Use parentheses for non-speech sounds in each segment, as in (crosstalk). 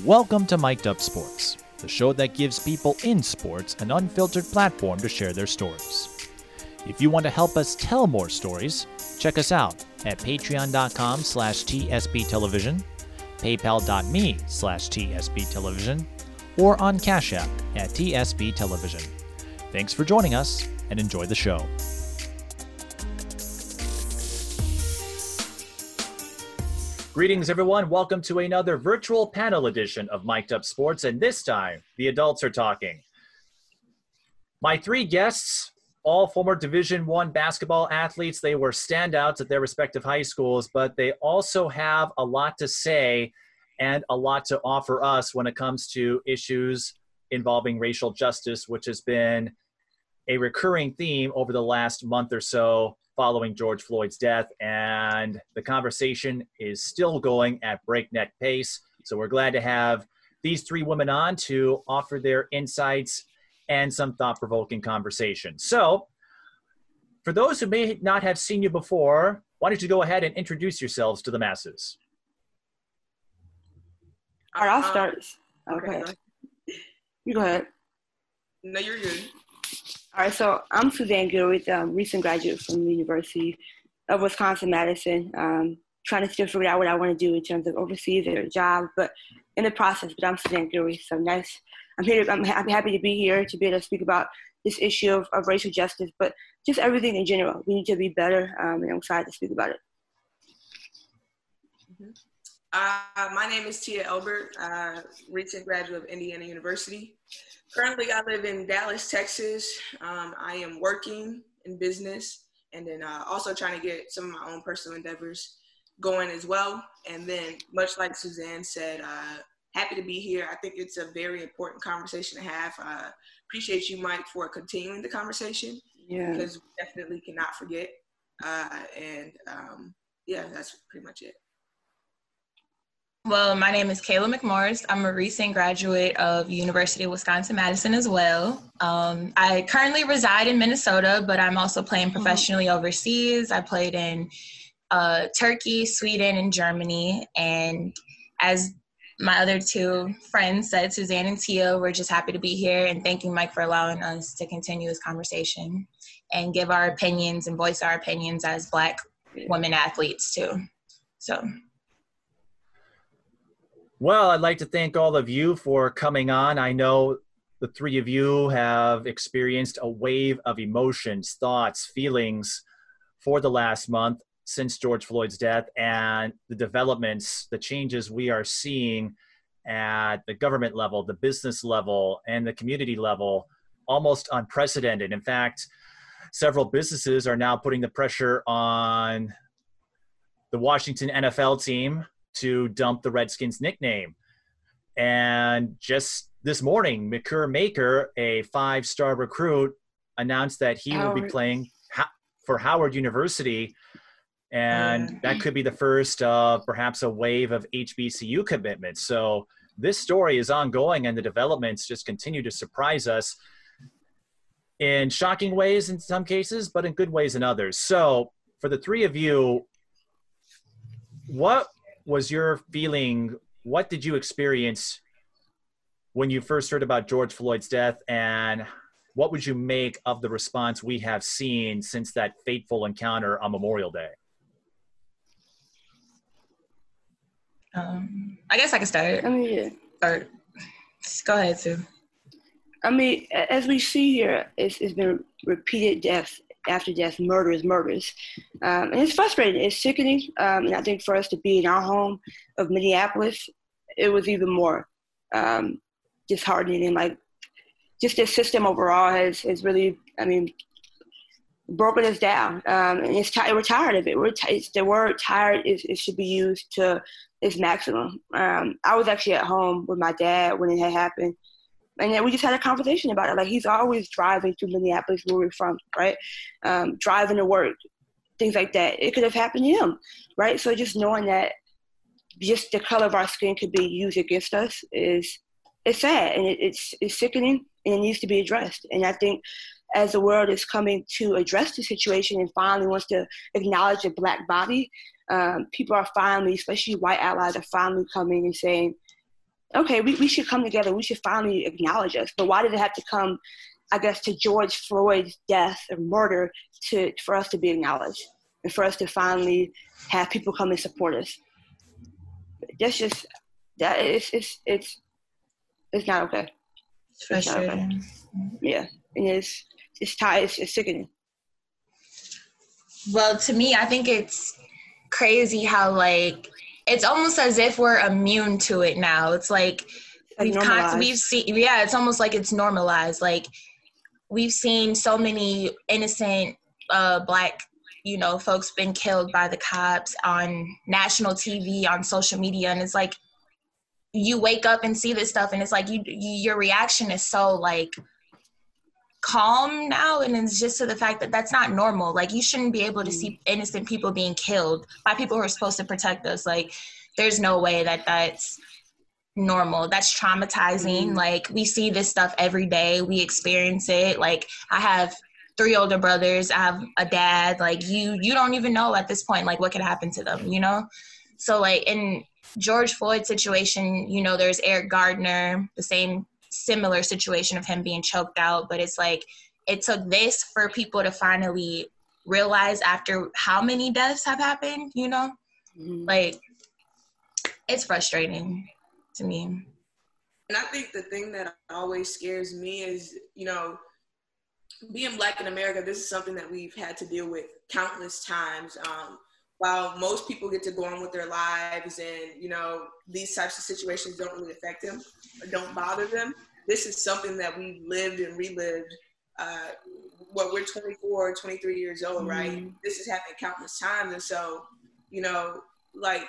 Welcome to Mic'd Up Sports, the show that gives people in sports an unfiltered platform to share their stories. If you want to help us tell more stories, check us out at patreon.com slash tsbtelevision, paypal.me slash tsbtelevision, or on Cash App at tsb television. Thanks for joining us and enjoy the show. Greetings, everyone. Welcome to another virtual panel edition of Mic'd Up Sports, and this time the adults are talking. My three guests, all former Division One basketball athletes, they were standouts at their respective high schools, but they also have a lot to say and a lot to offer us when it comes to issues involving racial justice, which has been a recurring theme over the last month or so following George Floyd's death, and the conversation is still going at breakneck pace. So we're glad to have these three women on to offer their insights and some thought provoking conversation. So, for those who may not have seen you before, why don't you go ahead and introduce yourselves to the masses? All right, I'll uh, start. Okay. okay. You go ahead. No, you're good. All right, so I'm Suzanne Gilreath, um, recent graduate from the University of Wisconsin-Madison, um, trying to still figure out what I want to do in terms of overseas or a job, but in the process, but I'm Suzanne Gilreath, so nice. I'm here, I'm, I'm happy to be here to be able to speak about this issue of, of racial justice, but just everything in general. We need to be better, um, and I'm excited to speak about it. Mm-hmm. Uh, my name is Tia Elbert, uh, recent graduate of Indiana University. Currently, I live in Dallas, Texas. Um, I am working in business and then uh, also trying to get some of my own personal endeavors going as well. And then, much like Suzanne said, uh, happy to be here. I think it's a very important conversation to have. Uh, appreciate you, Mike, for continuing the conversation. Yeah. Because we definitely cannot forget. Uh, and um, yeah, that's pretty much it. Well, my name is Cayla McMorris. I'm a recent graduate of University of Wisconsin-Madison as well. Um, I currently reside in Minnesota, but I'm also playing mm-hmm. professionally overseas. I played in uh, Turkey, Sweden, and Germany. And as my other two friends said, Suzanne and Tia, we're just happy to be here and thanking Mike for allowing us to continue this conversation and give our opinions and voice our opinions as Black women athletes too. So. Well, I'd like to thank all of you for coming on. I know the three of you have experienced a wave of emotions, thoughts, feelings for the last month since George Floyd's death and the developments, the changes we are seeing at the government level, the business level, and the community level, almost unprecedented. In fact, several businesses are now putting the pressure on the Washington NFL team to dump the Redskins nickname. And just this morning, Makur Maker, a five star recruit, announced that he Howard. will be playing for Howard University. And that could be the first of perhaps a wave of HBCU commitments. So this story is ongoing, and the developments just continue to surprise us in shocking ways in some cases, but in good ways in others. So, for the three of you, what was your feeling? What did you experience when you first heard about George Floyd's death, and what would you make of the response we have seen since that fateful encounter on Memorial Day? Um, I guess I can start. I mean, yeah. Start. Go ahead, Sue. I mean, as we see here, it's, it's been repeated deaths after death murders, murders. Um, and it's frustrating. It's sickening. Um, and I think for us to be in our home of Minneapolis, it was even more um, disheartening. And like, just the system overall has, has really, I mean, broken us down. Um, and it's t- we're tired of it. We're t- the word tired is, it should be used to its maximum. Um, I was actually at home with my dad when it had happened and then we just had a conversation about it. Like he's always driving to Minneapolis, where we're from, right? Um, driving to work, things like that. It could have happened to him, right? So just knowing that just the color of our skin could be used against us is it's sad and it, it's it's sickening and it needs to be addressed. And I think as the world is coming to address the situation and finally wants to acknowledge a black body, um, people are finally, especially white allies, are finally coming and saying okay, we, we should come together. We should finally acknowledge us. But why did it have to come, I guess, to George Floyd's death or murder to for us to be acknowledged and for us to finally have people come and support us? That's just that it's it's it's it's not okay. It's frustrating. okay. Yeah, and it's it's tired. It's, it's sickening. Well, to me, I think it's crazy how like it's almost as if we're immune to it now. It's like we've con- we've seen yeah, it's almost like it's normalized. Like we've seen so many innocent uh black you know folks been killed by the cops on national TV on social media and it's like you wake up and see this stuff and it's like you, you your reaction is so like calm now and it's just to the fact that that's not normal. Like you shouldn't be able to see innocent people being killed by people who are supposed to protect us. Like there's no way that that's normal. That's traumatizing. Mhm. like we see this stuff every day. We experience it. Like i have three older brothers. I have a dad. Like you you don't even know at this point like what could happen to them you know? So like in george floyd situation you know there's eric garner the same similar situation of him being choked out but it's like it took this for people to finally realize after how many deaths have happened you know Mhm. like it's frustrating to me And I think the thing that always scares me is, you know, being black in America, this is something that we've had to deal with countless times. Um, while most people get to go on with their lives and, you know, these types of situations don't really affect them or don't bother them, this is something that we've lived and relived. Uh, what we're 24, 23 years old, right? Mhm. This has happened countless times. And so, you know, like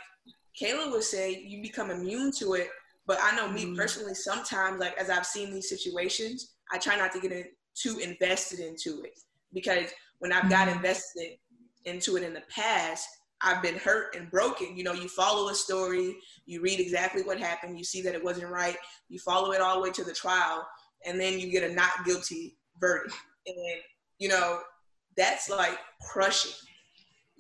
Cayla would say, you become immune to it. But I know me Mhm. personally, sometimes, like as I've seen these situations, I try not to get in, too invested into it because when I've got Mhm. invested into it in the past, I've been hurt and broken. You know, you follow a story, you read exactly what happened, you see that it wasn't right, you follow it all the way to the trial, and then you get a not guilty verdict. And, you know, that's like crushing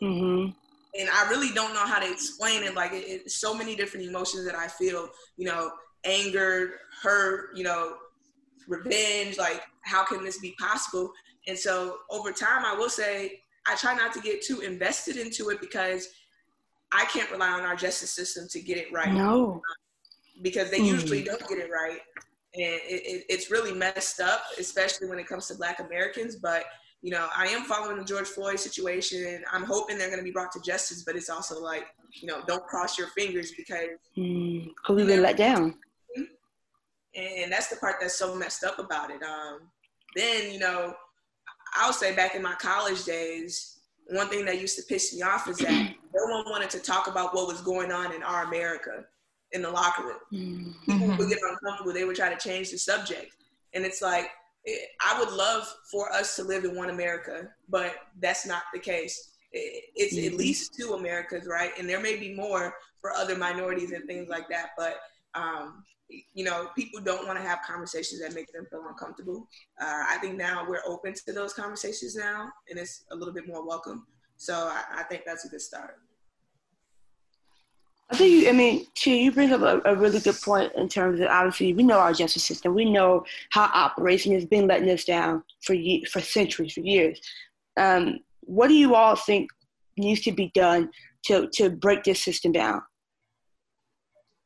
Mhm. and I really don't know how to explain it. Like it, it's so many different emotions that I feel. You know, anger, hurt. You know, revenge. Like how can this be possible? And so over time, I will say I try not to get too invested into it because I can't rely on our justice system to get it right No. because they Mm. usually don't get it right. And it, it, it's really messed up, especially when it comes to Black Americans. But you know, I am following the George Floyd situation. I'm hoping they're going to be brought to justice, but it's also like, you know, don't cross your fingers because, Mm. We've been let down. and that's the part that's so messed up about it. Um, then, you know, I'll say back in my college days, one thing that used to piss me off is that (clears throat) no one wanted to talk about what was going on in our America in the locker room. Mm. people would get uncomfortable, they would try to change the subject. And it's like, it, I would love for us to live in one America, but that's not the case. It, it's at Mhm. least two Americas, right? And there may be more for other minorities and things like that. But, um, you know, people don't want to have conversations that make them feel uncomfortable. Uh, I think now we're open to those conversations now, and it's a little bit more welcome. So I, I think that's a good start. I think you, I mean, Tia, you bring up a, a really good point in terms of obviously we know our justice system. We know how operation has been letting us down for ye- for centuries, for years. Um, what do you all think needs to be done to to break this system down?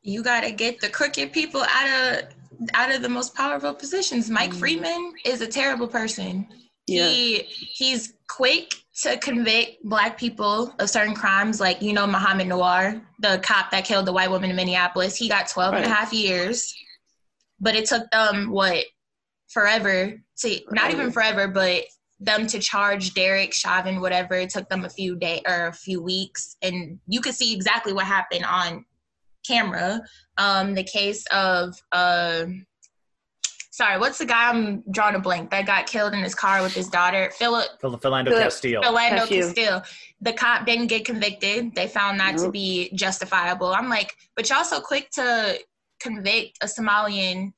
You got to get the crooked people out of out of the most powerful positions. Mike Mm. Freeman is a terrible person. Yeah. He he's quick to convict black people of certain crimes, like you know Mohamed Noor, the cop that killed the white woman in Minneapolis. He got 12 and a half years, but it took them what forever to not even forever, but them to charge Derek Chauvin, whatever. It took them a few days or a few weeks, and you could see exactly what happened on camera. Um, the case of uh, sorry, what's the guy I'm drawing a blank that got killed in his car with his daughter, Philip Phil- Philando Philip- Castile. Philando That's you. Castile. The cop didn't get convicted. They found that to be justifiable. I'm like, but y'all so quick to convict a Somalian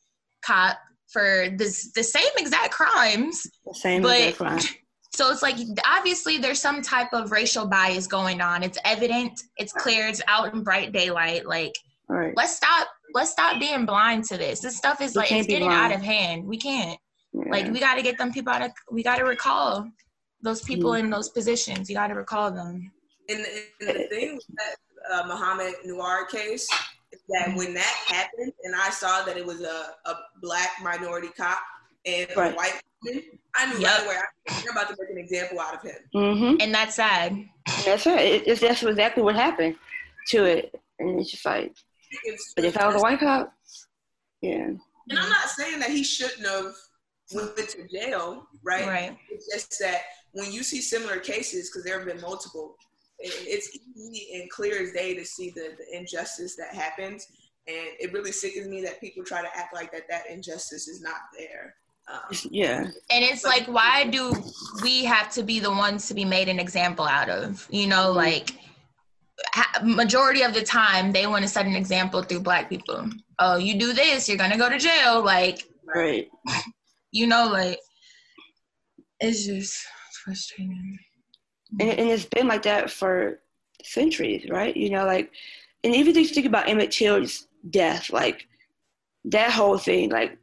cop for this the same exact crimes. The same But- exact crime. (laughs) So it's like obviously there's some type of racial bias going on. It's evident, it's clear, it's out in bright daylight. Like All right. let's stop let's stop being blind to this. This stuff is We like it's getting blind. out of hand. We can't. Yeah. Like we got to get them people out of. We got to recall those people Mm-hmm. in those positions. You got to recall them. And, and the thing with that uh, Mohamed Noor case is that when that happened, and I saw that it was a, a black minority cop and Right. a white woman, I knew Yep. right away I- they're about to make an example out of him. mm-hmm. And that's sad. That's right. It, it's that's exactly what happened to it, and it's just like, It's, but if I was a white cop, yeah, and I'm not saying that he shouldn't have went to jail, right? Right. It's just that when you see similar cases, because there have been multiple, it's easy and clear as day to see the, the injustice that happens. And it really sickens me that people try to act like that that injustice is not there. Um, (laughs) yeah, And it's like, why do we have to be the ones to be made an example out of? You know, like ha- majority of the time they want to set an example through black people. Oh, you do this, you're gonna go to jail. Like, right. (laughs) you know, like it's just frustrating. And, and it's been like that for centuries, right? You know, like, and even if you think about Emmett Till's death, like that whole thing, like,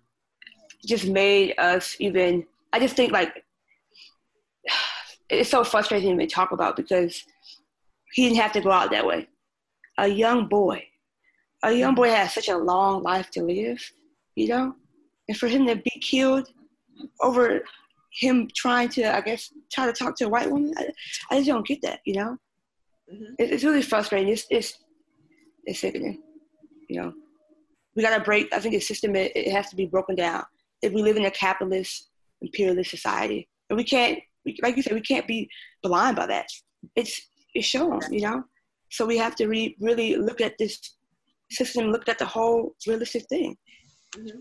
just made us even. I just think like it's so frustrating to even talk about because he didn't have to go out that way. A young boy, a young boy has such a long life to live, you know, and for him to be killed over him trying to, I guess, try to talk to a white woman, I, I just don't get that, you know. Mhm. It, it's really frustrating. It's it's it's sickening, you know. We gotta break. I think the system it, it has to be broken down. If we live in a capitalist, imperialist society, and we can't, we, like you said, we can't be blind by that. It's it's shown, you know. So we have to re, really look at this system, look at the whole realistic thing. Mm-hmm.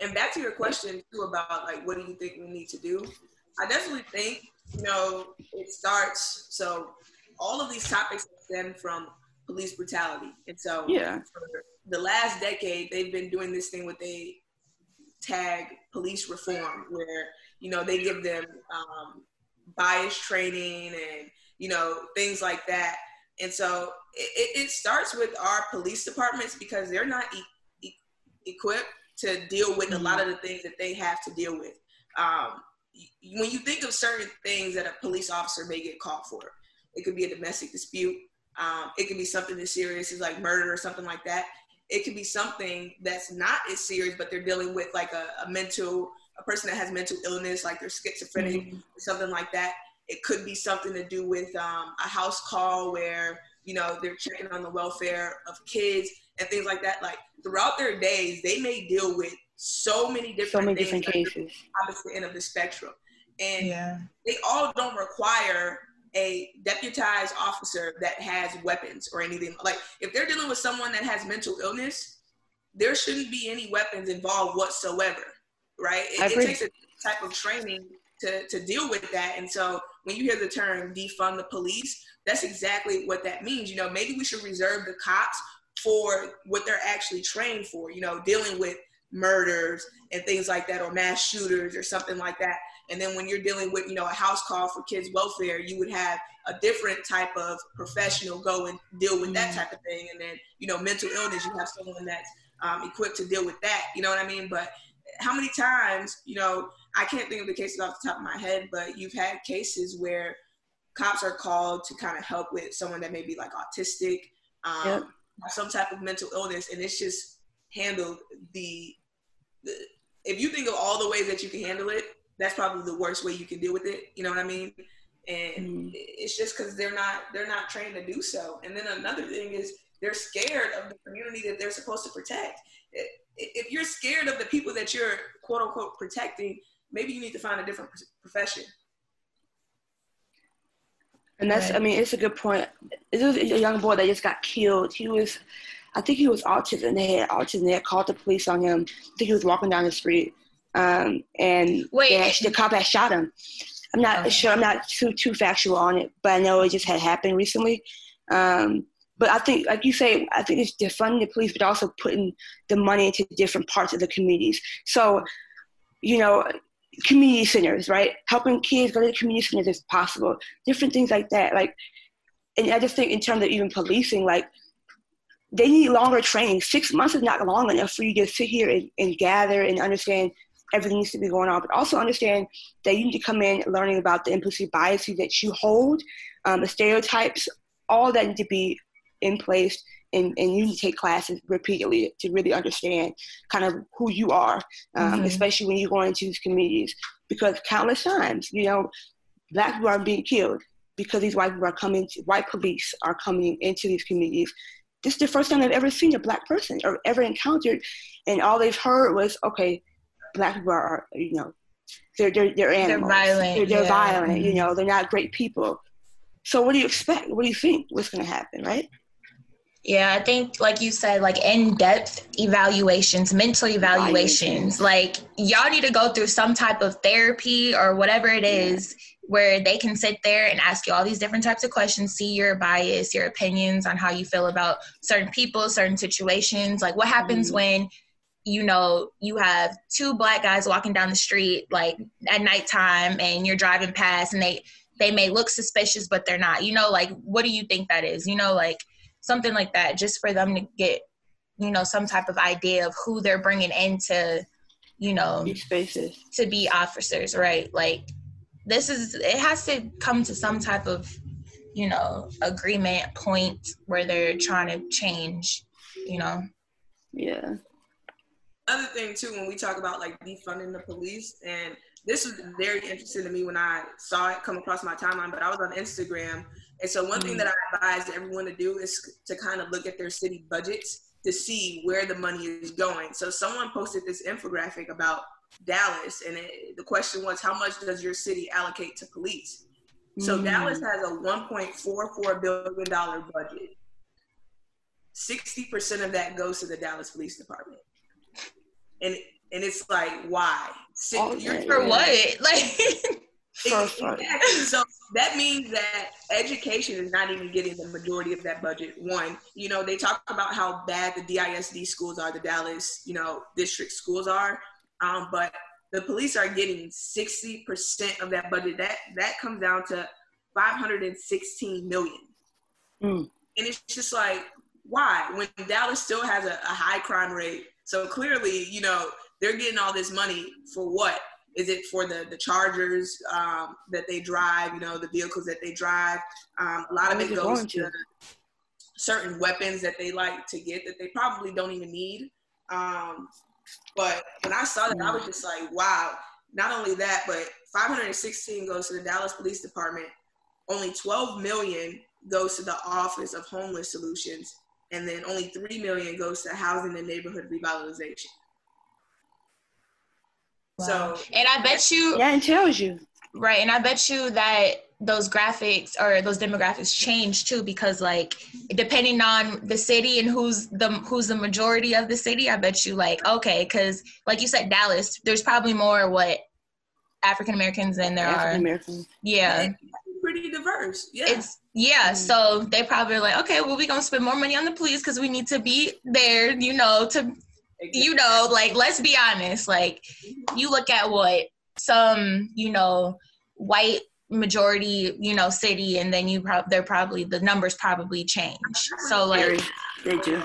and back to your question too about like what do you think we need to do? I definitely think you know it starts. So all of these topics stem from police brutality, and so Yeah. the last decade they've been doing this thing with they tag police reform where you know they give them um, bias training and you know things like that. And so it, it starts with our police departments because they're not e- e- equipped to deal with a lot of the things that they have to deal with. Um, when you think of certain things that a police officer may get caught for it could be a domestic dispute um, it could be something as serious as like murder or something like that it could be something that's not as serious, but they're dealing with like a, a mental, a person that has mental illness, like they're schizophrenic or something like that. It could be something to do with um, a house call where, you know, they're checking on the welfare of kids and things like that. Like throughout their days, they may deal with so many different, So many different cases. opposite end of the spectrum. And Yeah. they all don't require a deputized officer that has weapons or anything. Like if they're dealing with someone that has mental illness, there shouldn't be any weapons involved whatsoever, right? It, it takes a type of training to, to deal with that. And so when you hear the term defund the police, that's exactly what that means. You know, maybe we should reserve the cops for what they're actually trained for, you know, dealing with murders and things like that or mass shooters or something like that. And then when you're dealing with, you know, a house call for kids' welfare, you would have a different type of professional go and deal with that Mhm. type of thing. And then, you know, mental illness, you have someone that's um, equipped to deal with that. You know what I mean? But how many times, you know, I can't think of the cases off the top of my head, but you've had cases where cops are called to kind of help with someone that may be like autistic, um, Yep. some type of mental illness, and it's just handled the, the. If you think of all the ways that you can handle it, that's probably the worst way you can deal with it. You know what I mean? And Mhm. it's just because they're not they're not trained to do so. And then another thing is they're scared of the community that they're supposed to protect. If you're scared of the people that you're quote unquote protecting, maybe you need to find a different profession. And that's, I mean, it's a good point. This was a young boy that just got killed. He was, I think he was autism. They had autism. They had called the police on him. I think he was walking down the street. Um, and Wait. they the cop had shot him. I'm not Okay. sure. I'm not too too factual on it, but I know it just had happened recently. Um, but I think, like you say, I think it's defunding the police, but also putting the money into different parts of the communities. So, you know, community centers, right? Helping kids go to the community centers if possible. Different things like that. Like, and I just think in terms of even policing, like they need longer training. Six months is not long enough for you to sit here and, and gather and understand everything needs to be going on, but also understand that you need to come in learning about the implicit biases that you hold, um, the stereotypes, all that need to be in place. And, and you need to take classes repeatedly to really understand kind of who you are, um, mm-hmm. especially when you go into these communities. Because countless times, you know, black people are being killed because these white people are coming, to, white police are coming into these communities. This is the first time they've ever seen a black person or ever encountered, and all they've heard was, okay, black people are, you know, they're they're they're animals. They're violent. They're, they're yeah. violent. You know, they're not great people. So what do you expect? What do you think? What's going to happen, right? Yeah, I think like you said, like in-depth evaluations, mental evaluations. Like y'all need to go through some type of therapy or whatever it is yeah. where they can sit there and ask you all these different types of questions, see your bias, your opinions on how you feel about certain people, certain situations. Like what happens mm-hmm. when you know, you have two black guys walking down the street like at nighttime and you're driving past and they they may look suspicious but they're not. You know, like what do you think that is? You know, like something like that just for them to get you know some type of idea of who they're bringing into you know these spaces to be officers, right? Like this is it has to come to some type of you know agreement point where they're trying to change you know yeah other thing too, when we talk about like defunding the police, and this was very interesting to me when I saw it come across my timeline. But I was on Instagram, and so one mm thing that I advise everyone to do is to kind of look at their city budgets to see where the money is going. So someone posted this infographic about Dallas, and it, the question was, how much does your city allocate to police? So mm Dallas has a 1.44 billion dollar budget. 60% of that goes to the Dallas Police Department and and it's like why oh, for what (laughs) like so that means that education is not even getting the majority of that budget. One, you know, they talk about how bad the DISD schools are, the Dallas, you know, district schools are, um, but the police are getting 60% of that budget. That that comes down to 516 million. Mm. And it's just like, why? When Dallas still has a, a high crime rate, so clearly, you know, they're getting all this money for what? Is it for the the chargers um, that they drive? You know, the vehicles that they drive. Um, a lot of it goes to certain weapons that they like to get that they probably don't even need. Um, but when I saw that, I was just like, wow. Not only that, but 516 goes to the Dallas Police Department. Only 12 million goes to the Office of Homeless Solutions, and then only three million goes to housing and neighborhood revitalization. Wow. So, and I bet you, yeah, it tells you, right? And I bet you that those graphics or those demographics change too, because like depending on the city and who's the who's the majority of the city, I bet you like okay, because like you said, Dallas, there's probably more what African Americans than there are African Americans. Yeah. Pretty diverse. Yeah. It's yeah, mm-hmm. so they probably like, okay, well, we're gonna spend more money on the police because we need to be there, you know, to, you know, like let's be honest, like you look at what some, you know, white majority, you know, city, and then you probably they're probably the numbers probably change. So like they do,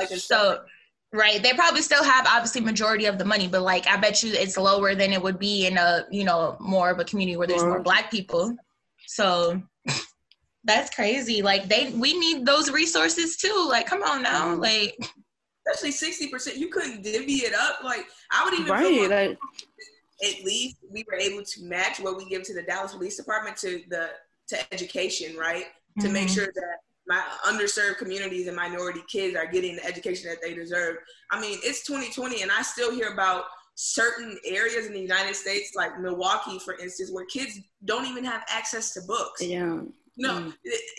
like so. Right. They probably still have obviously majority of the money, but like I bet you it's lower than it would be in a, you know, more of a community where there's more black people. So that's crazy. Like they we need those resources too. Like come on now. Mm-hmm. Like especially sixty percent. You couldn't divvy it up. Like I would even right. Like, at least we were able to match what we give to the Dallas Police Department to the to education, right? Mm-hmm. To make mm-hmm. sure that my underserved communities and minority kids are getting the education that they deserve. I mean, it's 2020 and I still hear about certain areas in the United States, like Milwaukee, for instance, where kids don't even have access to books. Yeah. No, mm.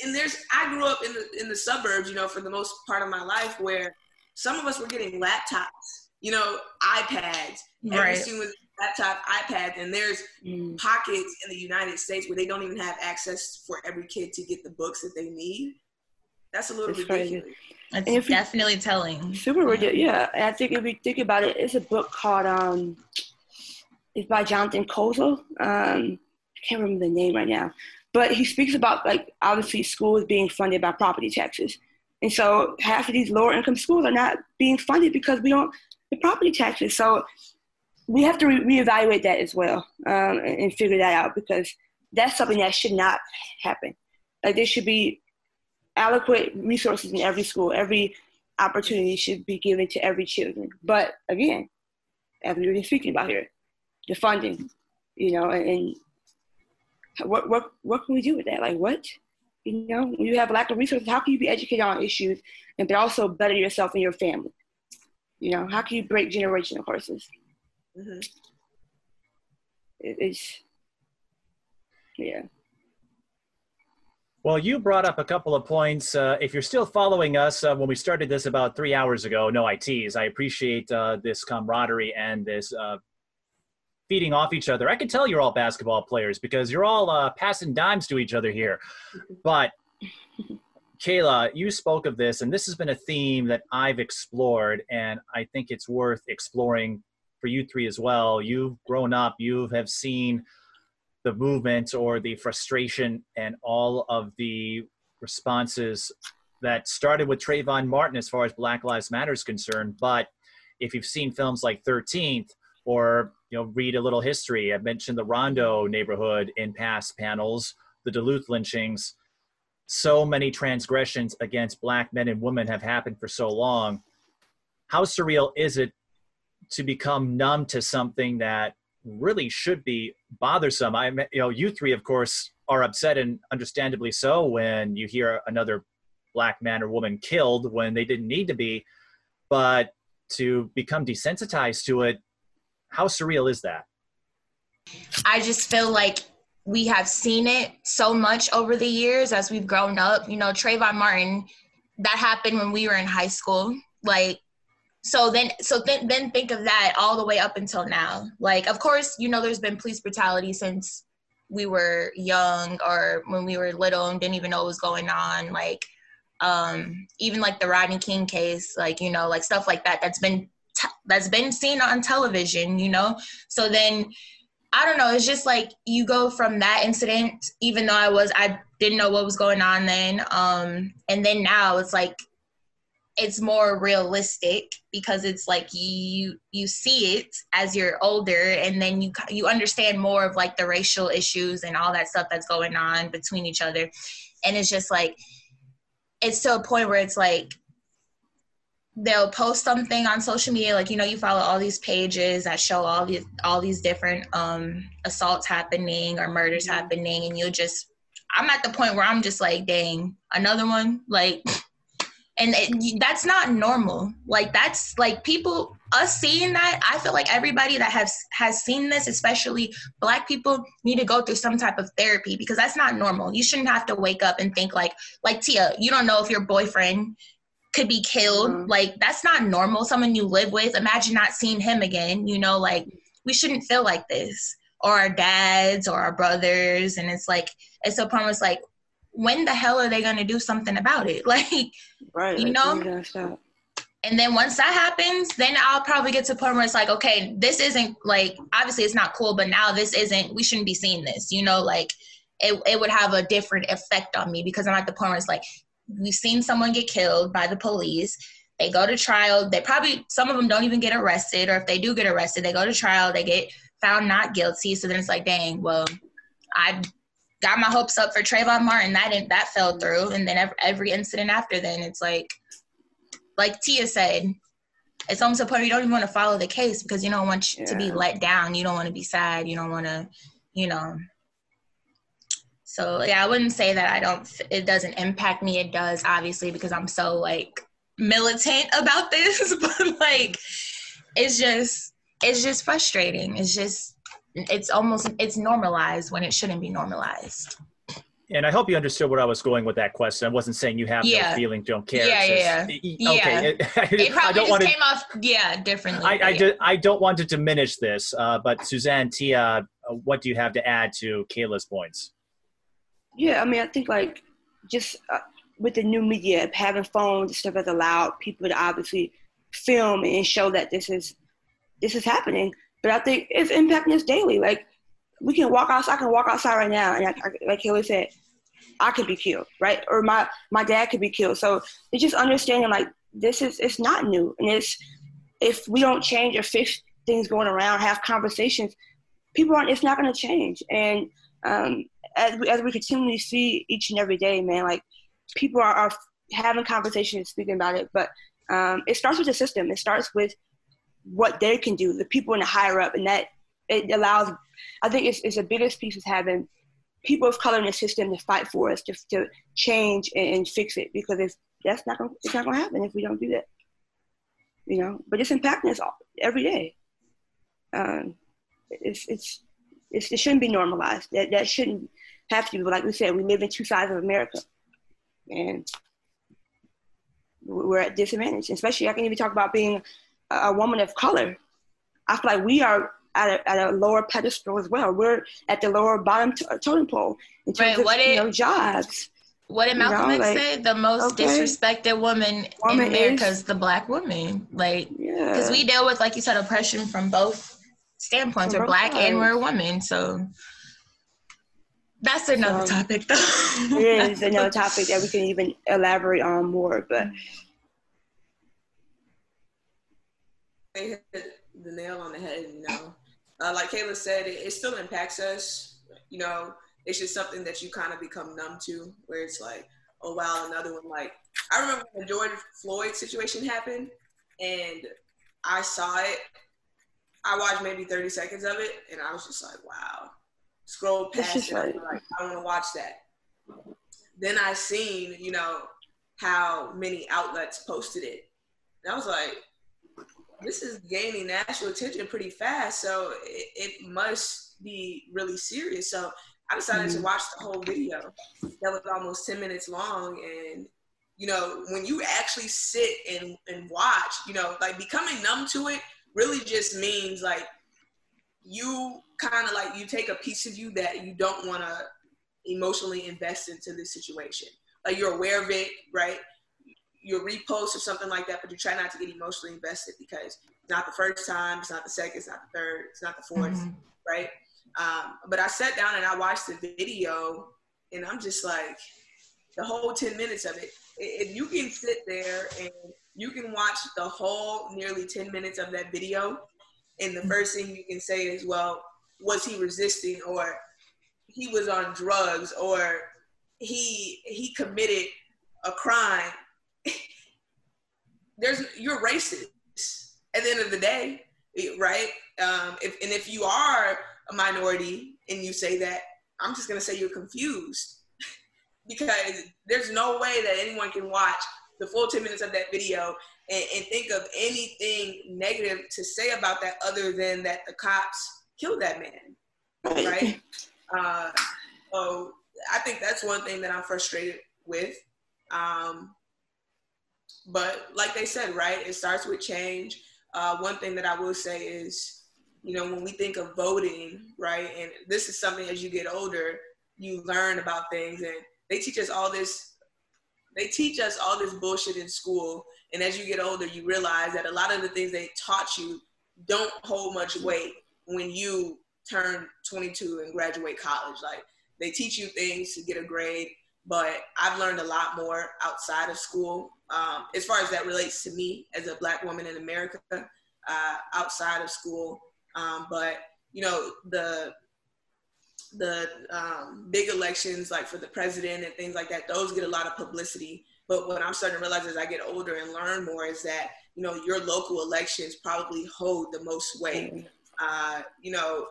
and there's I grew up in the in the suburbs, you know, for the most part of my life, where some of us were getting laptops, you know, iPads. Right. Every student was laptop, iPad, and there's mm. pockets in the United States where they don't even have access for every kid to get the books that they need. That's a little ridiculous. Crazy. It's definitely you, telling. Super ridiculous. Yeah, and I think if you think about it, it's a book called um, it's by Jonathan Kozol. Um, I can't remember the name right now, but he speaks about like obviously schools being funded by property taxes. And so half of these lower income schools are not being funded because we don't the property taxes. So we have to re- reevaluate that as well um, and, and, figure that out because that's something that should not happen. Like there should be adequate resources in every school. Every opportunity should be given to every children. But again, as we were speaking about here, the funding, you know, and, and what what what can we do with that? Like what? You know, when you have lack of resources, how can you be educated on issues and but also better yourself and your family? You know, how can you break generational curses? Mm-hmm. It, it's yeah. Well, you brought up a couple of points. Uh, if you're still following us uh, when we started this about three hours ago, no ITs. I appreciate uh, this camaraderie and this uh, feeding off each other. I can tell you're all basketball players because you're all uh, passing dimes to each other here. But Cayla, you spoke of this, and this has been a theme that I've explored, and I think it's worth exploring for you three as well. You've grown up, you have seen the movement or the frustration and all of the responses that started with Trayvon Martin as far as Black Lives Matter is concerned. But if you've seen films like 13th or you know read a little history, I've mentioned the Rondo neighborhood in past panels, the Duluth lynchings. So many transgressions against black men and women have happened for so long. How surreal is it to become numb to something that really should be bothersome. I, you know, you three, of course, are upset and understandably so when you hear another black man or woman killed when they didn't need to be. But to become desensitized to it, how surreal is that? I just feel like we have seen it so much over the years as we've grown up. You know, Trayvon Martin, that happened when we were in high school. Like so then so then then think of that all the way up until now. Like of course you know there's been police brutality since we were young or when we were little and didn't even know what was going on. Like um even like the rodney king case like you know like stuff like that that's been te- that's been seen on television you know? So then i don't know it's just like you go from that incident even though i was i didn't know what was going on then um and then now it's like it's more realistic because it's like you you see it as you're older and then you you understand more of like the racial issues and all that stuff that's going on between each other. And it's just like it's to a point where it's like they'll post something on social media like you know you follow all these pages that show all these all these different um assaults happening or murders happening and you'll just i'm at the point where i'm just like dang another one? Like (laughs) and it, that's not normal. Like that's like people us seeing that i feel like everybody that has has seen this especially black people need to go through some type of therapy because that's not normal. You shouldn't have to wake up and think like like tia you don't know if your boyfriend could be killed. Mm-hmm. like that's not normal. Someone you live with imagine not seeing him again you know like we shouldn't feel like this. Or our dads or our brothers. And it's like it's a promise like when the hell are they going to do something about it? (laughs) Like, right, you know? And then once that happens, then I'll probably get to a point where it's like, okay, this isn't like, obviously it's not cool, but now this isn't, we shouldn't be seeing this, you know, like it, it would have a different effect on me because I'm at the point where it's like, we've seen someone get killed by the police. They go to trial. They probably, some of them don't even get arrested, or if they do get arrested, they go to trial, they get found not guilty. So then it's like, dang, well, I got my hopes up for Trayvon Martin. That didn't that fell through, and then every, every incident after then, it's like, like Tia said, it's almost a point where you don't even want to follow the case because you don't want yeah. to be let down. You don't want to be sad. You don't want to, you know. So yeah, I wouldn't say that I don't. It doesn't impact me. It does, obviously, because I'm so like militant about this. (laughs) but like, it's just, it's just frustrating. It's just it's almost it's normalized when it shouldn't be normalized and I hope you understood where I was going with that question. I wasn't saying you have yeah. no feeling, don't care. Yeah, yeah, yeah. Okay. (laughs) It, it probably I don't just to, came off, yeah, differently. I, I, yeah. do, I don't want to diminish this, uh, but Suzanne, Tia, uh, what do you have to add to Cayla's points? Yeah, I mean, I think like just uh, with the new media, having phones and stuff has allowed people to obviously film and show that this is this is happening. But I think it's impacting us daily. Like we can walk outside. I can walk outside right now, and I, I, like Kelly said, I could be killed, right? Or my my dad could be killed. So it's just understanding like this is it's not new, and it's if we don't change or fix things going around, have conversations, people aren't. It's not going to change. And um, as we, as we continually see each and every day, man, like people are, are having conversations, speaking about it. But um, it starts with the system. It starts with what they can do, the people in the higher up, and that it allows. I think it's, it's the biggest piece is having people of color in the system to fight for us to, to change and, and fix it because it's that's not gonna, it's not going to happen if we don't do that. You know, but it's impacting us all, every day. Um, it's, it's it's it shouldn't be normalized. That that shouldn't have to be. But like we said, we live in two sides of America, and we're at disadvantage. Especially, I can even talk about being a, woman of color. I feel like we are at a, at a lower pedestal as well. We're at the lower bottom t- totem pole in terms right, what of it, you know, jobs. What did Malcolm you know, X like, say? The most okay. disrespected woman, woman in America is, is, the black woman. Like, because yeah. we deal with, like you said, oppression from both standpoints. From we're black sides. and we're a woman. So that's another so, topic, though. it is another (laughs) topic that we can even elaborate on more. But they hit the nail on the head. You know, uh, like Cayla said, it, it still impacts us. You know, it's just something that you kind of become numb to, where it's like, oh wow, another one. Like I remember when the George Floyd situation happened, and I saw it. I watched maybe 30 seconds of it, and I was just like, wow. Scroll past it, like, I want to watch that. Then I seen, you know, how many outlets posted it, and I was like, this is gaining national attention pretty fast, so it, it must be really serious. So I decided mm-hmm. to watch the whole video. That was almost 10 minutes long. And, you know, when you actually sit and, and watch, you know, like becoming numb to it really just means like you kind of like you take a piece of you that you don't want to emotionally invest into this situation. Like you're aware of it, right? You'll repost or something like that, but you try not to get emotionally invested because it's not the first time, it's not the second, it's not the third, it's not the 4th mm-hmm. right? Um, but I sat down and I watched the video, and I'm just like, the whole 10 minutes of it. If you can sit there and you can watch the whole nearly 10 minutes of that video, and the first thing you can say is, well, was he resisting, or he was on drugs, or he he committed a crime. (laughs) There's you're racist at the end of the day, right? Um, if, and if you are a minority and you say that, I'm just gonna say you're confused (laughs) because there's no way that anyone can watch the full 10 minutes of that video and, and, think of anything negative to say about that other than that the cops killed that man, right? (laughs) uh, so I think that's one thing that I'm frustrated with. Um, but like they said, right, it starts with change. Uh, one thing that I will say is you know, when we think of voting, right, and this is something as you get older, you learn about things, and they teach us all this. They teach us all this bullshit in school, and as you get older, you realize that a lot of the things they taught you don't hold much weight when you turn 22 and graduate college. Like they teach you things to get a grade, but I've learned a lot more outside of school um, as far as that relates to me as a black woman in America. Uh, outside of school, um, but you know the the um, big elections like for the president and things like that, those get a lot of publicity. But what I'm starting to realize as I get older and learn more is that you know your local elections probably hold the most weight. Mm-hmm. Uh, you know,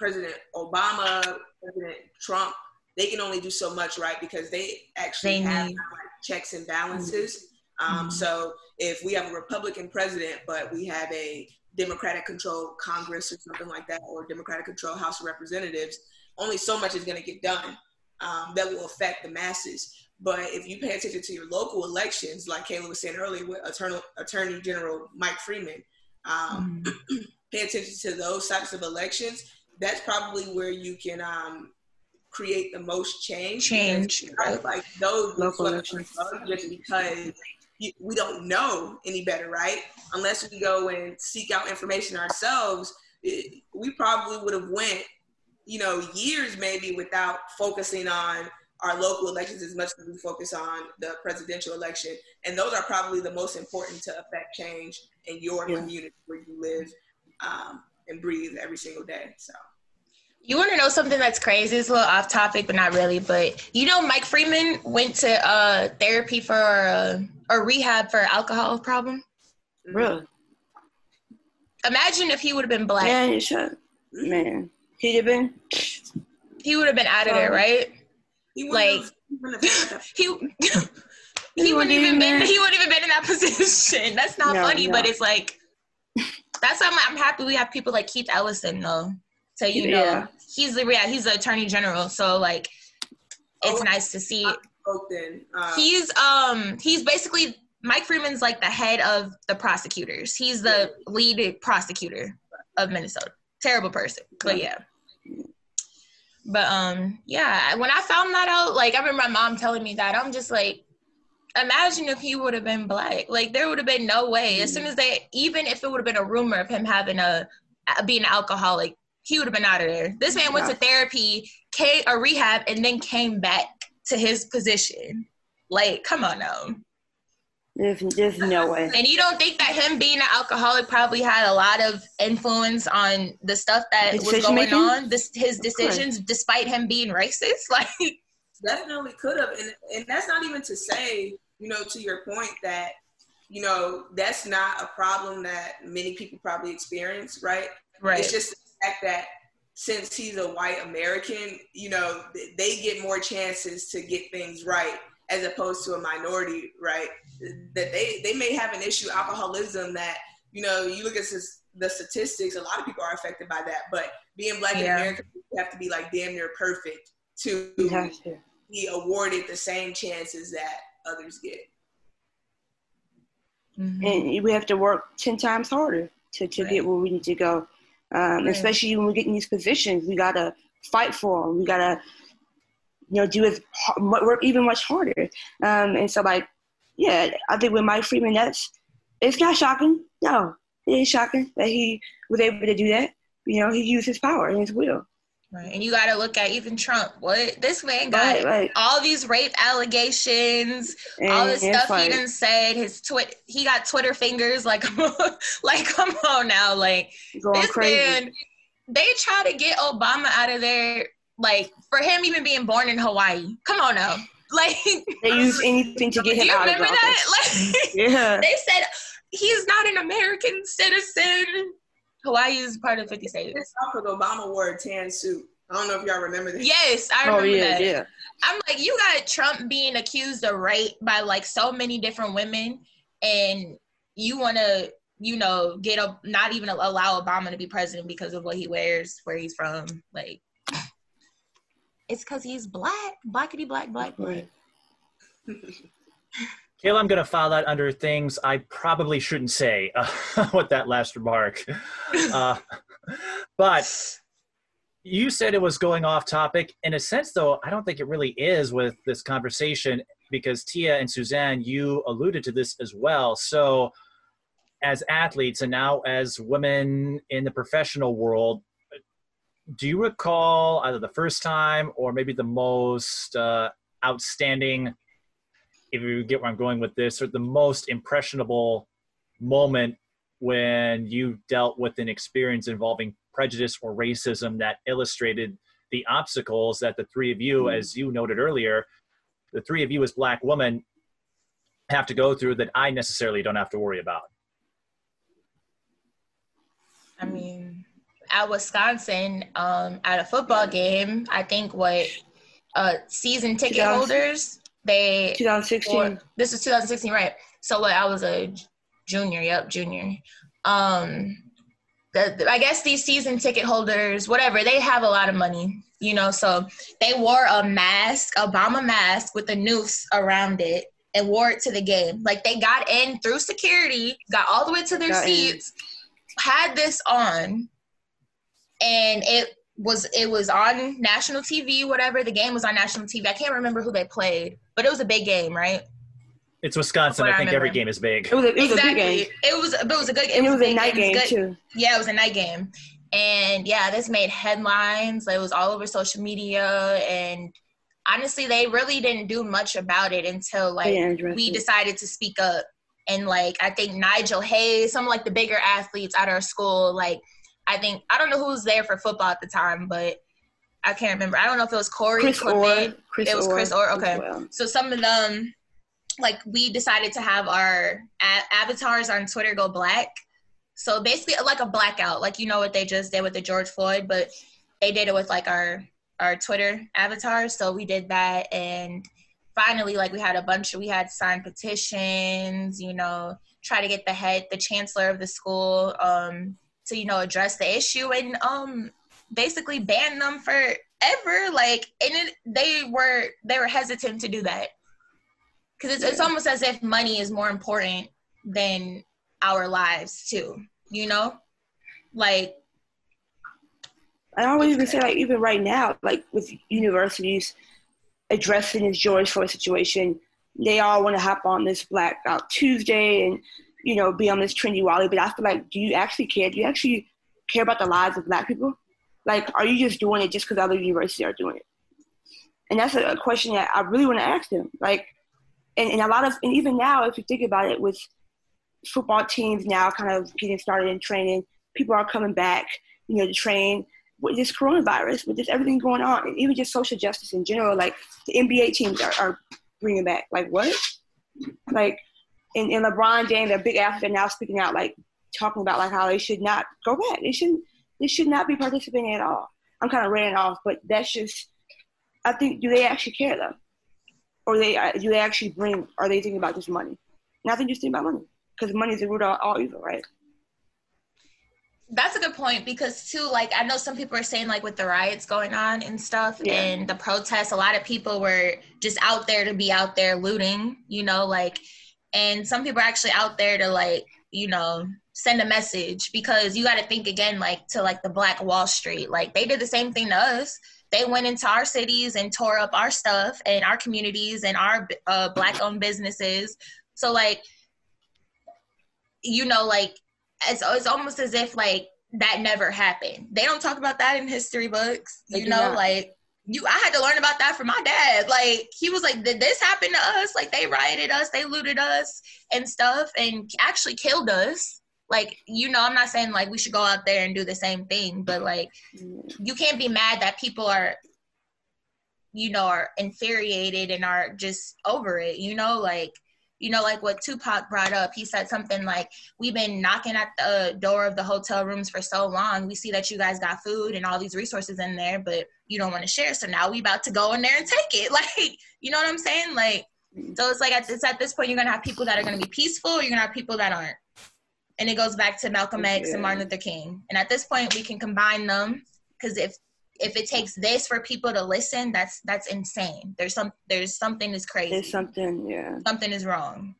President Obama, President Trump, they can only do so much, right? Because they actually they have like, checks and balances. Mm-hmm. Um, so if we have a Republican president, but we have a Democratic controlled Congress or something like that, or Democratic controlled House of Representatives, only so much is going to get done um, that will affect the masses. But if you pay attention to your local elections, like Cayla was saying earlier with Attorney, Attorney General Mike Freeman, um, mm-hmm. (clears throat) pay attention to those types of elections. That's probably where you can um, create the most change. Change. Like those local elections, just because we don't know any better, right? Unless we go and seek out information ourselves, it, we probably would have went, you know, years maybe without focusing on our local elections as much as we focus on the presidential election. And those are probably the most important to affect change in your yeah. community where you live um, and breathe every single day. So. You want to know something that's crazy? It's a little off topic, but not really. But you know, Mike Freeman went to uh, therapy for uh, or rehab for alcohol problem. Really? Imagine if he would have been black. Man, man, he'd have been. He would have been out of there, right? He like (laughs) (laughs) he. he wouldn't even been. He wouldn't even been in that (laughs) position. That's not no, funny, no. but it's like that's why I'm, I'm happy we have people like Keith Ellison though. So you know, yeah. he's the yeah he's the attorney general. So like, it's oh, nice to see. Uh, he's um he's basically Mike Freeman's like the head of the prosecutors. He's the lead prosecutor of Minnesota. Terrible person, but yeah. But um yeah, when I found that out, like I remember my mom telling me that, I'm just like, imagine if he would have been black. Like there would have been no way. As soon as they, even if it would have been a rumor of him having a being an alcoholic, he would have been out of there. This man went to therapy, came a rehab, and then came back to his position. Like, come on now. There's, there's no way. And you don't think that him being an alcoholic probably had a lot of influence on the stuff that was going making? on, this, his decisions, despite him being racist? (laughs) Like, definitely could have. And, and that's not even to say, you know, to your point that, you know, that's not a problem that many people probably experience, right? Right. It's just the fact that since he's a white American, you know, they get more chances to get things right as opposed to a minority, right? That they, they may have an issue, alcoholism, that, you know, you look at the statistics, a lot of people are affected by that. But being black yeah. in America, you have to be like damn near perfect to, to be awarded the same chances that others get. Mm-hmm. And we have to work 10 times harder to, to right. get where we need to go. Um, right. Especially when we get in these positions, we got to fight for them. We got to you know, do it work even much harder. Um, and so like, yeah, I think with Mike Freeman, that's it's not shocking. No, it is shocking that he was able to do that. You know, he used his power and his will. Right. And you got to look at even Trump. What this man got right, right. all these rape allegations, and, all this stuff he didn't said. His twit, he got Twitter fingers. Like, (laughs) like, come on now, like this crazy. man. They try to get Obama out of there like for him even being born in Hawaii. Come on now. (laughs) Like they use anything to get him (laughs) out of that? Like yeah. they said he's not an American citizen. Hawaii is part of 50 states. It's because Obama wore a tan suit. I don't know if y'all remember that. Yes, I oh, remember oh, yeah, that. Yeah. I'm like, you got Trump being accused of rape by like so many different women, and you want to, you know, get a not even allow Obama to be president because of what he wears, where he's from. Like, it's because he's black, blackity black, black, black. (laughs) Cayla, I'm going to file that under things I probably shouldn't say uh, (laughs) with that last remark. (laughs) Uh, but you said it was going off topic. In a sense, though, I don't think it really is with this conversation because Tia and Suzanne, you alluded to this as well. So, as athletes and now as women in the professional world, do you recall either the first time or maybe the most uh, outstanding, if you get where I'm going with this, or the most impressionable moment when you dealt with an experience involving prejudice or racism that illustrated the obstacles that the three of you, mm. as you noted earlier, the three of you as black women have to go through that I necessarily don't have to worry about? I mean, at Wisconsin um, at a football game. I think what uh, season ticket holders they 2016. this is 2016, right? So what? I was a junior. Yep, junior. Um, the, I guess these season ticket holders, whatever, they have a lot of money, you know. So they wore a mask, Obama mask with a noose around it, and wore it to the game. Like they got in through security, got all the way to their got seats, in. had this on, and it was it was on national TV, whatever. The game was on national TV. I can't remember who they played, but it was a big game, right? It's Wisconsin. I think I every game is big. It was a, it was exactly. a big game. It was, but it was a good. It, and was, it was a, a night game, game too. Yeah, it was a night game, and yeah, this made headlines. It was all over social media, and honestly, they really didn't do much about it until like we decided to speak up. And like I think Nigel Hayes, some like the bigger athletes at our school, like I think I don't know who was there for football at the time, but I can't remember. I don't know if it was Corey Chris Clement. Chris it was Orr Chris Orr. Okay, well. so some of them, like we decided to have our a- avatars on Twitter go black. So basically, like a blackout, like you know what they just did with the George Floyd, but they did it with like our our Twitter avatars. So we did that, and finally, like we had a bunch of we had signed petitions, you know, try to get the head, the chancellor of the school, um, to you know address the issue, and um, basically ban them forever. Like, and it, they were they were hesitant to do that because it's, it's almost as if money is more important than our lives too. You know, like I always even say like even right now, like with universities addressing this George Floyd situation, they all want to hop on this Blackout Tuesday and you know be on this trendy Wally. But I feel like, do you actually care? Do you actually care about the lives of Black people? Like, are you just doing it just because other universities are doing it? And that's a, a question that I really want to ask them. Like, and, and a lot of, and even now, if you think about it, with football teams now kind of getting started in training, people are coming back, you know, to train with this coronavirus, with this everything going on, and even just social justice in general. Like the NBA teams are, are bringing back. Like what? Like, and, and LeBron James, a big athlete, now speaking out, like talking about like how they should not go back. They shouldn't. They should not be participating at all. I'm kind of ranting off, but that's just. I think do they actually care though, or they uh, do they actually bring? Are they thinking about just money? Nothing, just thinking about money because money is the root of all evil, right? that's a good point because too like i know some people are saying like with the riots going on and stuff yeah. and the protests a lot of people were just out there to be out there looting you know like and some people are actually out there to like you know send a message because you got to think again like to like the black wall street like they did the same thing to us they went into our cities and tore up our stuff and our communities and our uh, black owned businesses so like you know like it's, it's almost as if like that never happened. They don't talk about that in history books. You know, not. like you I had to learn about that from my dad. Like he was like, Did this happen to us? Like they rioted us, they looted us and stuff and actually killed us. Like, you know, I'm not saying like we should go out there and do the same thing, but like you can't be mad that people are you know, are infuriated and are just over it, you know, like you know, like what Tupac brought up. He said something like, We've been knocking at the door of the hotel rooms for so long. We see that you guys got food and all these resources in there, but you don't want to share. So now we about to go in there and take it. (laughs) Like, you know what I'm saying? Like, so it's like at, it's at this point, you're going to have people that are going to be peaceful, you're going to have people that aren't. And it goes back to Malcolm X yeah. and Martin Luther King. And at this point, we can combine them because if if it takes this for people to listen, that's that's insane. There's some there's something is crazy. There's something, yeah. Something is wrong.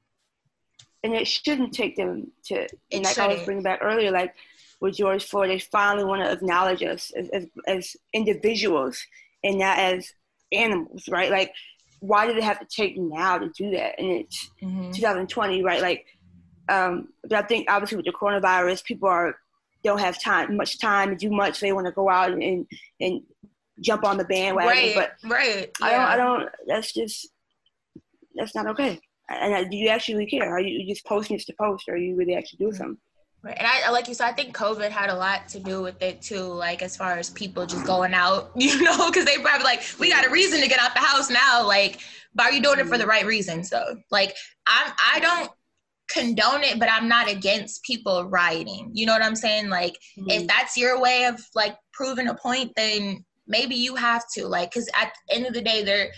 And it shouldn't take them to and like shouldn't. I was bringing back earlier, like with George Floyd, they finally want to acknowledge us as, as, as individuals and not as animals, right? Like, why did it have to take now to do that? And it's mm-hmm. 2020, right? Like, um, but I think obviously with the coronavirus, people are don't have time much time to do much. They want to go out and, and, jump on the bandwagon. Right, but right. I don't. I don't. That's just that's not okay. And do you actually care? Are you just posting just to post, or are you really actually doing something? Right. And I like you said, I think COVID had a lot to do with it too. Like as far as people just going out, (laughs) you know, because they probably like, we got a reason to get out the house now. Like, but are you doing it for the right reasons though? Like, I'm I don't condone it, but I'm not against people rioting. You know what I'm saying? Like, mm-hmm. if that's your way of like proving a point, then maybe you have to. Like, because at the end of the day, they're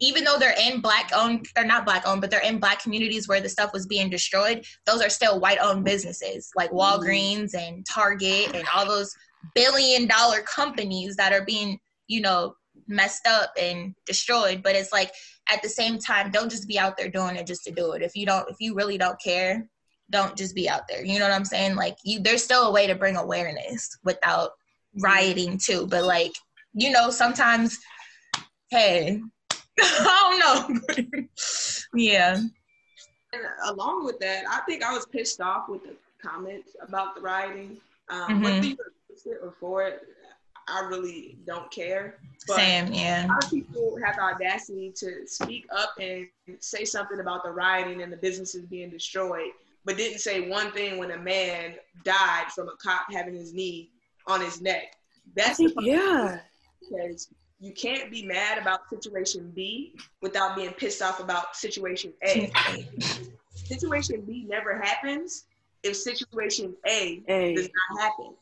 even though they're in black owned, they're not black owned, but they're in black communities where the stuff was being destroyed. Those are still white owned businesses like mm-hmm. Walgreens and Target and all those billion dollar companies that are being, you know, messed up and destroyed. But it's like at the same time, don't just be out there doing it just to do it. If you don't, if you really don't care, don't just be out there. You know what I'm saying? Like you, there's still a way to bring awareness without rioting too. But like, you know, sometimes, hey, (laughs) I don't know. (laughs) yeah. And along with that, I think I was pissed off with the comments about the rioting. Um, mm-hmm. Whether you were for it, I really don't care. But Same, yeah. A lot of people have the audacity to speak up and say something about the rioting and the businesses being destroyed, but didn't say one thing when a man died from a cop having his knee on his neck. That's think, yeah. Because you can't be mad about situation B without being pissed off about situation A. situation B never happens if situation A, a. does not happen.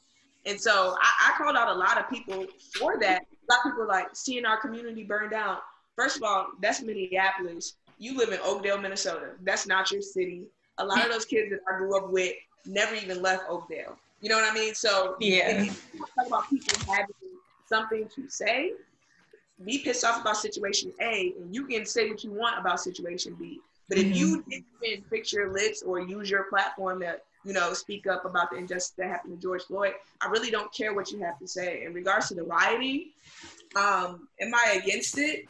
And so I, I, called out a lot of people for that. A lot of people like seeing our community burn down. First of all, that's Minneapolis. You live in Oakdale, Minnesota. That's not your city. A lot of those kids that I grew up with never even left Oakdale. You know what I mean? So yeah, talk about people having something to say. Be pissed off about situation A, and you can say what you want about situation B. But if mm-hmm. you didn't fix your lips or use your platform to you know, speak up about the injustice that happened to George Floyd. I really don't care what you have to say. In regards to the rioting, um, am I against it?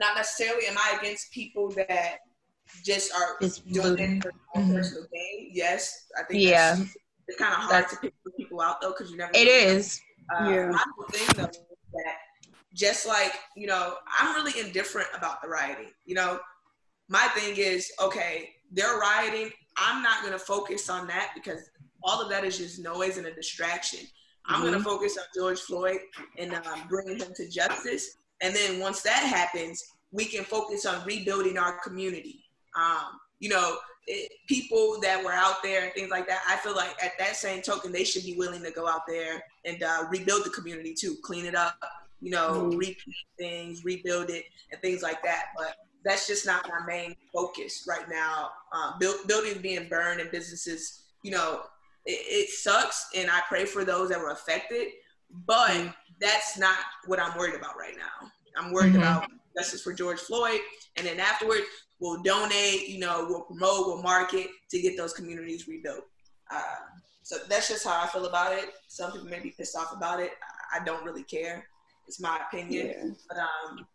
Not necessarily. Am I against people that just are it's doing it for mm-hmm. personal gain? Yes, I think. Yeah, it's kind of hard that's, to pick people out though because you never. It is. Uh, yeah. My thing though that just like you know, I'm really indifferent about the rioting. You know, my thing is okay. They're rioting. I'm not going to focus on that because all of that is just noise and a distraction. I'm mm-hmm. going to focus on George Floyd and um, bringing him to justice. And then once that happens, we can focus on rebuilding our community. Um, you know, it, people that were out there and things like that, I feel like at that same token, they should be willing to go out there and uh, rebuild the community too, clean it up, you know, mm-hmm. repeat things, rebuild it, and things like that. But that's just not my main focus right now. Um, build, buildings being burned and businesses, you know, it, it, sucks, and I pray for those that were affected. But mm-hmm. that's not what I'm worried about right now. I'm worried mm-hmm. about justice for George Floyd, and then afterwards we'll donate, you know, we'll promote, we'll market to get those communities rebuilt. Uh, so that's just how I feel about it. Some people may be pissed off about it. I don't really care. It's my opinion. Yeah. But um,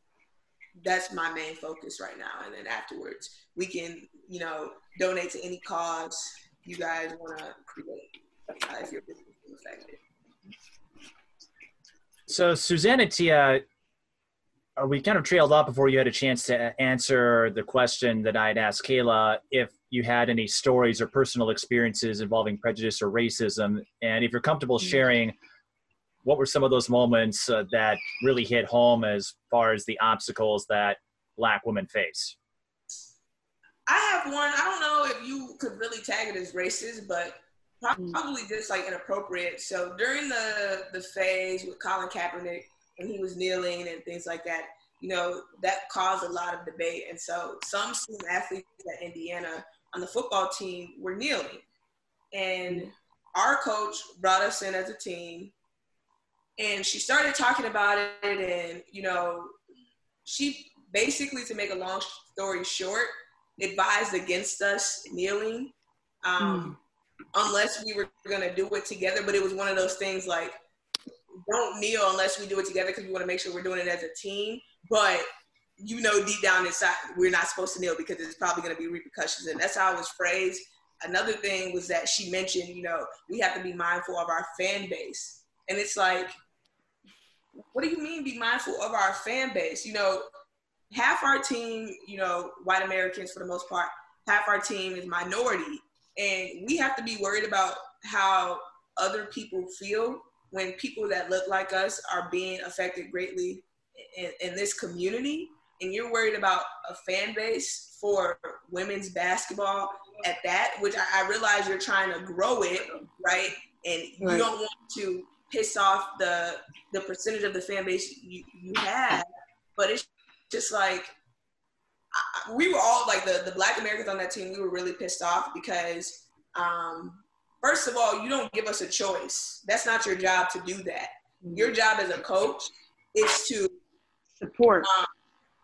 that's my main focus right now. And then afterwards, we can, you know, donate to any cause you guys want to create uh, if your business is affected. So, Susanna Tia, uh, we kind of trailed off before you had a chance to answer the question that I'd asked Cayla if you had any stories or personal experiences involving prejudice or racism. And if you're comfortable mm-hmm. sharing, what were some of those moments uh, that really hit home as far as the obstacles that black women face? I have one. I don't know if you could really tag it as racist but mm. probably just like inappropriate. So during the the phase with colin kaepernick when he was kneeling and things like that you know that caused a lot of debate. And so some student athletes at indiana on the football team were kneeling. And mm. our coach brought us in as a team and she started talking about it and you know she basically to make a long story short advised against us kneeling um, mm. unless we were going to do it together but it was one of those things like don't kneel unless we do it together because we want to make sure we're doing it as a team but you know deep down inside we're not supposed to kneel because there's probably going to be repercussions and that's how it was phrased another thing was that she mentioned you know we have to be mindful of our fan base and it's like what do you mean be mindful of our fan base? You know, half our team, you know, white Americans for the most part, half our team is minority. And we have to be worried about how other people feel when people that look like us are being affected greatly in, in this community. And you're worried about a fan base for women's basketball at that, which I, I realize you're trying to grow it, right? And right. you don't want to piss off the the percentage of the fan base you, you have, but it's just like I, we were all like the the Black Americans on that team. We were really pissed off because um, first of all, you don't give us a choice. That's not your job to do that. Mm-hmm. Your job as a coach is to support. Um,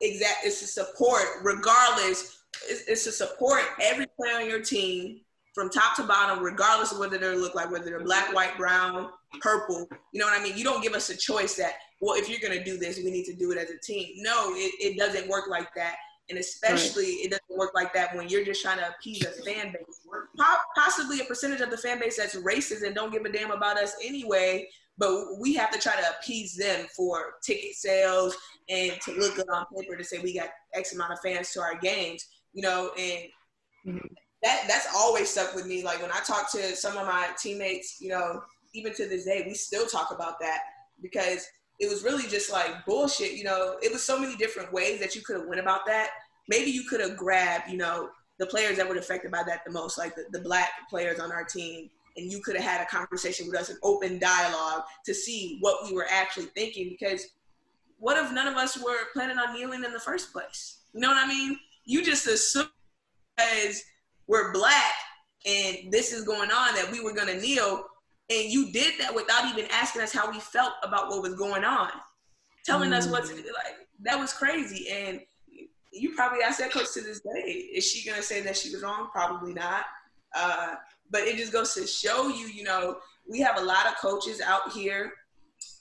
exact. It's to support regardless. It's, it's to support every player on your team from top to bottom, regardless of whether they look like whether they're black, white, brown, purple. You know what I mean? You don't give us a choice that, well, if you're gonna do this, we need to do it as a team. No, it, it doesn't work like that. And especially right. it doesn't work like that when you're just trying to appease a fan base. Possibly a percentage of the fan base that's racist and don't give a damn about us anyway, but we have to try to appease them for ticket sales and to look good on paper to say we got X amount of fans to our games, you know, and mm-hmm. That that's always stuck with me. Like when I talk to some of my teammates, you know, even to this day, we still talk about that because it was really just like bullshit. You know, it was so many different ways that you could have went about that. Maybe you could have grabbed, you know, the players that were affected by that the most, like the, the black players on our team, and you could have had a conversation with us, an open dialogue to see what we were actually thinking. Because what if none of us were planning on kneeling in the first place? You know what I mean? You just assume as we're black and this is going on that we were going to kneel and you did that without even asking us how we felt about what was going on. Telling mm. us what to do like that was crazy. And you probably ask that coach to this day is she going to say that she was wrong? Probably not. Uh, but it just goes to show you you know we have a lot of coaches out here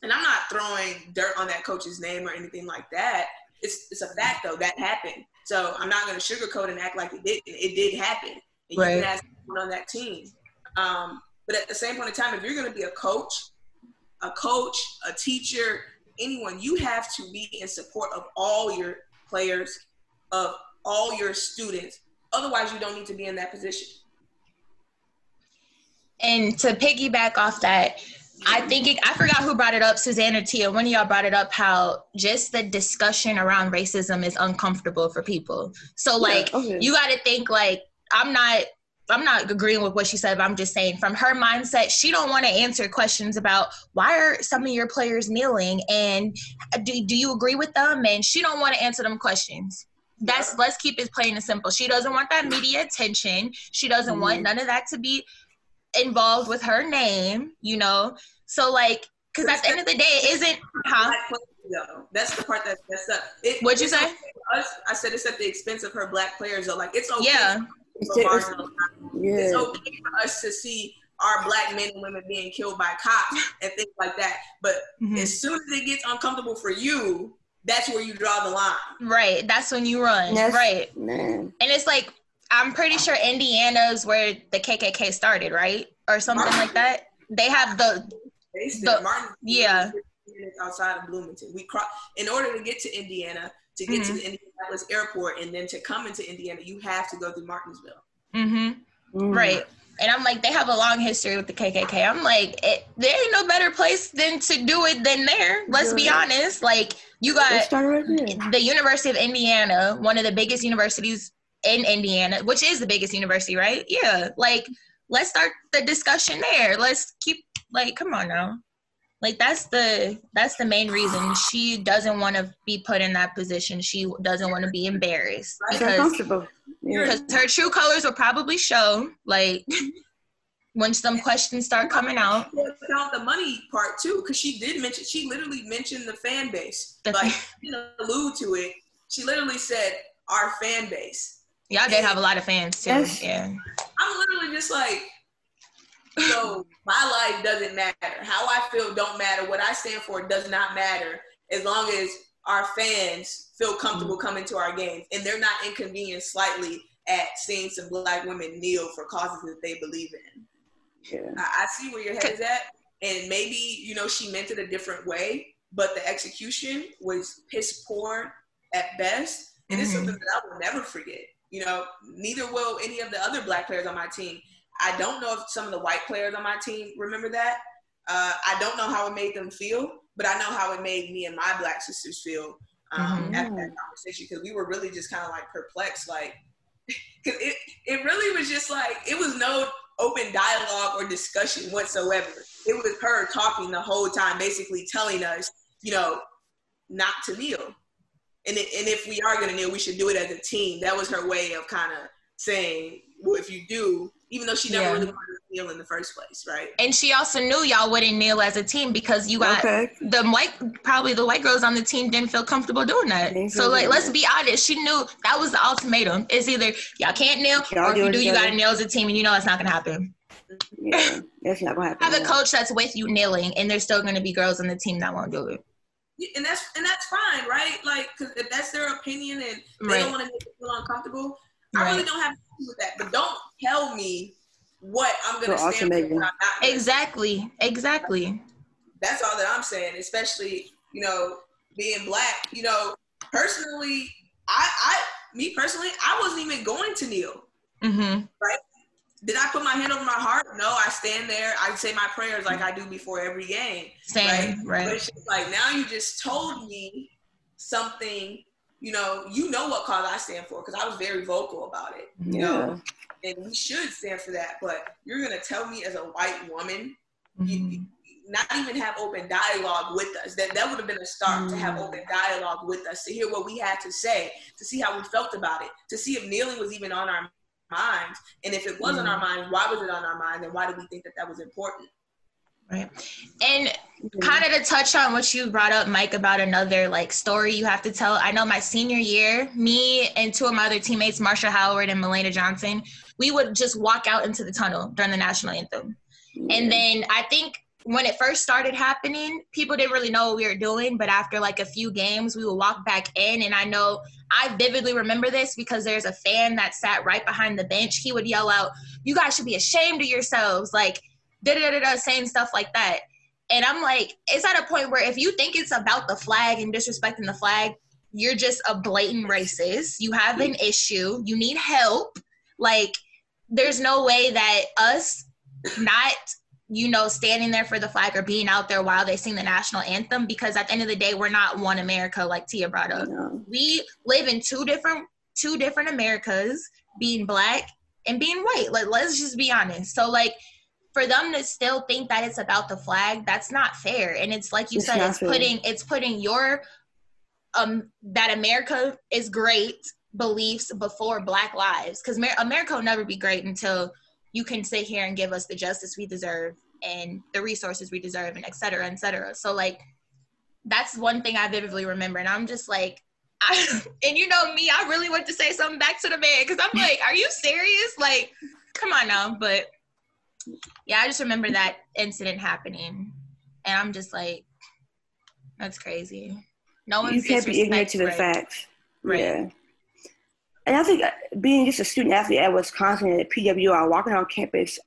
and i'm not throwing dirt on that coach's name or anything like that. It's, it's a fact though that happened so i'm not going to sugarcoat and act like it didn't it did happen and right. you can ask on that team um, but at the same point in time, if you're going to be a coach, a coach, a teacher, anyone, you have to be in support of all your players, of all your students. Otherwise, you don't need to be in that position. And to piggyback off that, I think it, I forgot who brought it up, Susanna Tia. One of y'all brought it up how just the discussion around racism is uncomfortable for people. So like yeah, okay. you got to think like I'm not I'm not agreeing with what she said, but I'm just saying from her mindset, she don't want to answer questions about why are some of your players kneeling and do, do you agree with them? And she don't want to answer them questions. That's let's keep it plain and simple. She doesn't want that media attention. She doesn't mm-hmm. want none of that to be involved with her name, you know. So like, because at the end of the day, it isn't huh? That's the part that's messed up. It, What'd you say? Us, I said it's at the expense of her black players. Though, like it's okay. Yeah it's, it's, yeah. it's okay for us to see our black men and women being killed by cops and things like that. But mm-hmm. as soon as it gets uncomfortable for you, that's where you draw the line. Right. That's when you run. That's, right. Man. And it's like I'm pretty sure Indiana's where the KKK started, right, or something Martin. like that. They have the, the Martin, yeah outside of Bloomington. We cross in order to get to Indiana to get mm-hmm. to the Indianapolis airport and then to come into Indiana, you have to go through Martinsville. Mm-hmm. Mm. Right. And I'm like, they have a long history with the KKK. I'm like, it, there ain't no better place than to do it than there. Let's be honest. Like, you got right the University of Indiana, one of the biggest universities in Indiana, which is the biggest university, right? Yeah. Like, let's start the discussion there. Let's keep, like, come on now like that's the that's the main reason she doesn't want to be put in that position she doesn't want to be embarrassed because, yeah. because her true colors will probably show like (laughs) when some questions start coming out about the money part too because she did mention she literally mentioned the fan base the like didn't allude to it she literally said our fan base y'all did have a lot of fans too yes. yeah i'm literally just like so my life doesn't matter. How I feel don't matter. What I stand for does not matter as long as our fans feel comfortable mm-hmm. coming to our games and they're not inconvenienced slightly at seeing some black women kneel for causes that they believe in. Yeah. I, I see where your head is at. And maybe, you know, she meant it a different way, but the execution was piss poor at best. And mm-hmm. it's something that I will never forget. You know, neither will any of the other black players on my team. I don't know if some of the white players on my team remember that. Uh, I don't know how it made them feel, but I know how it made me and my black sisters feel um, mm-hmm. after that conversation because we were really just kind of like perplexed, like (laughs) because it it really was just like it was no open dialogue or discussion whatsoever. It was her talking the whole time, basically telling us, you know, not to kneel. And, it, and if we are going to kneel, we should do it as a team. That was her way of kind of saying, well, if you do, even though she never yeah. really wanted to kneel in the first place, right? And she also knew y'all wouldn't kneel as a team because you got okay. the white, probably the white girls on the team didn't feel comfortable doing that. So like, let's be honest, she knew that was the ultimatum. It's either y'all can't kneel, y'all or if you do, you got to kneel as a team, and you know it's not gonna happen. Yeah, that's not gonna happen. (laughs) Have a coach that's with you kneeling, and there's still gonna be girls on the team that won't do it. And that's and that's fine, right? Like, cause if that's their opinion and they right. don't want to make you feel uncomfortable, right. I really don't have with that. But don't tell me what I'm gonna stand for. Exactly. Exactly. that's all that I'm saying. Especially, you know, being black. You know, personally, I, I, me personally, I wasn't even going to kneel. Mm-hmm. Right? Did I put my hand over my heart? No, I stand there. I say my prayers like I do before every game. Same, right? right. But it's just like now you just told me something. You know, you know what cause I stand for because I was very vocal about it. You Yeah. know, and we should stand for that. But you're gonna tell me as a white woman, you, Mhm. not even have open dialogue with us. That that would have been a start to have Mm. open dialogue with us, to hear what we had to say, to see how we felt about it, to see if kneeling was even on our minds, and if it was on Mm. our minds, why was it on our minds, and why did we think that that was important? Right. And kind of to touch on what you brought up, Mike, about another like story you have to tell. I know my senior year, me and two of my other teammates, Marsha Howard and Melena Johnson, we would just walk out into the tunnel during the national anthem. And then I think when it first started happening, people didn't really know what we were doing. But after like a few games, we would walk back in. And I know I vividly remember this because there's a fan that sat right behind the bench. He would yell out, You guys should be ashamed of yourselves. Like, da da da da, saying stuff like that. And I'm like, it's at a point where if you think it's about the flag and disrespecting the flag, you're just a blatant racist. You have an issue. You need help. Like, there's no way that us not, you know, standing there for the flag or being out there while they sing the national anthem, because at the end of the day, we're not one America, like Tia brought up. No. We live in two different two different Americas, being black and being white. Like, let's just be honest. So, like, for them to still think that it's about the flag, that's not fair. And it's like you It's said, it's fair. putting it's putting your um that America is great beliefs before Black lives because America will never be great until you can sit here and give us the justice we deserve and the resources we deserve and et cetera, et cetera. So like that's one thing I vividly remember, and I'm just like. (laughs) I, and you know me, I really want to say something back to the man because I'm like, are you serious? Like, come on now. But yeah, I just remember that incident happening, and I'm just like, that's crazy. No one's you can't be ignorant to the facts. Right. Yeah. And I think uh, being just a student athlete at Wisconsin and at PWI, walking on campus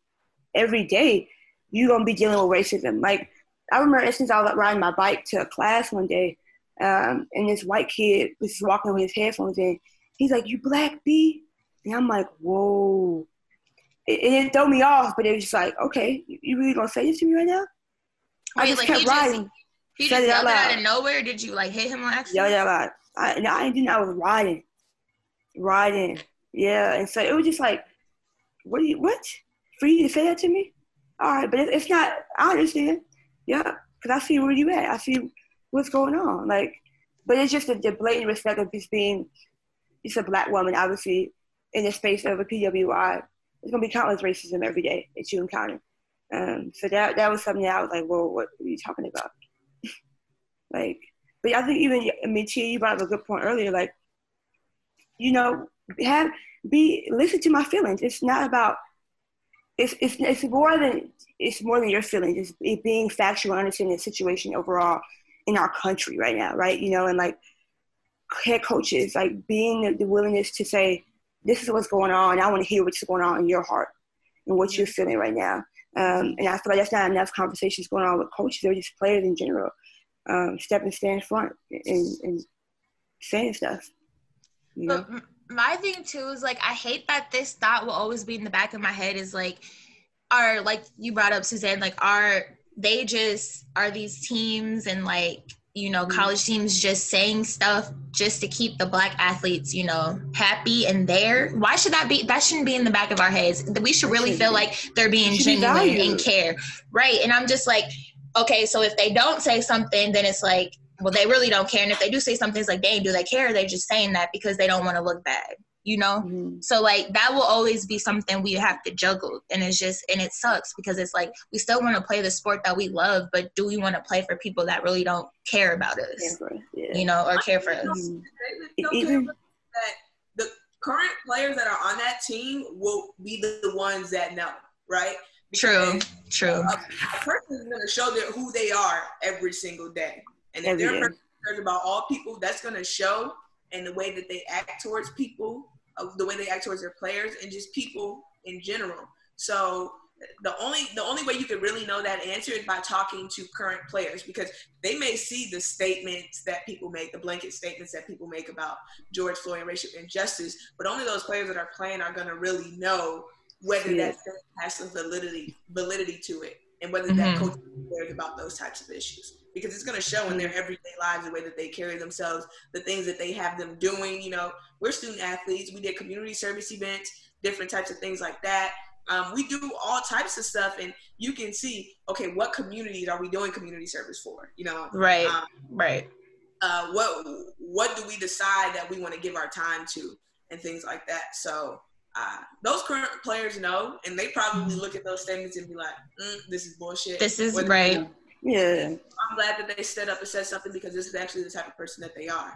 every day, you're gonna be dealing with racism. Like I remember instance I was riding my bike to a class one day, um, and this white kid was just walking with his headphones in. He's like, "You black B," and I'm like, "Whoa." It, it didn't throw me off, but it was just like, "Okay, you, you really gonna say this to me right now?" I just like, kept he just- riding. He Said just out out of nowhere. Did you like hit him on accident? Yeah, yeah, I, no, I didn't. Know I was riding, riding. Yeah, and so it was just like, what? You, what? For you to say that to me? All right, but it's not. I understand. Yeah, because I see where you at. I see what's going on. Like, but it's just the, the blatant respect of just being, just a black woman, obviously, in the space of a PWI. There's gonna be countless racism every day that you encounter. Um, so that that was something that I was like, whoa, what are you talking about? (laughs) like, but I think even I mean, Tia, you brought up a good point earlier. Like, you know, have be listen to my feelings. It's not about. It's it's it's more than it's more than your feelings. It's it being factual, understanding the situation overall in our country right now, right? You know, and like head coaches, like being the, willingness to say, "This is what's going on. I want to hear what's going on in your heart and what you're feeling right now." Um, and I feel like that's not enough conversations going on with coaches or just players in general. Um, step and stand front and, and saying stuff. You know? But my thing too is like I hate that this thought will always be in the back of my head is like are like you brought up Suzanne like are they just are these teams and like you know Mm-hmm. college teams just saying stuff just to keep the black athletes you know happy and there. Why should that be that shouldn't be in the back of our heads? We should really feel like they're being should be genuine and care. Right and i'm just like okay so if they don't say something then it's like well they really don't care and if they do say something it's like dang do they care they're just saying that because they don't want to look bad you know Mhm. so like that will always be something we have to juggle and it's just and it sucks because it's like we still want to play the sport that we love but do we want to play for people that really don't care about us Yeah, yeah. you know or care for us. They Even- that the current players that are on that team will be the, the ones that know, right? true true A, a person is going to show their, who they are every single day, and if Every they're a day. person who cares about all people, that's going to show in the way that they act towards people, of the way they act towards their players, and just people in general. So the only the only way you could really know that answer is by talking to current players because they may see the statements that people make, the blanket statements that people make about George Floyd and racial injustice, but only those players that are playing are going to really know whether yeah. that has some validity validity to it and whether mm-hmm. that coach cares about those types of issues. Because it's going to show in their everyday lives the way that they carry themselves the things that they have them doing you know. We're student athletes. We did community service events different types of things like that. Um, we do all types of stuff and you can see okay what communities are we doing community service for you know? Right. Um, right. uh, what what do we decide that we want to give our time to and things like that. So uh, those current players know, and they probably look at those statements and be like, mm, "This is bullshit." This is right. Yeah. I'm glad that they stood up and said something because this is actually the type of person that they are.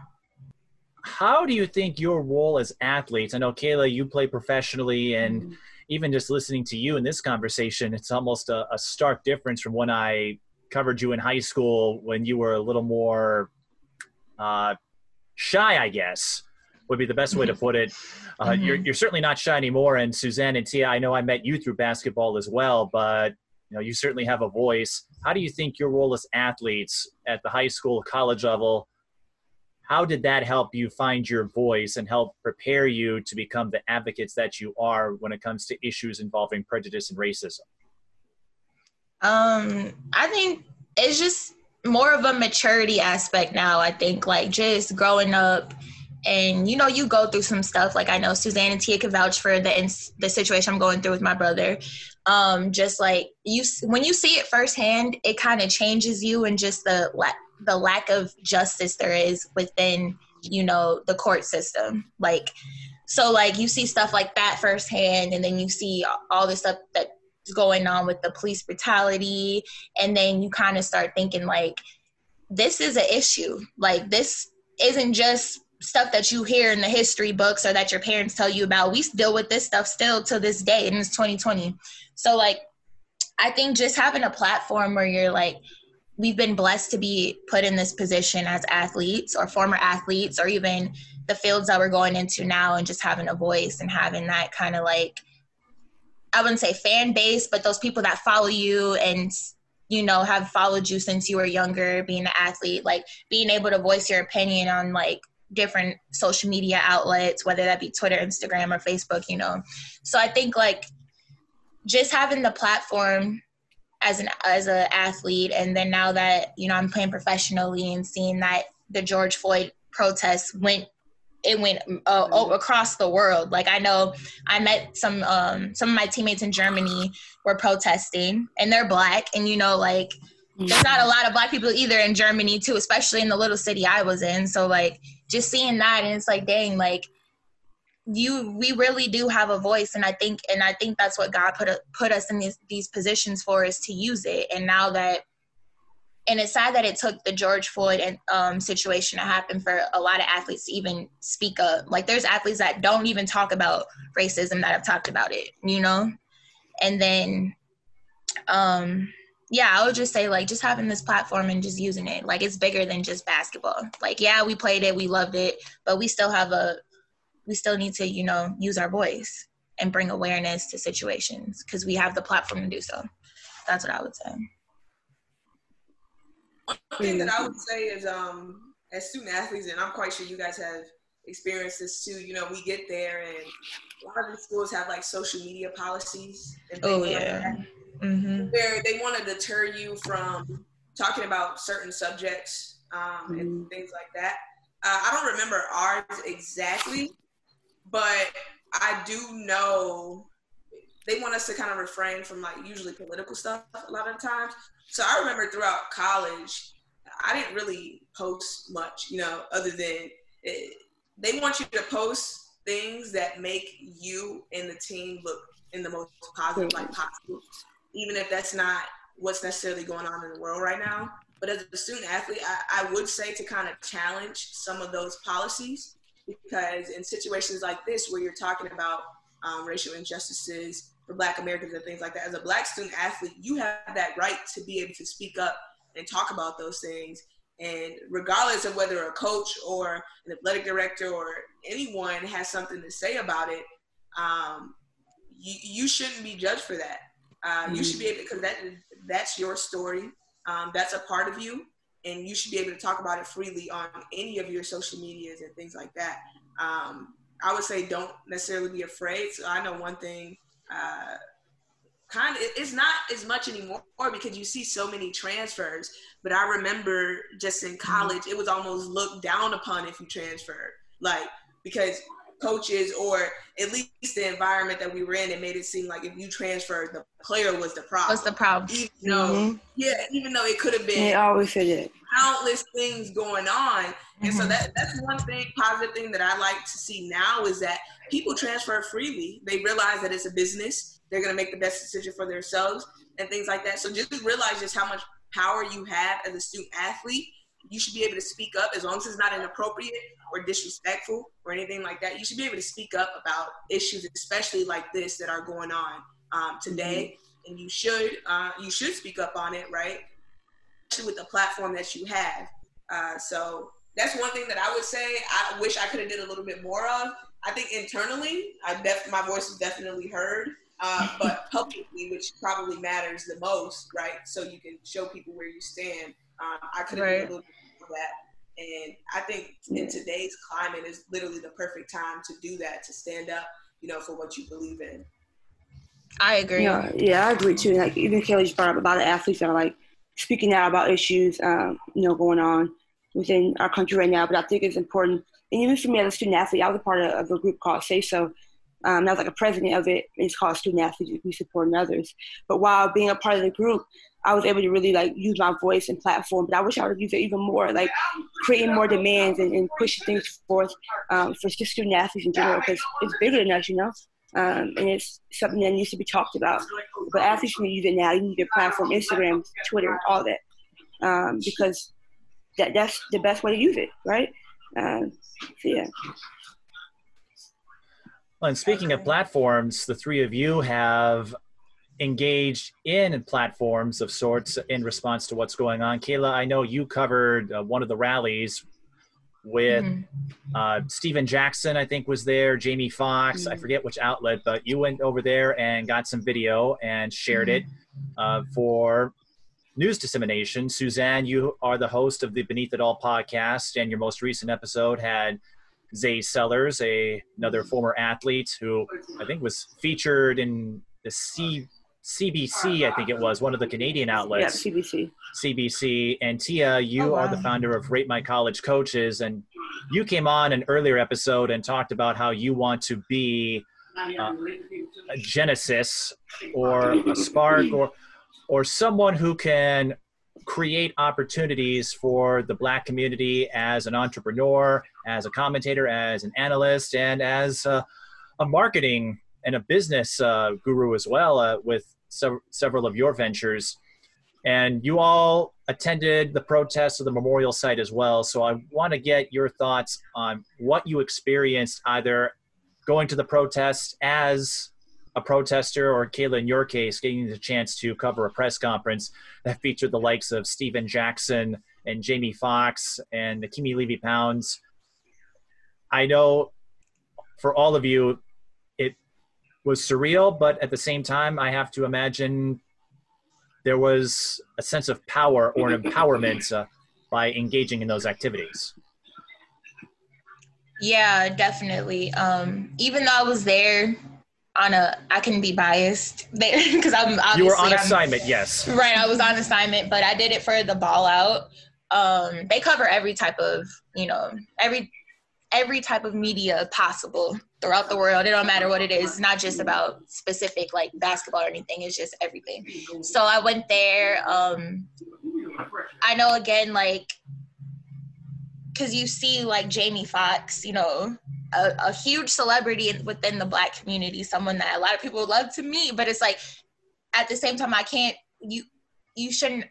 How do you think your role as athletes? I know Cayla, you play professionally, and mm-hmm. even just listening to you in this conversation, it's almost a, a stark difference from when I covered you in high school when you were a little more uh, shy, I guess would be the best way to put it. Uh, mm-hmm. you're, you're certainly not shy anymore. And Suzanne and Tia, I know I met you through basketball as well, but you know you certainly have a voice. How do you think your role as athletes at the high school, college level, how did that help you find your voice and help prepare you to become the advocates that you are when it comes to issues involving prejudice and racism? Um, I think it's just more of a maturity aspect now. I think like just growing up and you know you go through some stuff. Like i know suzanne and tia can vouch for the the situation i'm going through with my brother. Um just like you when you see it firsthand it kind of changes you and just the lack the lack of justice there is within you know the court system. Like so like you see stuff like that firsthand and then you see all the stuff that's going on with the police brutality and then you kind of start thinking like this is an issue. Like this isn't just stuff that you hear in the history books or that your parents tell you about. We deal with this stuff still to this day, and it's 2020. So, like, I think just having a platform where you're like, we've been blessed to be put in this position as athletes or former athletes, or even the fields that we're going into now, and just having a voice and having that kind of like, I wouldn't say fan base, but those people that follow you and you know have followed you since you were younger being an athlete like being able to voice your opinion on like different social media outlets, whether that be Twitter, Instagram, or Facebook, you know. So I think like just having the platform as an as an athlete, and then now that you know I'm playing professionally and seeing that the George Floyd protests went it went uh, across the world. Like I know I met some um, some of my teammates in Germany were protesting, and they're black, and you know like there's not a lot of black people either in Germany too, especially in the little city I was in. So like just seeing that and it's like dang like you we really do have a voice and I think and I think that's what God put a, put us in these these positions for is to use it. And now that and it's sad that it took the George Floyd and, um, situation to happen for a lot of athletes to even speak up. Like there's athletes that don't even talk about racism that have talked about it, you know? And then um yeah, I would just say like just having this platform and just using it. Like it's bigger than just basketball. Like yeah, we played it, we loved it, but we still have a we still need to, you know, use our voice and bring awareness to situations because we have the platform to do so. That's what I would say. One thing that I would say is um as student athletes, and I'm quite sure you guys have experienced this too, you know, we get there and a lot of the schools have like social media policies and things oh, yeah. like that mm-hmm. where they want to deter you from talking about certain subjects um, mm-hmm. and things like that. Uh, I don't remember ours exactly, but I do know they want us to kind of refrain from like usually political stuff a lot of the times. So I remember throughout college, I didn't really post much, you know, other than it, they want you to post things that make you and the team look in the most positive light possible even if that's not what's necessarily going on in the world right now. But as a student athlete, I, I would say to kind of challenge some of those policies because in situations like this where you're talking about um, racial injustices for Black Americans and things like that, as a Black student athlete, you have that right to be able to speak up and talk about those things. And regardless of whether a coach or an athletic director or anyone has something to say about it, um, you, you shouldn't be judged for that Uh, mm-hmm. You should be able because that that's your story. Um, that's a part of you, and you should be able to talk about it freely on any of your social medias and things like that. Um, I would say don't necessarily be afraid. So I know one thing. Uh, kind of it's not as much anymore because you see so many transfers but i remember just in mm-hmm. college it was almost looked down upon if you transferred like because coaches or at least the environment that we were in, it made it seem like if you transferred, the player was the problem. What's the problem? Even though, mm-hmm. yeah, even though it could have been. They always said it. Countless things going on, mm-hmm. and so mm-hmm. that that's one thing, positive thing that I like to see now is that people transfer freely. They realize that it's a business. They're gonna make the best decision for themselves and things like that. So just realize just how much power you have as a student athlete you should be able to speak up as long as it's not inappropriate or disrespectful or anything like that. You should be able to speak up about issues, especially like this, that are going on um, today. Mm-hmm. And you should uh, you should speak up on it, right? Especially with the platform that you have. Uh, so that's one thing that I would say. I wish I could have did a little bit more of. I think internally, I def- my voice was definitely heard. Uh, (laughs) but publicly, which probably matters the most, right? So you can show people where you stand. Um, I could have right. a little bit that. And I think in today's climate is literally the perfect time to do that, to stand up, you know, for what you believe in. I agree. Yeah, yeah, I agree too. Like even Kelly just brought up about the athletes that are like speaking out about issues, um, you know, going on within our country right now. But I think it's important. And even for me as a student athlete, I was a part of, of a group called Say So. Um, I was like a president of it. It's called Student Athletes We Support Others. But while being a part of the group, I was able to really like use my voice and platform, but I wish I would use it even more, like creating more demands and, and pushing things forth um, for just student athletes in general, because it's bigger than us, you know, um, and it's something that needs to be talked about. But athletes need to use it now. You need your platform, Instagram, Twitter, all that, um, because that that's the best way to use it, right? Um, so yeah. Well, and speaking of platforms, the three of you have engaged in platforms of sorts in response to what's going on. Cayla, I know you covered uh, one of the rallies with mm-hmm. uh, Stephen Jackson, I think was there, Jamie Foxx, mm-hmm. I forget which outlet, but you went over there and got some video and shared mm-hmm. it uh, for news dissemination. Suzanne, you are the host of the Beneath It All podcast, and your most recent episode had Zay Sellers, a another former athlete who I think was featured in the C CBC, I think it was, one of the Canadian outlets. Yeah, CBC. CBC. And Tia, you oh, wow. are the founder of Rate My College Coaches. And you came on an earlier episode and talked about how you want to be uh, a genesis or a spark or, or someone who can create opportunities for the black community as an entrepreneur, as a commentator, as an analyst, and as a, a marketing and a business uh, guru as well uh, with sev- several of your ventures. And you all attended the protests of the memorial site as well. So I want to get your thoughts on what you experienced either going to the protest as a protester or Cayla, in your case, getting the chance to cover a press conference that featured the likes of Stephen Jackson and Jamie Foxx and Nekima Levy Pounds. I know for all of you, was surreal, but at the same time, I have to imagine there was a sense of power or an empowerment uh, by engaging in those activities. Yeah, definitely. Um, even though I was there on a, I can be biased (laughs) because I'm you were on assignment. I'm, yes, right. I was on assignment, but I did it for the ball out. Um, they cover every type of, you know, every every type of media possible throughout the world. It don't matter what it is. It's not just about specific like basketball or anything. It's just everything. So I went there. Um, I know again like because you see like Jamie Foxx, you know, a, a huge celebrity within the black community, someone that a lot of people love to meet, but it's like at the same time I can't you you shouldn't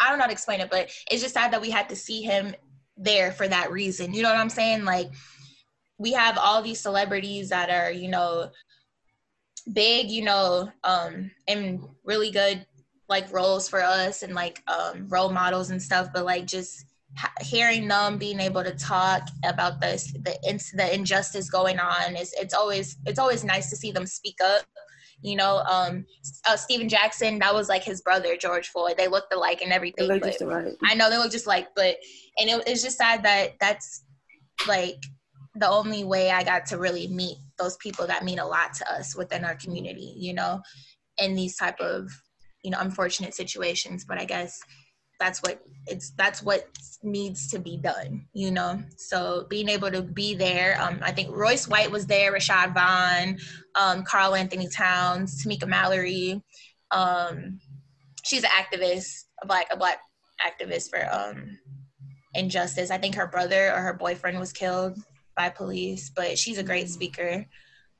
I don't know how to explain it, but it's just sad that we had to see him there for that reason. You know what I'm saying? Like we have all these celebrities that are, you know, big, you know, um, and really good like roles for us and like um, role models and stuff. But like just hearing them being able to talk about this, the the injustice going on is it's always it's always nice to see them speak up You know, um, uh, Stephen Jackson, that was like his brother, George Floyd. They looked alike and everything. They just alike. I know they look just like, but and it, it's just sad that that's like the only way I got to really meet those people that mean a lot to us within our community. You know, in these type of you know unfortunate situations. But I guess that's what it's that's what needs to be done you know? So being able to be there um, i think royce white was there rashad vaughn um, karl-anthony towns tamika mallory um, she's an activist a black a black activist for um, injustice. I think her brother or her boyfriend was killed by police but she's a great speaker.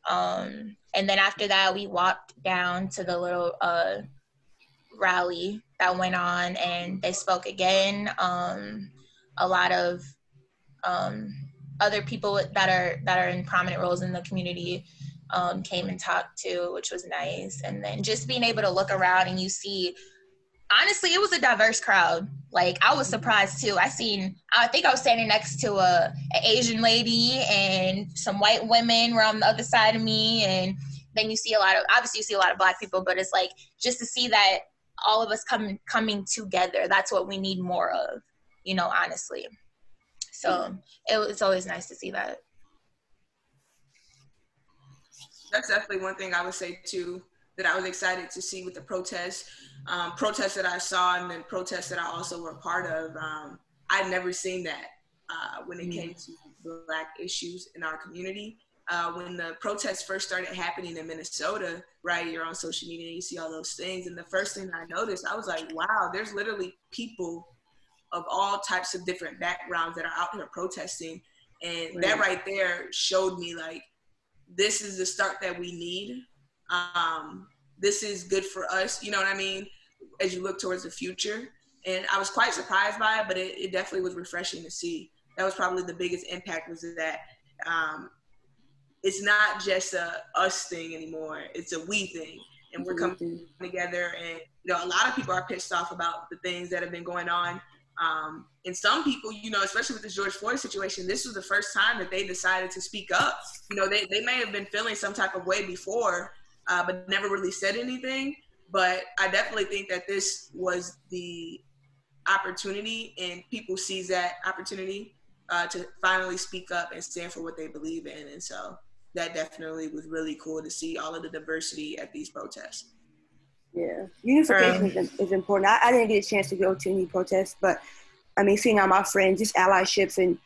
Um, and then after that we walked down to the little uh, rally that went on and they spoke again. Um, a lot of um, other people that are that are in prominent roles in the community um, came and talked to, which was nice. And then just being able to look around and you see, honestly, it was a diverse crowd. Like I was surprised too. I seen, I think I was standing next to a an Asian lady and some white women were on the other side of me, and then you see a lot of obviously you see a lot of black people, but it's like just to see that all of us coming coming together. That's what we need more of, you know, honestly. So it, it's always nice to see that. That's definitely one thing I would say too that I was excited to see with the protests, um, protests that I saw and then protests that I also were part of. Um, I'd never seen that uh, when it mm-hmm. came to black issues in our community uh, when the protests first started happening in Minnesota, right? You're on social media, you see all those things. And the first thing I noticed, I was like, wow, there's literally people of all types of different backgrounds that are out here protesting. And right. that right there showed me like, this is the start that we need. Um, this is good for us, you know what I mean? As you look towards the future. And I was quite surprised by it, but it, it definitely was refreshing to see. That was probably the biggest impact was that um, it's not just a us thing anymore. It's a we thing, and we're coming mm-hmm. together. And you know, a lot of people are pissed off about the things that have been going on. Um, and some people, you know, especially with the George Floyd situation, this was the first time that they decided to speak up. You know, they, they may have been feeling some type of way before, uh, but never really said anything. But I definitely think that this was the opportunity, and people seize that opportunity uh, to finally speak up and stand for what they believe in. And so that definitely was really cool to see all of the diversity at these protests. Yeah, unification um, is, important. I, I, didn't get a chance to go to any protests, but I mean, seeing all my friends, just allyships and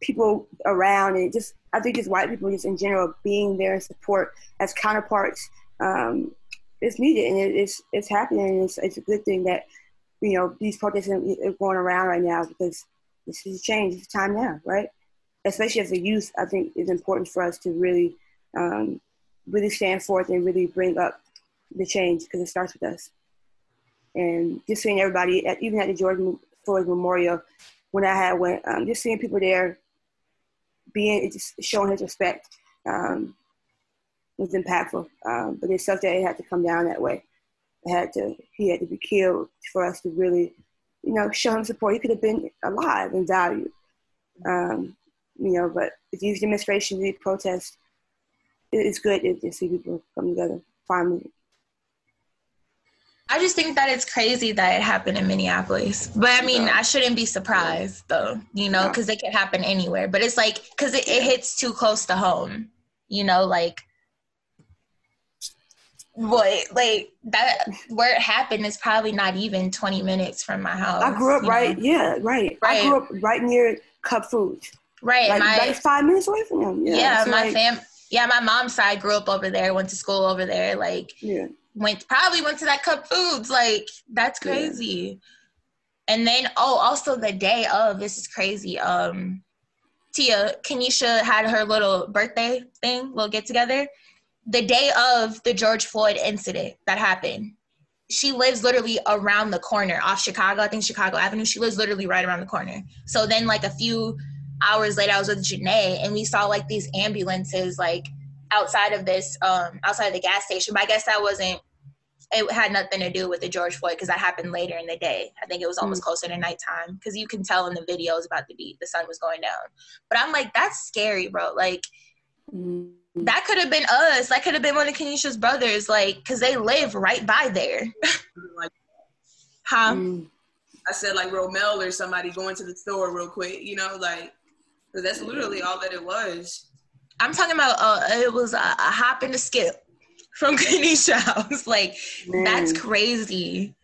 people around, and just I think just white people, just in general, being there and support as counterparts um, is needed, and it, it's it's happening. It's it's a good thing that you know these protests are going around right now because this is a change. It's time now, right? Especially as a youth, I think it's important for us to really, um, really stand forth and really bring up the change because it starts with us. And just seeing everybody, at, even at the George Floyd Memorial, when I had went, um, just seeing people there, being just showing his respect um, was impactful. Um, but it's sucked that it had to come down that way. It had to, he had to be killed for us to really, you know, show him support. He could have been alive and valued. Um, you know, but these demonstrations, these protests, it's good to, see people come together finally. I just think that it's crazy that it happened in Minneapolis. But I mean, I shouldn't be surprised though, you know, because it could happen anywhere. But it's like, because it, it hits too close to home, you know, like what like that where it happened is probably not even 20 minutes from my house. I grew up right, know? yeah, right. right. I grew up right near Cup Foods. Right. Like, my, like five minutes away from them. Yeah, yeah so my like, fam yeah, my mom's side grew up over there, went to school over there, like yeah. went probably went to that cup foods. Like that's crazy. Yeah. And then oh also the day of, this is crazy. Um Tia, Kenesha had her little birthday thing, little get together. The day of the George Floyd incident that happened, she lives literally around the corner off Chicago, I think Chicago Avenue. She lives literally right around the corner. So then like a few hours later, I was with Janae and we saw like these ambulances like outside of this, um, outside of the gas station. But I guess that wasn't, it had nothing to do with the George Floyd because that happened later in the day. I think it was almost mm closer to nighttime because you can tell in the videos about the beat, the sun was going down. But I'm like, that's scary, bro. Like, mm that could have been us. That could have been one of Kenesha's brothers, like, because they live right by there. (laughs) like, huh? Mm. I said like Romel or somebody going to the store real quick, you know, like, cause that's literally all that it was. I'm talking about uh, it was a, a hop and a skip from (laughs) Kenesha house. like, Man. that's crazy.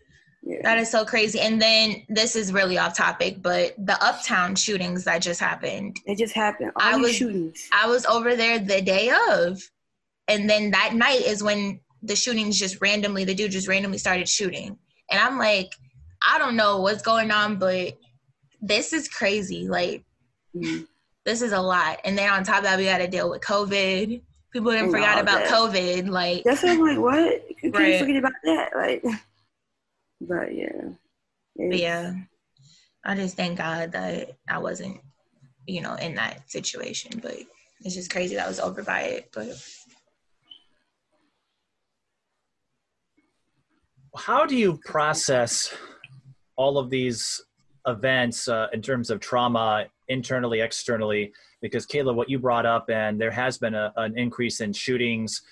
Yeah. That is so crazy. And then this is really off topic, but the uptown shootings that just happened. It just happened. All I was shootings. I was over there the day of. And then that night is when the shootings just randomly, the dude just randomly started shooting. And I'm like, I don't know what's going on, but this is crazy. Like, mm. This is a lot. And then on top of that, we got to deal with COVID. People didn't forget about that. COVID. Like, that's what I'm like, what? You can't forget about that. Like, but yeah. But yeah. I just thank God that I wasn't, you know, in that situation. But it's just crazy that I was over by it. But how do you process all of these events uh, in terms of trauma internally, externally? Because Cayla, what you brought up, and there has been a, an increase in shootings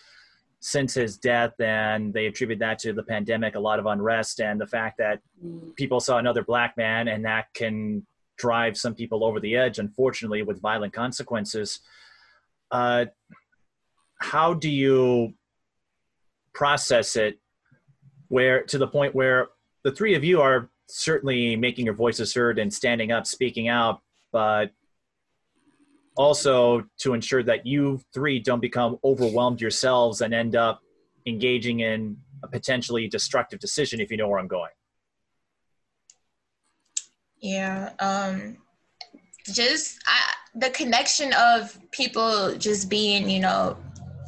since his death, and they attribute that to the pandemic, a lot of unrest, and the fact that mm. people saw another black man, and that can drive some people over the edge, unfortunately, with violent consequences. Uh, how do you process it where to the point where the three of you are certainly making your voices heard and standing up, speaking out, but also to ensure that you three don't become overwhelmed yourselves and end up engaging in a potentially destructive decision if you know where I'm going. Yeah, um just I, the connection of people just being, you know,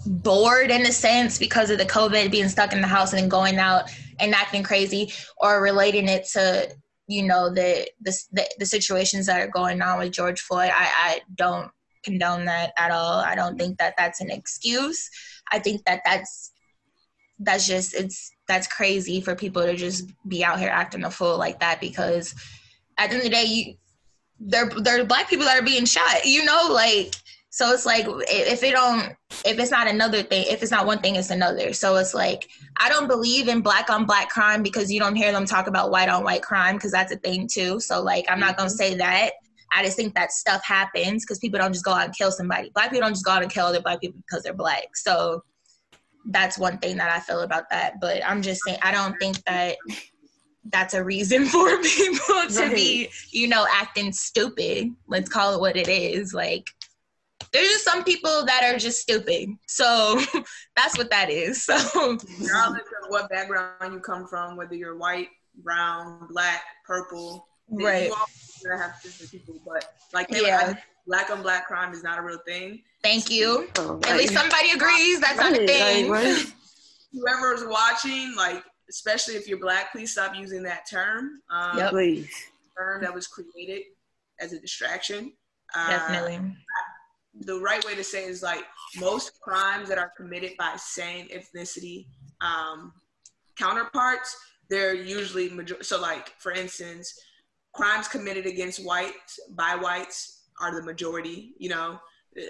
bored in a sense because of the COVID being stuck in the house and going out and acting crazy or relating it to you know the the the, situations that are going on with George Floyd. I, I don't condone that at all. I don't think that that's an excuse. I think that that's that's just it's that's crazy for people to just be out here acting a fool like that because at the end of the day you there are black people that are being shot you know like so it's like if it don't if it's not another thing, if it's not one thing, it's another. So it's like I don't believe in black on black crime because you don't hear them talk about white on white crime because that's a thing too. So like I'm not gonna mm-hmm. say that. I just think that stuff happens because people don't just go out and kill somebody. Black people don't just go out and kill other black people because they're black. So that's one thing that I feel about that. But I'm just saying I don't think that that's a reason (laughs) for people to right. be, you know, acting stupid. Let's call it what it is. Like there's just some people that are just stupid. So (laughs) that's what that is. So regardless of what background you come from, whether you're white, brown, black, purple, right? You all gonna have different people, but like yeah. black on black crime is not a real thing. Thank you. Oh, At least somebody agrees that's not a thing. (laughs) Whoever's watching, like especially if you're black, please stop using that term. Um, yep. Please. Term that was created as a distraction. Definitely. Uh, the right way to say is like most crimes that are committed by same ethnicity um, counterparts, they're usually major- so like for instance, crimes committed against whites by whites are the majority. You know,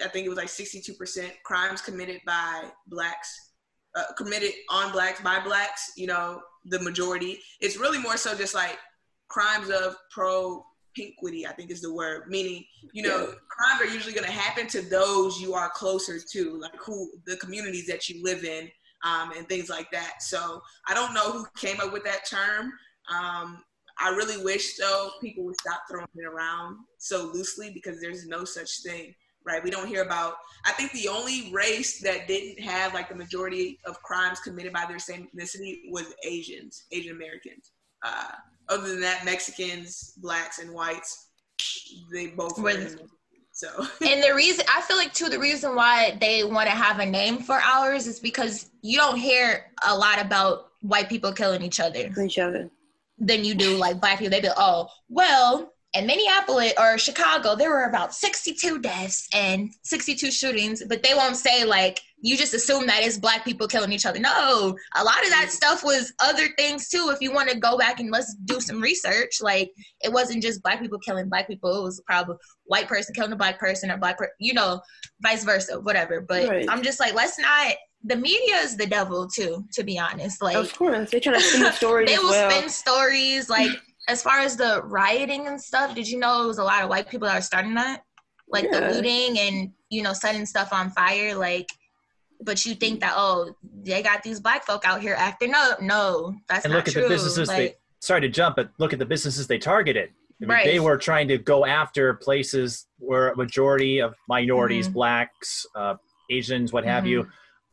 I think it was like 62% crimes committed by blacks, uh, committed on blacks by blacks. You know, the majority. It's really more so just like crimes of pro pinquity, I think is the word, meaning, you know, yeah. crimes are usually going to happen to those you are closer to, like who the communities that you live in um, and things like that. So I don't know who came up with that term. Um, I really wish, though, people would stop throwing it around so loosely because there's no such thing, right? We don't hear about, I think the only race that didn't have like the majority of crimes committed by their same ethnicity was Asians, Asian Americans. Uh, other than that, Mexicans, blacks, and whites, they both were. So. (laughs) and the reason I feel like too, the reason why they want to have a name for ours is because you don't hear a lot about white people killing each other. Each other. Than you do like black people. They be oh well, in Minneapolis or Chicago, there were about 62 deaths and 62 shootings, but they won't say like you just assume that it's black people killing each other. No, a lot of that mm-hmm. stuff was other things too. If you want to go back and let's do some research, like it wasn't just black people killing black people. It was probably white person killing a black person or black, per- you know, vice versa, whatever. But right. I'm just like, let's not. The media is the devil too, to be honest. Like, of course, they try to spin (laughs) stories. they will well. spin stories like as far as the rioting and stuff, did you know it was a lot of white people that were starting that? Like yeah. the looting and, you know, setting stuff on fire, like but you think that oh they got these black folk out here acting up no that's and not look at true. the businesses like, they sorry to jump but look at the businesses they targeted I mean, right. they were trying to go after places where a majority of minorities mm-hmm. blacks uh, asians what have mm-hmm. you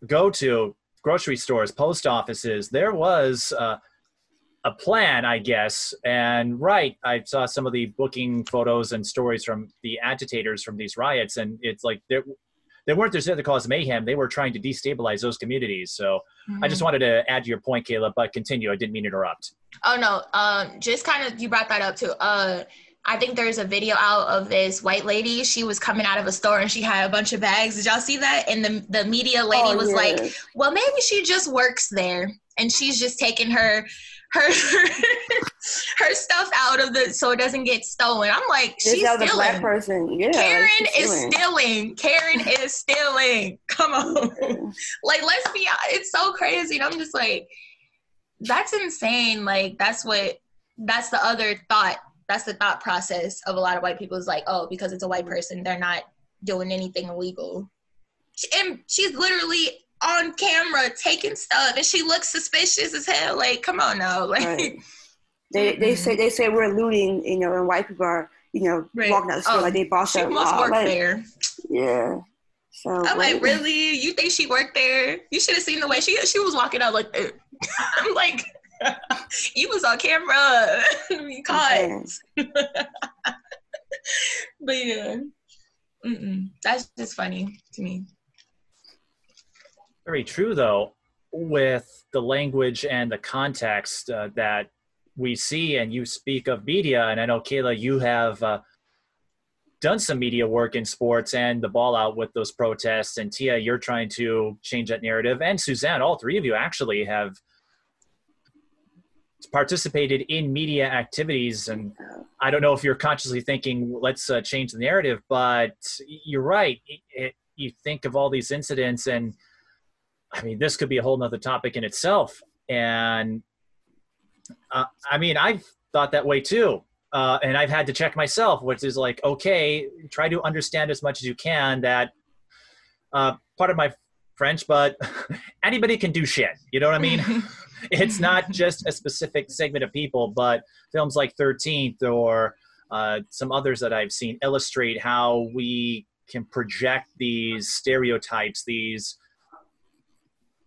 go to grocery stores post offices there was uh, a plan, I guess. And right, I saw some of the booking photos and stories from the agitators from these riots, and it's like they they weren't there to cause mayhem. They were trying to destabilize those communities. So mm-hmm. I just mm-hmm. wanted to add to your point, Caleb, but continue. I didn't mean to interrupt. Oh no, um, just kind of you brought that up too. Uh, I think there's a video out of this white lady. She was coming out of a store and she had a bunch of bags. Did y'all see that? And the the media lady oh, was yeah. like, "Well, maybe she just works there, and she's just taking her." Her (laughs) her stuff out of the so it doesn't get stolen. I'm like, she's stealing. Black person. Yeah, Karen is stealing. Karen is (laughs) stealing. Come on. (laughs) like, let's be it's so crazy. And I'm just like, that's insane. Like, that's what that's the other thought. That's the thought process of a lot of white people is like, oh, because it's a white person, they're not doing anything illegal. And she's literally on camera taking stuff and she looks suspicious as hell. Like, come on now. (laughs) Like right. they they mm-hmm. say they say we're looting, you know, and white people are, you know, right. walking out the store oh, like they boss she up. must work like, there. Yeah. So I'm like, really? You think she worked there? You should have seen the way she she was walking out like (laughs) I'm like (laughs) you was on camera. you caught. but yeah. Mm-mm. That's just funny to me very true though with the language and the context uh, that we see and you speak of media. And i know cayla you have uh, done some media work in sports and the ball out with those protests. And tia you're trying to change that narrative. And suzanne all three of you actually have participated in media activities. And i don't know if you're consciously thinking let's uh, change the narrative but you're right. It, it, you think of all these incidents and I mean, this could be a whole nother topic in itself. And uh, I mean, I've thought that way too. Uh, and I've had to check myself, which is like, okay, try to understand as much as you can that uh, part of my French, but (laughs) anybody can do shit. You know what I mean? (laughs) (laughs) it's not just a specific segment of people, but films like 13th or uh, some others that I've seen illustrate how we can project these stereotypes, these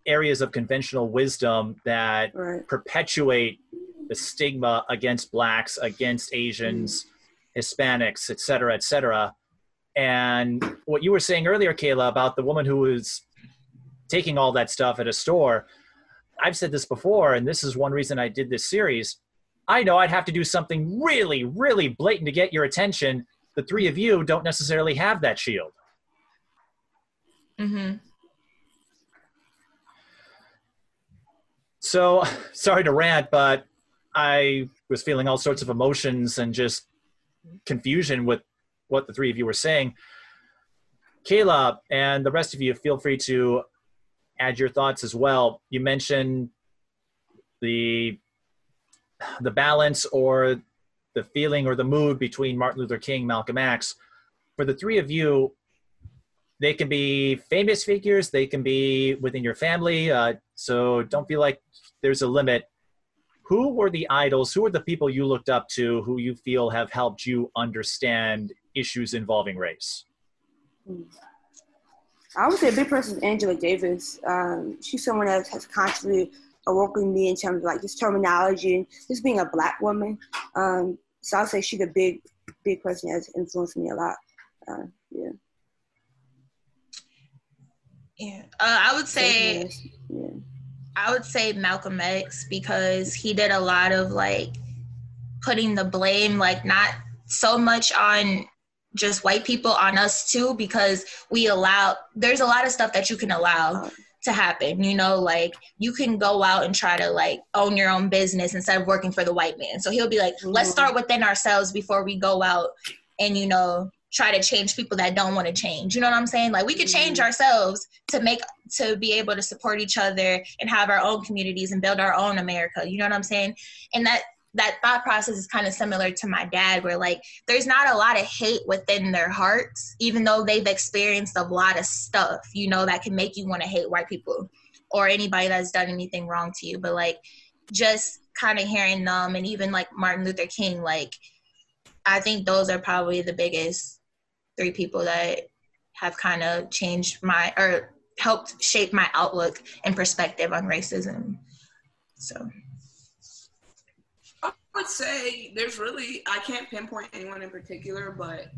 areas of conventional wisdom that right. perpetuate the stigma against blacks, against Asians, mm. Hispanics, et cetera, et cetera. And what you were saying earlier, Cayla, about the woman who was taking all that stuff at a store, I've said this before, and this is one reason I did this series. I know I'd have to do something really, really blatant to get your attention. The three of you don't necessarily have that shield. Mm-hmm. So (laughs) sorry to rant, but I was feeling all sorts of emotions and just confusion with what the three of you were saying. Cayla and the rest of you, feel free to add your thoughts as well. You mentioned the the balance or the feeling or the mood between Martin Luther King, Malcolm X. For the three of you, they can be famous figures, they can be within your family. Uh, so don't feel like there's a limit. Who were the idols? Who are the people you looked up to who you feel have helped you understand issues involving race? I would say a big person is Angela Davis. Um, she's someone that has constantly awoken me in terms of like just terminology and just being a black woman. Um, so I'll say she's a big, big person that has influenced me a lot. Uh, yeah. Yeah, uh, I would say, yeah. I would say Malcolm X because he did a lot of like putting the blame, like not so much on just white people on us too because we allow there's a lot of stuff that you can allow to happen you know like you can go out and try to like own your own business instead of working for the white man. So he'll be like let's start within ourselves before we go out and you know try to change people that don't want to change you know what i'm saying? Like we could change mm-hmm. ourselves to make to be able to support each other and have our own communities and build our own america you know what i'm saying? And that that thought process is kind of similar to my dad where like there's not a lot of hate within their hearts even though they've experienced a lot of stuff you know that can make you want to hate white people or anybody that's done anything wrong to you. But like just kind of hearing them and even like martin luther king like i think those are probably the biggest three people that have kind of changed my or helped shape my outlook and perspective on racism so I would say there's really I can't pinpoint anyone in particular, but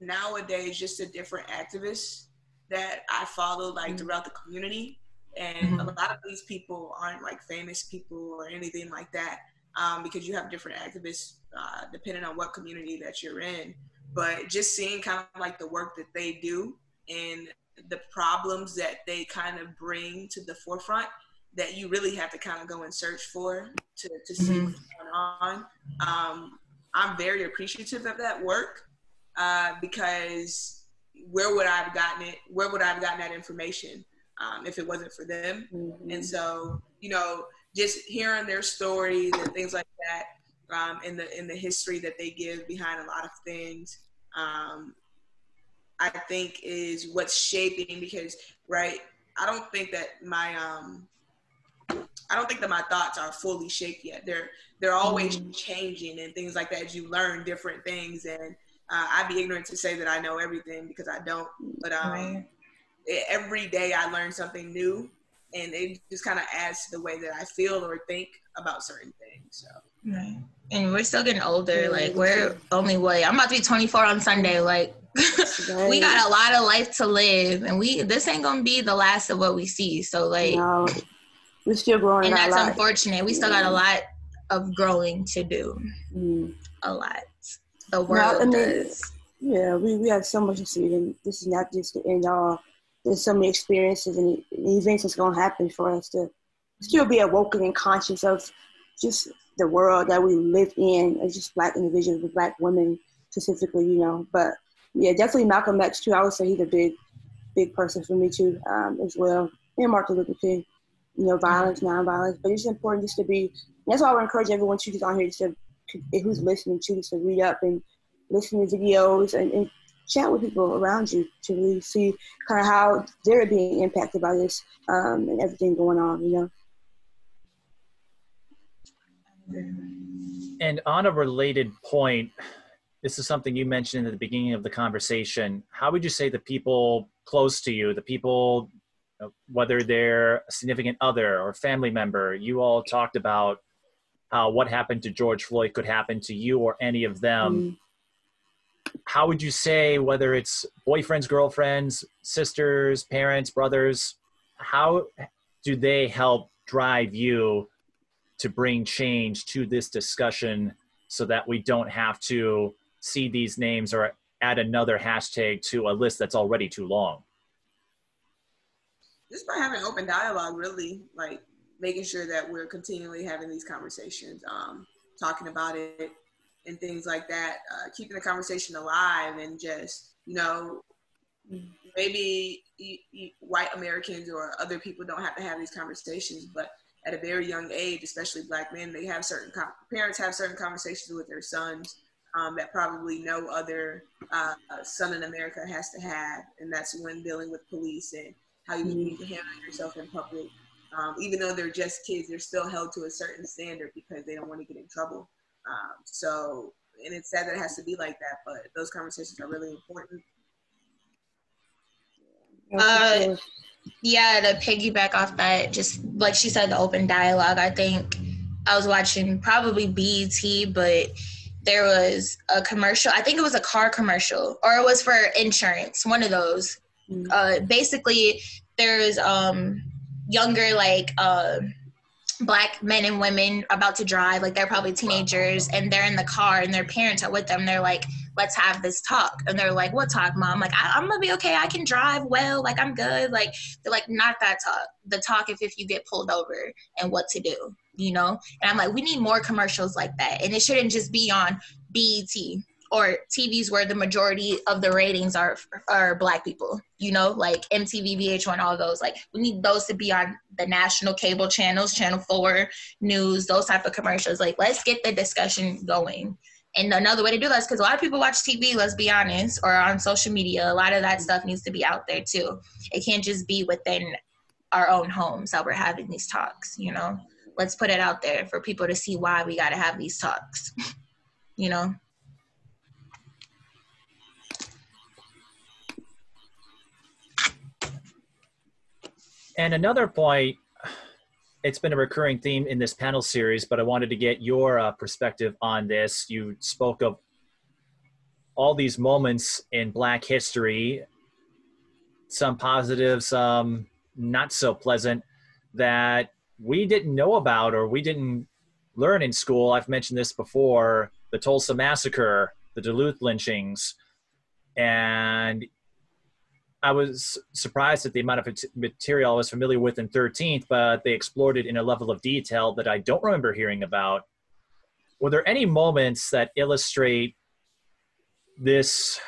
nowadays just a different activists that I follow like mm-hmm. throughout the community. And mm-hmm. a lot of these people aren't like famous people or anything like that, um, because you have different activists uh, depending on what community that you're in. But just seeing kind of like the work that they do and the problems that they kind of bring to the forefront that you really have to kind of go and search for to, to see mm-hmm. what's going on. Um, I'm very appreciative of that work uh, because where would I have gotten it? Where would I have gotten that information um, if it wasn't for them? Mm-hmm. And so, you know, just hearing their stories and things like that, um, in the in the history that they give behind a lot of things, um, I think is what's shaping. Because right, I don't think that my um, I don't think that my thoughts are fully shaped yet. They're they're always mm. changing and things like that as you learn different things. And uh, I'd be ignorant to say that I know everything because I don't. But um, right. it, every day I learn something new, and it just kind of adds to the way that I feel or think about certain things. So. Right. And we're still getting older. Like we're only what I'm about to be 24 on Sunday. Like (laughs) we got a lot of life to live, and we this ain't gonna be the last of what we see. So like. No we're still growing. And that's unfortunate. We still got a lot of growing to do. Mm. A lot. The world I mean, does. Yeah, we, we have so much to see, and this is not just the end all. There's so many experiences and events that's going to happen for us to still be awoken and conscious of just the world that we live in as just black individuals, with black women specifically, you know. But yeah, definitely Malcolm X too. I would say he's a big, big person for me too, um, as well. And Martin Luther King you know, violence, nonviolence. But it's important just to be. That's why I would encourage everyone to just on here just to, who's listening to just to read up and listen to videos and, and chat with people around you to really see kind of how they're being impacted by this um, and everything going on. You know. And on a related point, this is something you mentioned at the beginning of the conversation. How would you say the people close to you, the people whether they're a significant other or family member. You all talked about how what happened to George Floyd could happen to you or any of them. Mm. How would you say, whether it's boyfriends, girlfriends, sisters, parents, brothers, how do they help drive you to bring change to this discussion so that we don't have to see these names or add another hashtag to a list that's already too long? just by having open dialogue, really, like making sure that we're continually having these conversations, um, talking about it, and things like that, uh, keeping the conversation alive, and just you know, maybe white Americans or other people don't have to have these conversations, but at a very young age, especially black men, they have certain com- parents have certain conversations with their sons um, that probably no other uh, son in America has to have, and that's when dealing with police and how you mm-hmm. need to handle yourself in public. Um, even though they're just kids, they're still held to a certain standard because they don't want to get in trouble. Um, so, and it's sad that it has to be like that, but those conversations are really important. Uh, yeah, to piggyback off that, just like she said, the open dialogue. I think I was watching probably BET, but there was a commercial. I think it was a car commercial, or it was for insurance. One of those uh, basically there's um, younger like uh, black men and women about to drive like they're probably teenagers and they're in the car and their parents are with them they're like let's have this talk and they're like what talk mom like I, am gonna be okay i can drive well like i'm good like they're like not that talk the talk if if you get pulled over and what to do you know and i'm like we need more commercials like that and it shouldn't just be on bet or TVs where the majority of the ratings are are black people. You know, like MTV, VH1, all those. Like we need those to be on the national cable channels, Channel Four, news, those type of commercials. Like let's get the discussion going. And another way to do that is because a lot of people watch TV, let's be honest, or on social media. A lot of that stuff needs to be out there too. It can't just be within our own homes that we're having these talks, you know? Let's put it out there for people to see why we got to have these talks, you know? And another point, it's been a recurring theme in this panel series, but I wanted to get your uh, perspective on this. You spoke of all these moments in Black history, some positive, some not so pleasant, that we didn't know about or we didn't learn in school. I've mentioned this before the Tulsa Massacre, the Duluth lynchings, and I was surprised at the amount of material I was familiar with in 13th, but they explored it in a level of detail that I don't remember hearing about. Were there any moments that illustrate this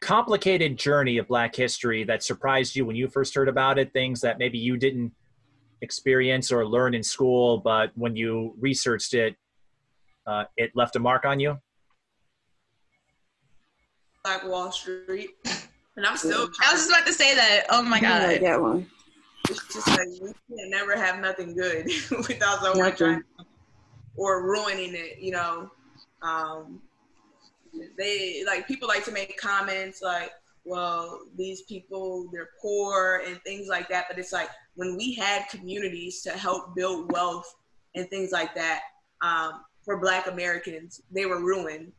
complicated journey of Black history that surprised you when you first heard about it? Things that maybe you didn't experience or learn in school, but when you researched it, uh, it left a mark on you? Black Wall Street. And I'm still. I was just about to say that. Oh my god. Like that one. It's just like we can never have nothing good (laughs) without someone trying or ruining it. You know, um, they like people like to make comments like, "Well, these people they're poor and things like that." But it's like when we had communities to help build wealth and things like that um, for Black Americans, they were ruined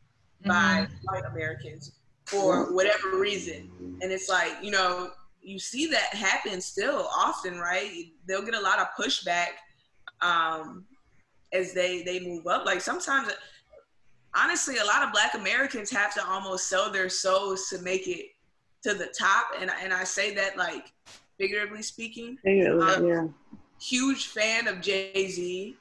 mm-hmm. by white Americans for whatever reason. And it's like, you know, you see that happen still often, right? They'll get a lot of pushback um, as they they move up. Like sometimes, honestly, a lot of Black Americans have to almost sell their souls to make it to the top. And and I say that like figuratively speaking. um, yeah. Huge fan of Jay Z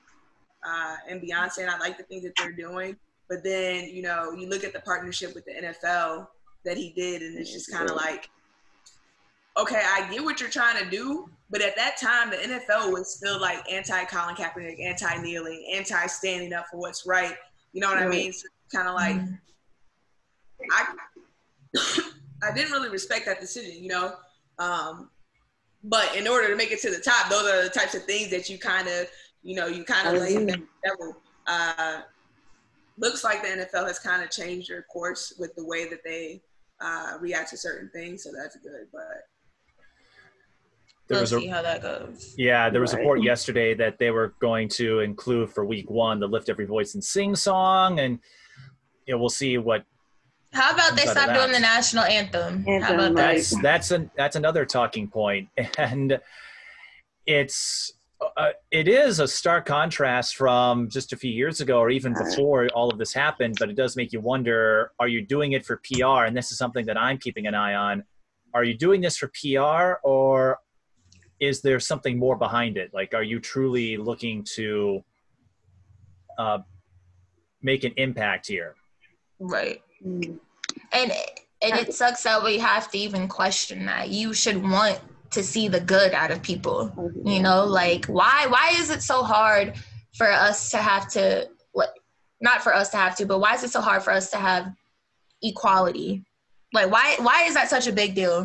uh, and Beyonce, and I like the things that they're doing. But then, you know, you look at the partnership with the NFL that he did, and it's just kind of like, okay, I get what you're trying to do, but at that time, the NFL was still like anti Colin Kaepernick, anti kneeling, anti standing up for what's right. You know what right. I mean? So kind of like, mm-hmm. I, (coughs) I didn't really respect that decision, you know. Um, but in order to make it to the top, those are the types of things that you kind of, you know, you kind of lay the devil. Uh, looks like the NFL has kind of changed their course with the way that they uh, react to certain things, so that's good. But there we'll see a, how that goes. Yeah, there was a report yesterday that they were going to include for week one the "Lift Every Voice and Sing" song, and you know we'll see what. How about they stop doing the national anthem? anthem how about that? That's that's an that's another talking point, (laughs) and it's uh, it is a stark contrast from just a few years ago or even before all of this happened but it does make you wonder are you doing it for pr and this is something that i'm keeping an eye on. Are you doing this for pr or is there something more behind it? Like are you truly looking to uh, make an impact here? Right. Mm. and and it sucks that we have to even question that. You should want to see the good out of people mm-hmm. you know like why why is it so hard for us to have to like not for us to have to but why is it so hard for us to have equality like why why is that such a big deal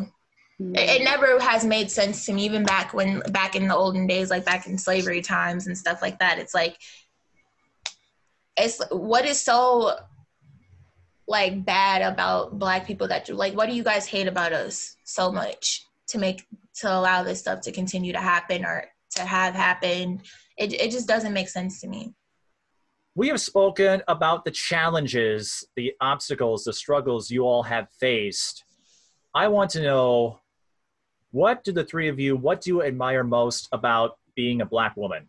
mm-hmm. it, it, never has made sense to me even back when back in the olden days like back in slavery times and stuff like that it's like it's what is so like bad about black people that you, like what do you guys hate about us so much to make to allow this stuff to continue to happen or to have happened. It, it just doesn't make sense to me. We have spoken about the challenges, the obstacles, the struggles you all have faced. I want to know what do the three of you, what do you admire most about being a black woman?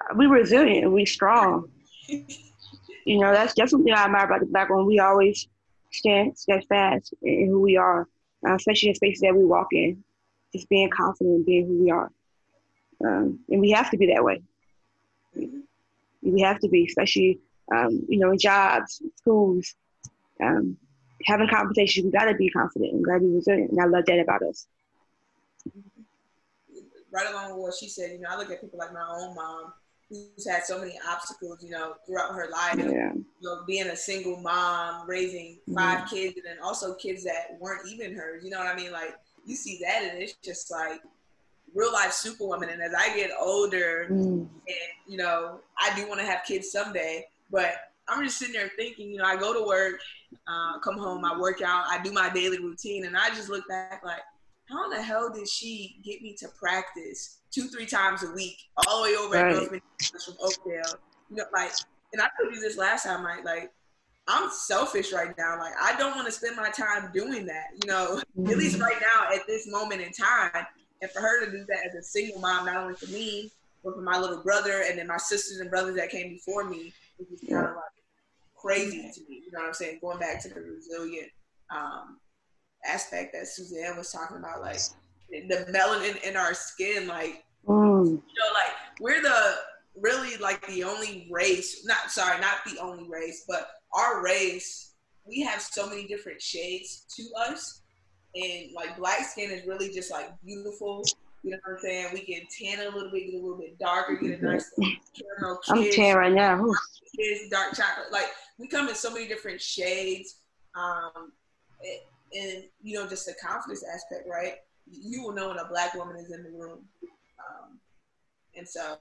Uh, we resilient we strong. you know, that's definitely what I admire about the black woman. We always stand steadfast in who we are, uh, especially in spaces that we walk in. Just being confident in being who we are. Um, and we have to be that way. We have to be, especially, um, you know, in jobs, schools, um, having conversations. We got to be confident and got to be resilient. And I love that about us. Right along with what she said, you know, I look at people like my own mom who's had so many obstacles, you know, throughout her life. Yeah. You know, being a single mom, raising 5 mm kids, and then also kids that weren't even hers. You know what I mean? Like you see that, and it's just like real life superwoman. And as I get older, mm. and you know, I do want to have kids someday, but I'm just sitting there thinking, you know, I go to work, uh, come home, I work out, I do my daily routine, and I just look back like, how in the hell did she get me to practice two, three times a week, all the way over right. at from Oakdale? You know, like, and I told you this last time, like, like I'm selfish right now. Like, I don't want to spend my time doing that. You know, mm-hmm. at least mm-hmm. right now at this moment in time, and for her to do that as a single mom, not only for me, but for my little brother and then my sisters and brothers that came before me, it was kind of like crazy to me. You know what I'm saying? Going back to the resilient um, aspect that Suzanne was talking about, like the melanin in our skin, like mm. you know, like we're the really like the only race. Not sorry, not the only race, but our race. We have so many different shades to us, and like black skin is really just like beautiful. You know what I'm saying? We can tan a little bit, get a little bit darker, get a nice caramel. I'm tan right now. Kids, dark chocolate. Like we come in so many different shades. Um, and you know, just the confidence aspect, right? You will know when a black woman is in the room. Um, and so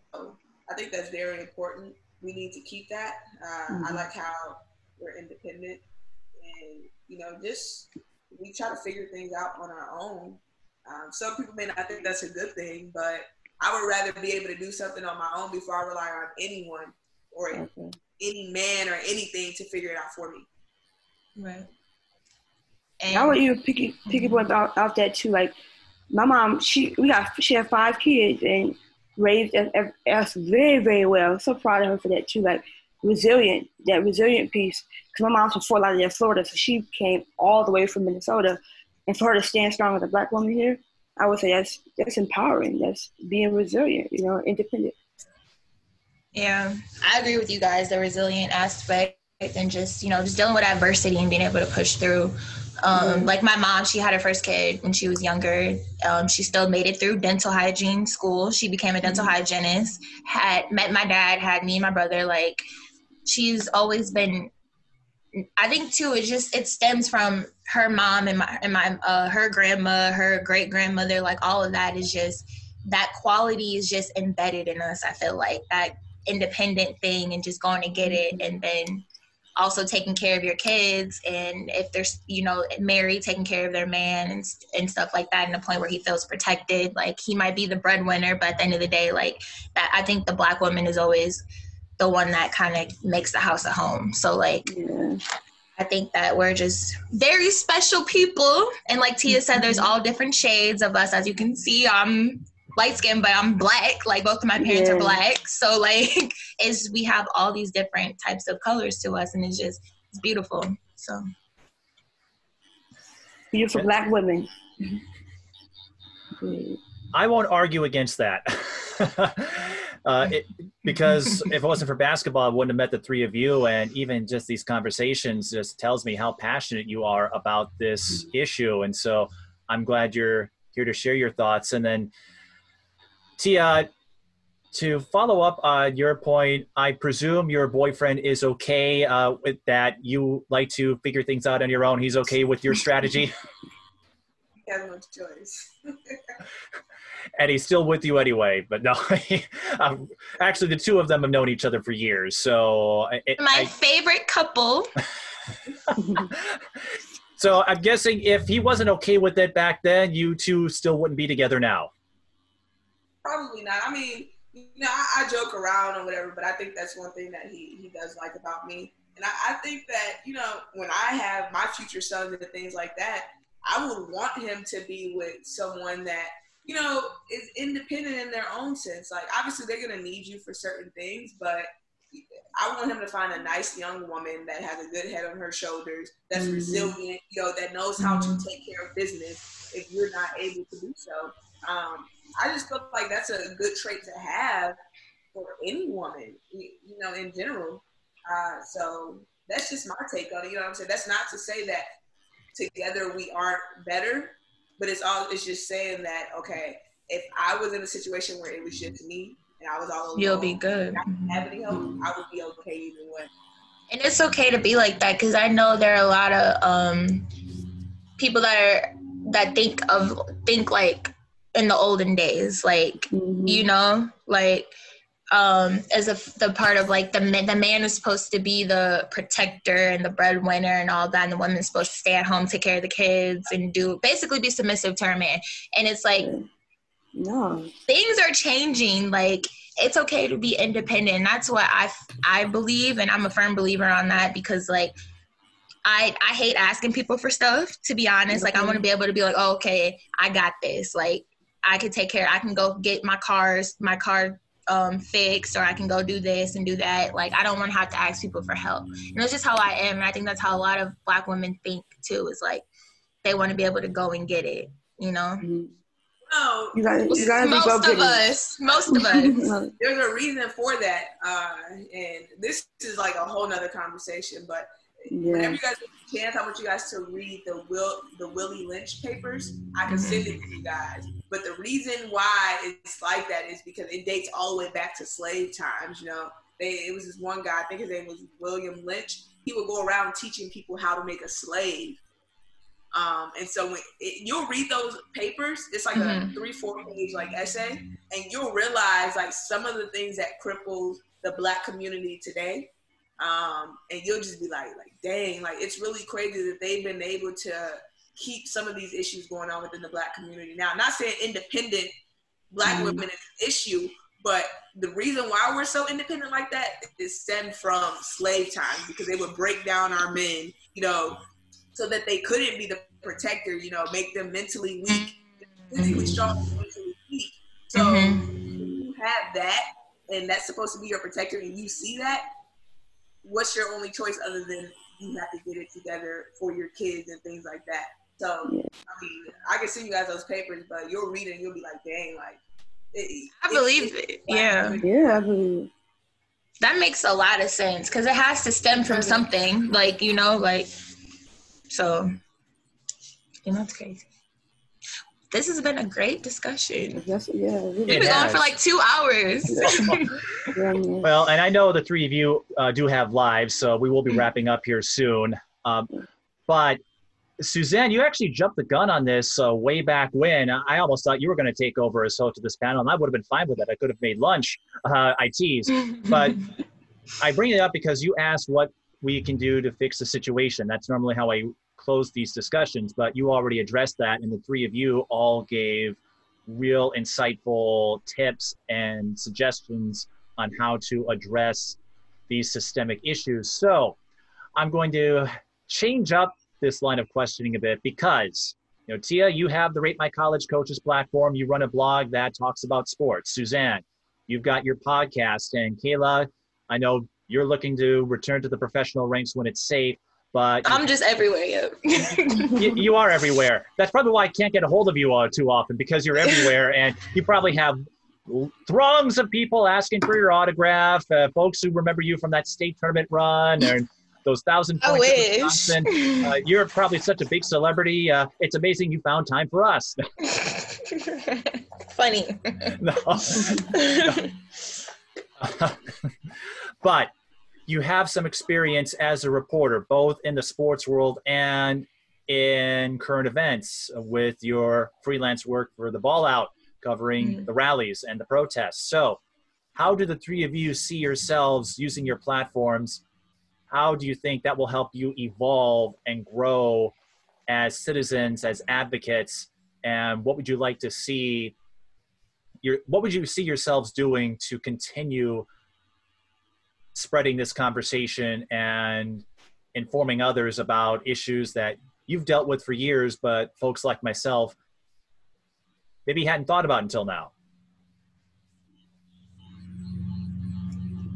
I think that's very important. We need to keep that. Uh, mm-hmm. I like how we're independent and, you know, just we try to figure things out on our own. Um, some people may not think that's a good thing, but I would rather be able to do something on my own before I rely on anyone or okay. any man or anything to figure it out for me. Right. And I want you to pick pick mm-hmm. about off that too. Like my mom, she we got she had five kids and raised us, us very very well. so proud of her for that too. Like resilient, that resilient piece. Because my mom's from Fort Lauderdale, Florida, so she came all the way from Minnesota, and for her to stand strong as a black woman here, I would say that's that's empowering. That's being resilient, you know, independent. Yeah, I agree with you guys. The resilient aspect and just you know just dealing with adversity and being able to push through. Um, mm-hmm. Like my mom, she had her first kid when she was younger. Um, she still made it through dental hygiene school. She became a dental mm-hmm. hygienist. Had met my dad. Had me and my brother. Like she's always been. I think too. It just it stems from her mom and my and my uh, her grandma, her great grandmother. Like all of that is just that quality is just embedded in us. I feel like that independent thing and just going to get it and then also taking care of your kids and if they're you know married taking care of their man and, and stuff like that in a point where he feels protected like he might be the breadwinner but at the end of the day like that i think the black woman is always the one that kind of makes the house a home so like yeah. I think that we're just very special people. And like Tia said, there's mm-hmm. all different shades of us. As you can see, I'm light skinned, but I'm black. Like both of my parents yeah. are black. (laughs) So like it's we have all these different types of colors to us and it's just it's beautiful. So beautiful black women. I won't argue against that. (laughs) uh, it, because (laughs) if it wasn't for basketball, I wouldn't have met the three of you. And even just these conversations just tells me how passionate you are about this issue. And so I'm glad you're here to share your thoughts. And then Tia, to follow up on your point, I presume your boyfriend is okay uh, with that. You like to figure things out on your own. He's okay with your strategy. (laughs) he has no choice. (laughs) and he's still with you anyway. But no, (laughs) um, actually, the two of them have known each other for years. So it, my I, favorite couple. so I'm guessing if he wasn't okay with it back then, you two still wouldn't be together now. Probably not. I mean, you know, I, I, joke around or whatever, but I think that's one thing that he he does like about me. And I, I think that you know, when I have my future sons and things like that, I would want him to be with someone that you know, is independent in their own sense. Like obviously they're gonna need you for certain things, but I want him to find a nice young woman that has a good head on her shoulders, that's mm-hmm. resilient, you know, that knows how to take care of business if you're not able to do so. Um, I just feel like that's a good trait to have for any woman, you, know, in general. Uh, so that's just my take on it. You know what I'm saying? That's not to say that together we aren't better, but it's all it's just saying that okay, if I was in a situation where it was just me and I was all alone, you'll be good. I didn't have any help, I would be okay even when. And it's okay to be like that because I know there are a lot of um, people that are that think of think like in the olden days, like mm-hmm. you know, like um as a the part of like the the man is supposed to be the protector and the breadwinner and all that and the woman's supposed to stay at home take care of the kids and do basically be submissive to her man. And it's like no things are changing. Like it's okay to be independent. That's what i i believe and i'm a firm believer on that because like I, I hate asking people for stuff to be honest. Like i want to be able to be like oh, okay i got this. Like i can take care i can go get my cars my car um, fixed or I can go do this and do that. Like I don't want to have to ask people for help. And that's just how I am. And I think that's how a lot of black women think too, is like they want to be able to go and get it, you know? Mm-hmm. No, you gotta, you gotta most of us, most of us. (laughs) There's a reason for that, uh, and this is like a whole nother conversation. But yeah. whenever you guys get a chance, I want you guys to read the Will the Willie Lynch papers. I can send it to you guys. But the reason why it's like that is because it dates all the way back to slave times. You know, they, it was this one guy. I think his name was William Lynch. He would go around teaching people how to make a slave. Um, and so when it, you'll read those papers, it's like mm-hmm. a three, four page like essay, and you'll realize like some of the things that cripples the black community today um, and you'll just be like, like, dang, like it's really crazy that they've been able to keep some of these issues going on within the black community. Now, I'm not saying independent black mm-hmm. women is an issue, but the reason why we're so independent like that is stemmed from slave times because they would break down our men, you know, so that they couldn't be the protector, you know, make them mentally weak, physically mm-hmm. strong, mentally weak. So mm-hmm. you have that, and that's supposed to be your protector, and you see that, what's your only choice other than you have to get it together for your kids and things like that? So yeah. I mean, I can send you guys those papers, but you'll read it and you'll be like, dang, like. It, I believe it. it. Yeah. Yeah, I believe. That makes a lot of sense because it has to stem from something, like you know, like. So, you know, it's crazy this has been a great discussion. Yes, yeah, we've been going for like two hours. (laughs) well, and I know the three of you uh, do have lives, so we will be mm-hmm. wrapping up here soon. Um, but Suzanne, you actually jumped the gun on this uh, way back when. I almost thought you were going to take over as host of this panel, and I would have been fine with it. I could have made lunch. Uh, I tease, but (laughs) I bring it up because you asked what we can do to fix the situation. That's normally how I close these discussions, but you already addressed that, and the three of you all gave real insightful tips and suggestions on how to address these systemic issues. So I'm going to change up this line of questioning a bit because you know tia you have the rate my college coaches platform you run a blog that talks about sports suzanne you've got your podcast and cayla i know you're looking to return to the professional ranks when it's safe but I'm just everywhere. Yeah. (laughs) you, you, are everywhere. That's probably why I can't get a hold of you uh, too often because you're everywhere, and you probably have throngs of people asking for your autograph. Uh, folks who remember you from that state tournament run, and those thousand points. I wish. Uh, you're probably such a big celebrity. Uh, it's amazing you found time for us. (laughs) Funny. no. no. (laughs) (laughs) but you have some experience as a reporter, both in the sports world and in current events with your freelance work for the ball out, covering mm-hmm. the rallies and the protests. So, how do the three of you see yourselves using your platforms? How do you think that will help you evolve and grow as citizens, as advocates? And what would you like to see? Your, what would you see yourselves doing to continue spreading this conversation and informing others about issues that you've dealt with for years, but folks like myself maybe hadn't thought about until now?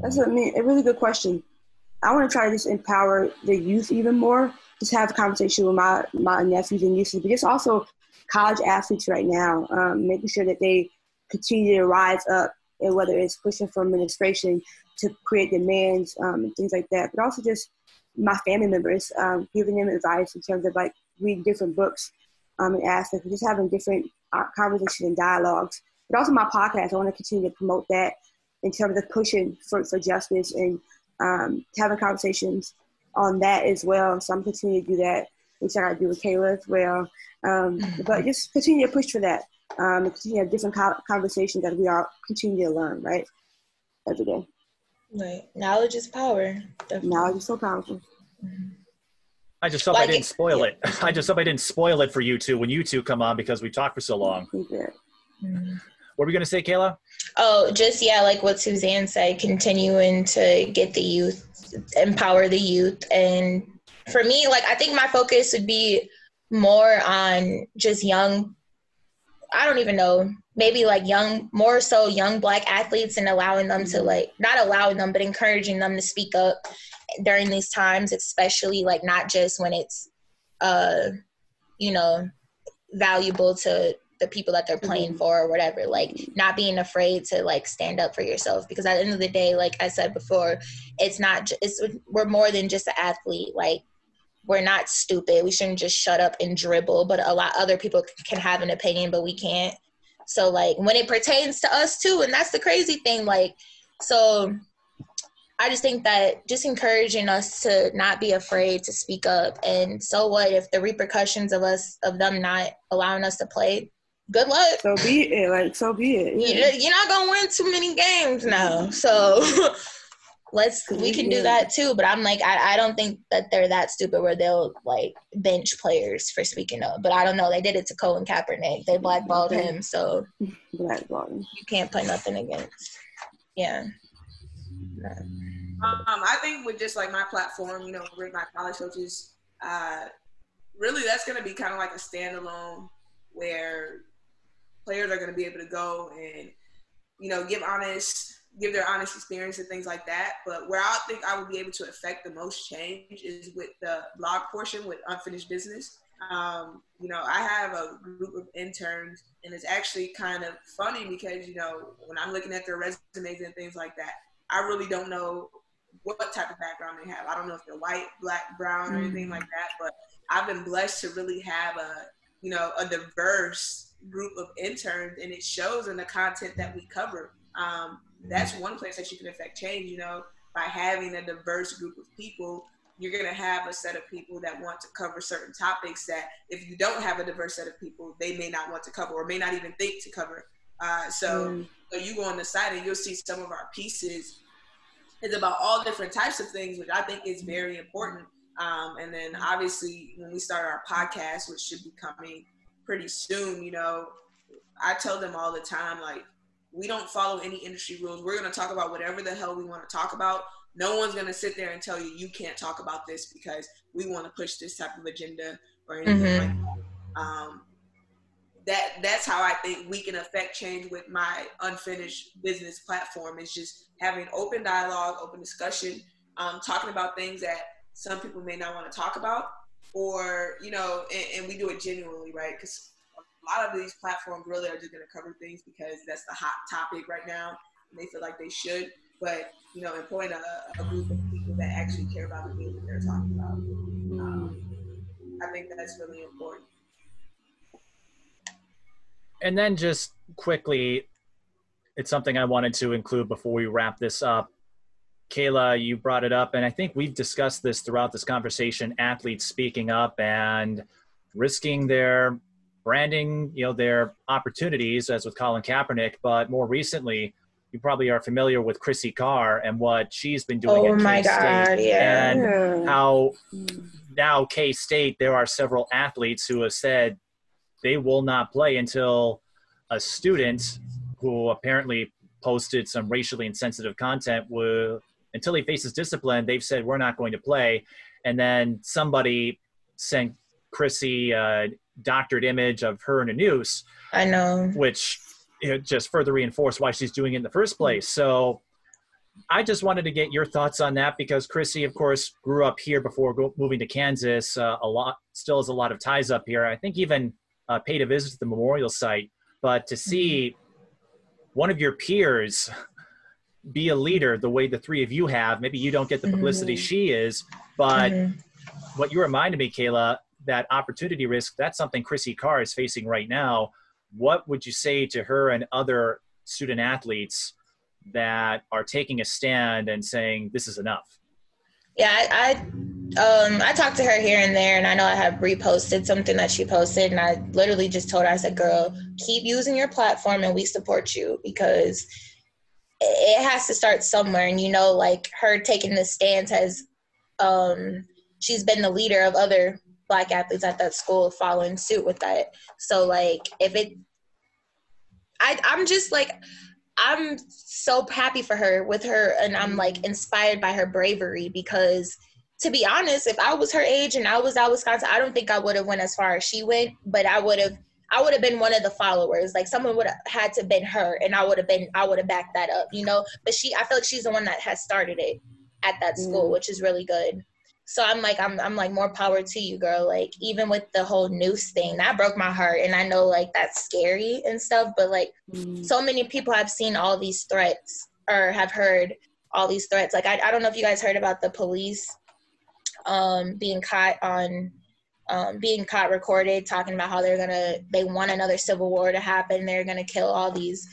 That's what I mean. A really good question. I want to try to just empower the youth even more. Just have a conversation with my my nephews and nieces, but just also college athletes right now, um, making sure that they continue to rise up, and whether it's pushing for administration to create demands um, and things like that, but also just my family members, um, giving them advice in terms of like reading different books um, and aspects, just having different uh, conversations and dialogues. But also my podcast, I want to continue to promote that in terms of pushing for, for justice and um, having conversations on that as well. So I'm continuing to do that, which I got to do with Cayla as well. Um, but just continue to push for that. Um, and continue to have different co- conversations that we all continue to learn, right? Every day. Right. Knowledge is power. Definitely. Knowledge is so powerful. I just hope like I didn't spoil it. it. (laughs) I just hope I didn't spoil it for you two when you two come on because we talked for so long. Mm-hmm. What were we going to say, Cayla? Oh, just yeah, like what Suzanne said, continuing to get the youth, empower the youth. And for me, like, I think my focus would be more on just young, I don't even know, maybe like young, more so young black athletes and allowing them to, like, not allowing them, but encouraging them to speak up during these times, especially like not just when it's, uh, you know, valuable to the people that they're playing mm-hmm. for or whatever like not being afraid to like stand up for yourself because at the end of the day like i said before it's not it's we're more than just an athlete like we're not stupid we shouldn't just shut up and dribble but a lot other people can have an opinion but we can't so like when it pertains to us too and that's the crazy thing like so I just think that just encouraging us to not be afraid to speak up. And so what if the repercussions of us of them not allowing us to play good luck. So be it. Like so be it. Yeah. You're not gonna win too many games now. So (laughs) let's we can do that too. But I'm like I, I don't think that they're that stupid where they'll like bench players for speaking up. But I don't know. They did it to Colin Kaepernick. They blackballed him. So (laughs) blackballed. You can't play nothing against. Yeah. Um, I think with just like my platform, you know, with my college coaches, uh, really that's going to be kind of like a standalone where players are going to be able to go and you know give honest give their honest experience and things like that. But where i think i would be able to affect the most change is with the blog portion with unfinished business. Um, you know i have a group of interns and it's actually kind of funny because you know when i'm looking at their resumes and things like that i really don't know what type of background they have. I don't know if they're white black brown or anything mm. like that but i've been blessed to really have a you know a diverse group of interns and it shows in the content that we cover. Um, that's one place that you can affect change, you know, by having a diverse group of people. You're going to have a set of people that want to cover certain topics that if you don't have a diverse set of people, they may not want to cover or may not even think to cover. Uh, so, mm. so you go on the site and you'll see some of our pieces. It's about all different types of things, which I think is very important. Um, and then obviously when we start our podcast, which should be coming pretty soon, you know, I tell them all the time, like, we don't follow any industry rules. We're going to talk about whatever the hell we want to talk about. No one's going to sit there and tell you, you can't talk about this because we want to push this type of agenda or anything mm-hmm. like that. Um, that that's how I think we can affect change with my unfinished business platform is just having open dialogue, open discussion, um, talking about things that some people may not want to talk about, or you know, and, and we do it genuinely, right? Because a lot of these platforms really are just going to cover things because that's the hot topic right now, and they feel like they should. But you know, employing a, a group of people that actually care about the things that they're talking about, um, I think that's really important. And then just quickly, it's something I wanted to include before we wrap this up. Cayla, you brought it up, and I think we've discussed this throughout this conversation athletes speaking up and risking their branding, you know, their opportunities, as with Colin Kaepernick. But more recently, you probably are familiar with Chrissy Carr and what she's been doing oh at my God, yeah. and how now K State, there are several athletes who have said they will not play until a student who apparently posted some racially insensitive content will until he faces discipline, they've said we're not going to play. And then somebody sent Chrissy uh, doctored image of her in a noose. I know. Which you know, just further reinforced why she's doing it in the first place. So I just wanted to get your thoughts on that because Chrissy, of course, grew up here before go, moving to Kansas. Uh, a lot still has a lot of ties up here. I think even uh, paid a visit to the memorial site, but to see one of your peers be a leader the way the three of you have, maybe you don't get the publicity mm-hmm. she is, but mm-hmm. what you reminded me, Cayla, that opportunity risk, that's something Chrissy Carr is facing right now. What would you say to her and other student athletes that are taking a stand and saying this is enough? Yeah, I, I um I talked to her here and there and I know I have reposted something that she posted and I literally just told her I said, "Girl, keep using your platform and we support you because it has to start somewhere." And you know like her taking this stance has um she's been the leader of other black athletes at that school following suit with that. So like if it I I'm just like I'm so happy for her with her and I'm like inspired by her bravery because to be honest, if I was her age and I was at Wisconsin, I don't think I would have went as far as she went, but I would have I would have been one of the followers. Like someone would have had to been her and I would have been I would have backed that up, you know? But she I feel like she's the one that has started it at that school, mm. which is really good. So I'm like, I'm, I'm like, more power to you, girl. Like, even with the whole noose thing, that broke my heart. And I know, like, that's scary and stuff, but like, mm. so many people have seen all these threats or have heard all these threats. Like, I, I don't know if you guys heard about the police um, being caught on, um, being caught recorded talking about how they're gonna, they want another civil war to happen. They're gonna kill all these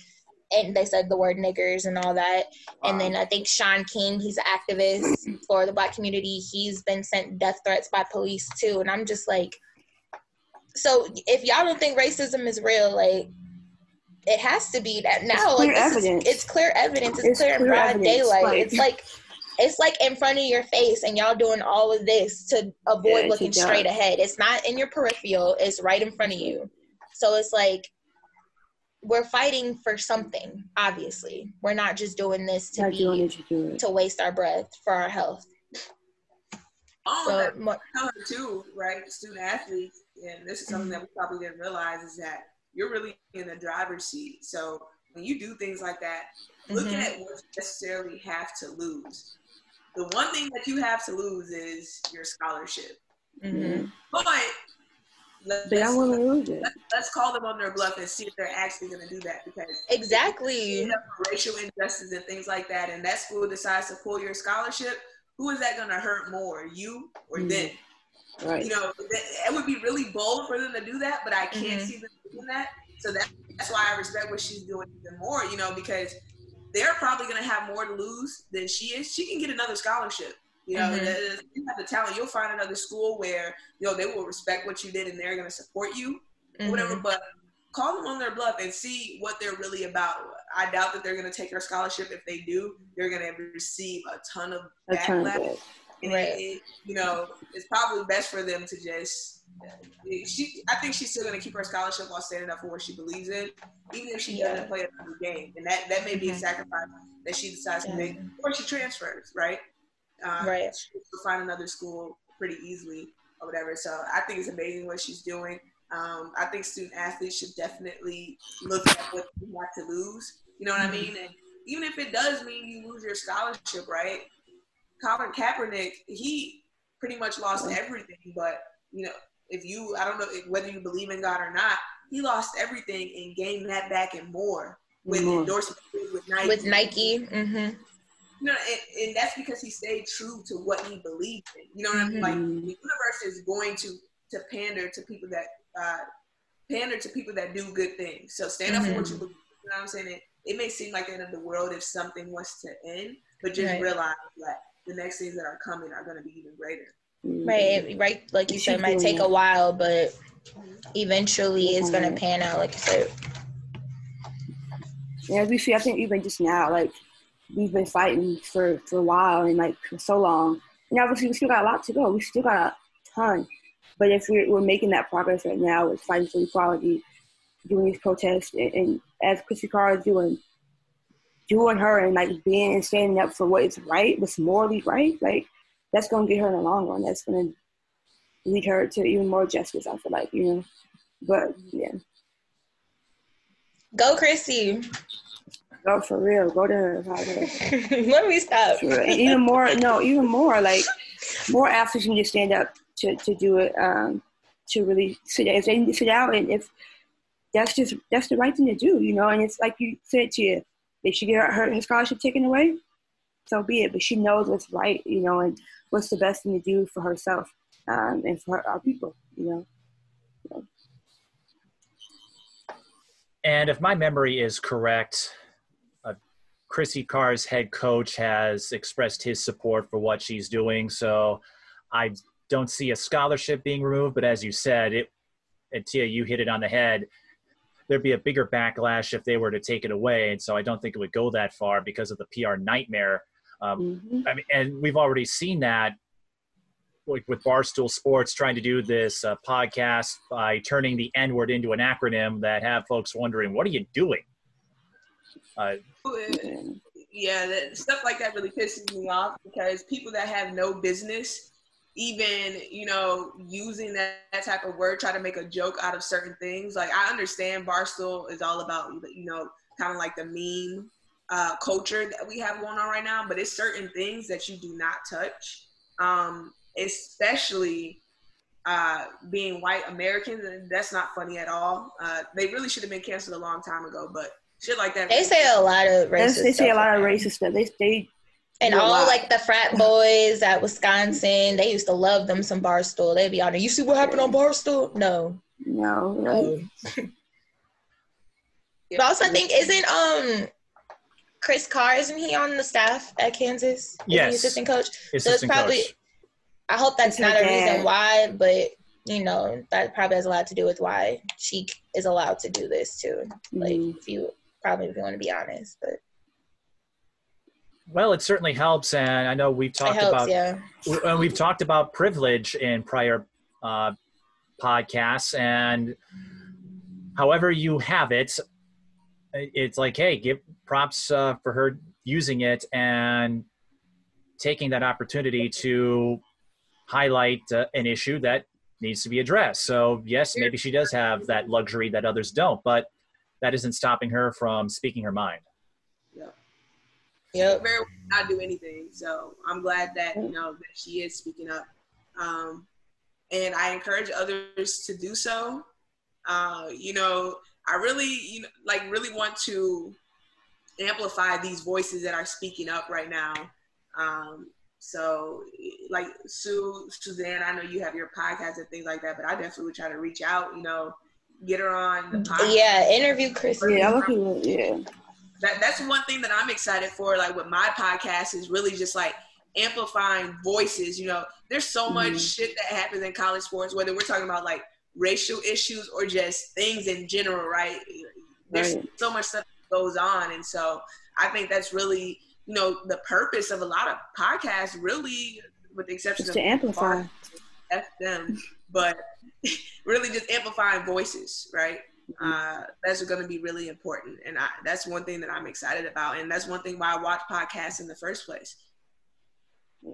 and they said the word niggers and all that. Wow. And then I think shaun King, he's an activist (laughs) for the black community. He's been sent death threats by police too. And I'm just like, so if y'all don't think racism is real, like it has to be that now. It's like evidence. Is, it's clear evidence. It's, it's clear, clear broad daylight. Like, it's like it's like in front of your face and y'all doing all of this to avoid yeah, looking straight ahead. It's not in your peripheral, it's right in front of you. So it's like we're fighting for something obviously we're not just doing this to not be to, to, waste our breath for our health oh so, more, too right student athletes and this is something that we probably didn't realize is that you're really in the driver's seat so when you do things like that look mm-hmm. at what you necessarily have to lose the one thing that you have to lose is your scholarship mm-hmm. but Let's, they don't want to lose it. Let's, let's, call them on their bluff and see if they're actually going to do that because exactly racial injustice and things like that, and that school decides to pull your scholarship. Who is that going to hurt more, you or mm. them? Right. You know, it would be really bold for them to do that, but I can't mm-hmm. see them doing that. So that, that's why I respect what she's doing even more. You know, because they're probably going to have more to lose than she is. She can get another scholarship. You know, mm-hmm. you have the talent. You'll find another school where you know they will respect what you did and they're going to support you, mm-hmm. whatever. But call them on their bluff and see what they're really about. I doubt that they're going to take your scholarship. If they do, they're going to receive a ton of backlash. And right. it, it, you know, it's probably best for them to just. She, I think she's still going to keep her scholarship while standing up for what she believes in, even if she yeah. doesn't play another game. And that that may be mm-hmm. a sacrifice that she decides yeah. to make, or she transfers, right? Um, right. She'll find another school pretty easily or whatever. So I think it's amazing what she's doing. Um, I think student athletes should definitely look at what you have to lose. You know what mm-hmm. I mean? And even if it does mean you lose your scholarship, right? Colin Kaepernick, he pretty much lost everything. But you know, if you, I don't know whether you believe in God or not, he lost everything and gained that back and more with mm-hmm. endorsements with Nike. With Nike. Mm-hmm. You know, and, and, that's because he stayed true to what he believed in. You know what mm-hmm. I mean? Like mm-hmm. the universe is going to to pander to people that uh, pander to people that do good things. So stand up for what you mm-hmm. believe. You know what I'm saying? It, it may seem like the end of the world if something was to end, but just right. realize that the next things that are coming are going to be even greater. Mm-hmm. Right, right. Like you said, it might take a while, but mm-hmm. eventually it's going to mm-hmm. pan out. Like you said. Yeah, we see. I think even just now, like we've been fighting for, for a while and like for so long. And obviously we still got a lot to go. We still got a ton. But if we're, we're making that progress right now with fighting for equality, doing these protests, and, and as Chrissy Carr is doing, doing her and like being and standing up for what is right, what's morally right, like that's gonna get her in the long run. That's gonna lead her to even more justice. I feel like you know. But yeah. Go, Chrissy. Go for real. Go to (laughs) Let me stop. Even more, no, even more like (laughs) more athletes need to stand up to, to do it. Um, to really sit if they need to sit out and if that's just that's the right thing to do, you know. And it's like you said to you, if she get her, her scholarship taken away, so be it. But she knows what's right, you know, and what's the best thing to do for herself um, and for our people, you know. So. And if my memory is correct, uh, Chrissy Carr's head coach has expressed his support for what she's doing. So I don't see a scholarship being removed, but as you said, it, and Tia, you hit it on the head. There'd be a bigger backlash if they were to take it away, and so I don't think it would go that far because of the PR nightmare. Um, mm-hmm. I mean, and we've already seen that like with Barstool Sports trying to do this uh, podcast by turning the N word into an acronym that have folks wondering, what are you doing? Uh, yeah, that, stuff like that really pisses me off because people that have no business even you know using that, that, type of word try to make a joke out of certain things. Like i understand barstool is all about you know kind of like the meme uh, culture that we have going on right now but it's certain things that you do not touch. Um, especially uh, being white americans and that's not funny at all. Uh, they really should have been canceled a long time ago but shit like that they say a lot of racist they say a lot of racist stuff. They, they and all like the frat boys at Wisconsin, they used to love them some Barstool. They'd be on there. You see what happened on Barstool? No. No. no. (laughs) but also I think isn't um Chris Carr, isn't he on the staff at Kansas? Yes. assistant coach. Assistant so it's probably coach. I hope that's not a reason why, but you know, that probably has a lot to do with why she is allowed to do this too. Like mm. if you probably if you want to be honest, but well, it certainly helps, and I know we've talked helps, about yeah. we've talked about privilege in prior uh, podcasts, and however you have it, it's like, hey, give props uh, for her using it and taking that opportunity to highlight uh, an issue that needs to be addressed. So yes, maybe she does have that luxury that others don't, but that isn't stopping her from speaking her mind. Yep. very well not do anything. So I'm glad that you know that she is speaking up, um, and I encourage others to do so. Uh, you know, I really, you know, like really want to amplify these voices that are speaking up right now. Um, so, like Sue, Suzanne, I know you have your podcast and things like that, but I definitely would try to reach out. You know, get her on the podcast. Yeah, interview Chris. Yeah, I'm looking. Yeah that that's one thing that I'm excited for. Like with my podcast is really just like amplifying voices. You know, there's so mm-hmm. much shit that happens in college sports, whether we're talking about like racial issues or just things in general, right? There's right. so much stuff that goes on, and so I think that's really you know the purpose of a lot of podcasts. Really, with the exception just of to amplify. F them, but (laughs) really just amplifying voices, right? Uh, that's going to be really important. And I, that's one thing that I'm excited about. And that's one thing why I watch podcasts in the first place. Yeah.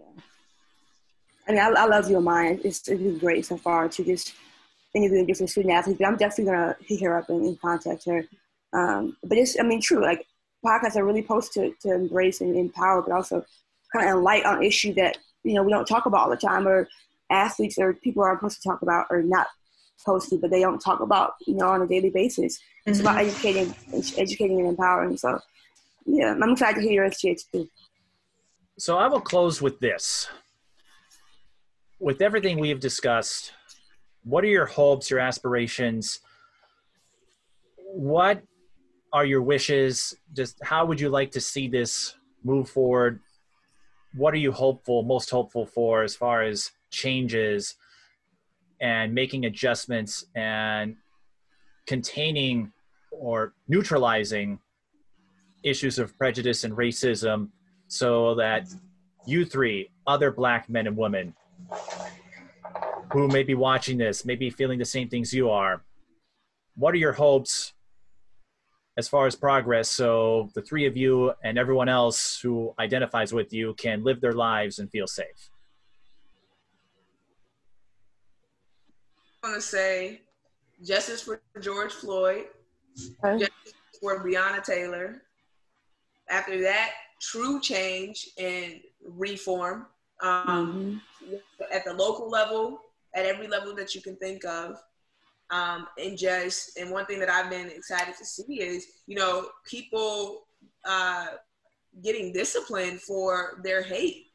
I mean, I, I love your mind. It's, it's been great so far to just interview different student athletes, but I'm definitely going to hit her up and, and contact her. Um, but it's, I mean, true, like podcasts are really supposed to, to embrace and empower, but also kind of enlighten on issue that, you know, we don't talk about all the time or athletes or people are supposed to talk about or not posted, but they don't talk about, you know, on a daily basis. Mm-hmm. It's about mm-hmm. educating, educating and empowering. So, yeah, I'm excited to hear your experience too. So I will close with this. With everything we have discussed, what are your hopes, your aspirations? What are your wishes? Just how would you like to see this move forward? What are you hopeful, most hopeful for as far as changes and making adjustments and containing or neutralizing issues of prejudice and racism so that you three, other black men and women who may be watching this, may be feeling the same things you are, what are your hopes as far as progress so the three of you and everyone else who identifies with you can live their lives and feel safe? Want to say justice for George Floyd, okay. justice for Breonna Taylor. After that, true change and reform um, mm-hmm. at the local level, at every level that you can think of. Um, and just and one thing that I've been excited to see is you know people uh, getting disciplined for their hate.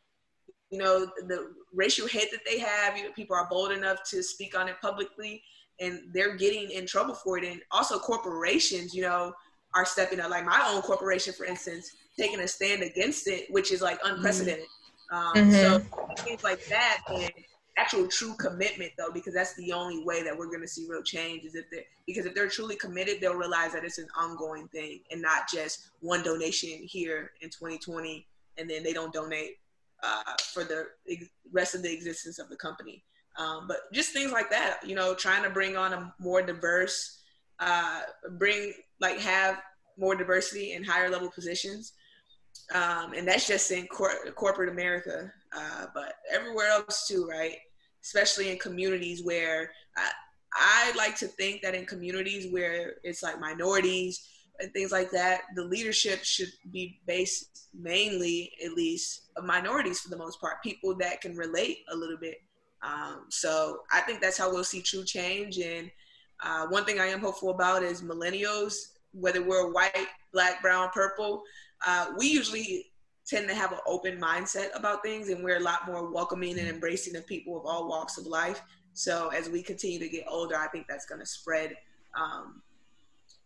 You know the racial hate that they have. You know, people are bold enough to speak on it publicly, and they're getting in trouble for it. And also corporations, you know, are stepping up. Like my own corporation, for instance, taking a stand against it, which is like unprecedented. Um, mm-hmm. So things like that and actual true commitment though, because that's the only way that we're going to see real change is if they because if they're truly committed, they'll realize that it's an ongoing thing and not just one donation here in 2020 and then they don't donate uh, for the rest of the existence of the company. Um, but just things like that, you know, trying to bring on a more diverse, uh, bring like have more diversity in higher level positions um, and that's just in cor- corporate America, uh, but everywhere else too, right? Especially in communities where I, I like to think that in communities where it's like minorities and things like that, the leadership should be based mainly, at least, of minorities for the most part, people that can relate a little bit. Um, so I think that's how we'll see true change. And uh, one thing I am hopeful about is millennials, whether we're white, black, brown, purple, uh, we usually tend to have an open mindset about things and we're a lot more welcoming and embracing of people of all walks of life. So as we continue to get older, I think that's going to spread um,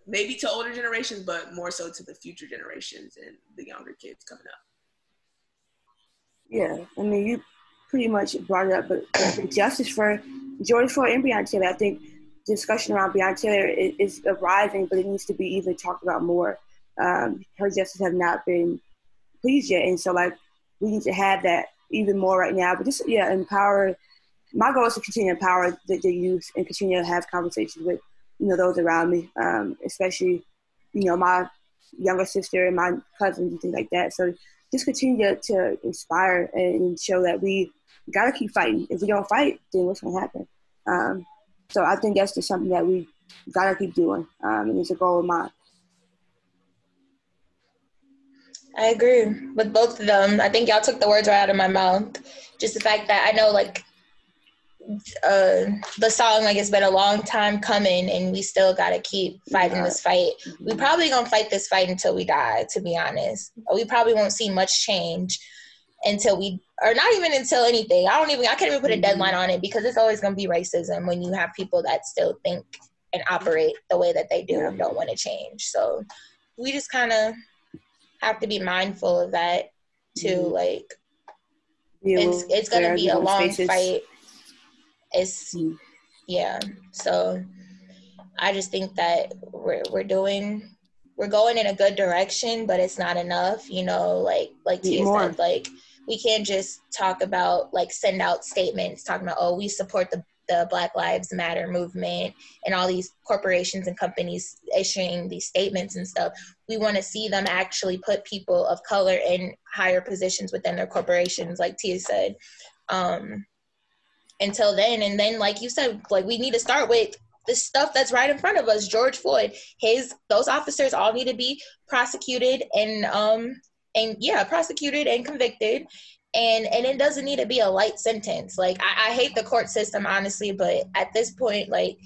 maybe to older generations, but more so to the future generations and the younger kids coming up. Yeah, I mean, you pretty much brought it up, but justice for George Floyd and Breonna Taylor, I think discussion around Breonna Taylor is, is arising, but it needs to be even talked about more um, her justice have not been pleased yet. And so like we need to have that even more right now. But just yeah, empower. My goal is to continue to empower the, the youth and continue to have conversations with you know those around me, um, especially you know my younger sister and my cousins and things like that. So just continue to, to inspire and show that we gotta keep fighting. If we don't fight, then what's gonna happen? Um, so I think that's just something that we gotta keep doing, um, and it's a goal of mine. I agree with both of them. I think y'all took the words right out of my mouth. Just the fact that I know, like, uh, the song, like, it's been a long time coming, and we still got to keep fighting yeah. this fight. We mm-hmm. probably gonna fight this fight until we die. To be honest, we probably won't see much change until we, or not even until anything. I don't even. I can't even put a mm-hmm. deadline on it because it's always gonna be racism when you have people that still think and operate the way that they do yeah. and don't want to change. So we just kind of have to be mindful of that too. Mm-hmm. Like it's it's gonna be a long spaces. fight. It's yeah. So I just think that we're we're doing we're going in a good direction, but it's not enough. You know, like like Tia said, like we can't just talk about like send out statements talking about oh we support the the Black Lives Matter movement and all these corporations and companies issuing these statements and stuff. We want to see them actually put people of color in higher positions within their corporations, like Tia said. Um, until then, and then, like you said, like we need to start with the stuff that's right in front of us. George Floyd, his those officers all need to be prosecuted and um and yeah, prosecuted and convicted. And and it doesn't need to be a light sentence. Like I, I, hate the court system honestly but at this point like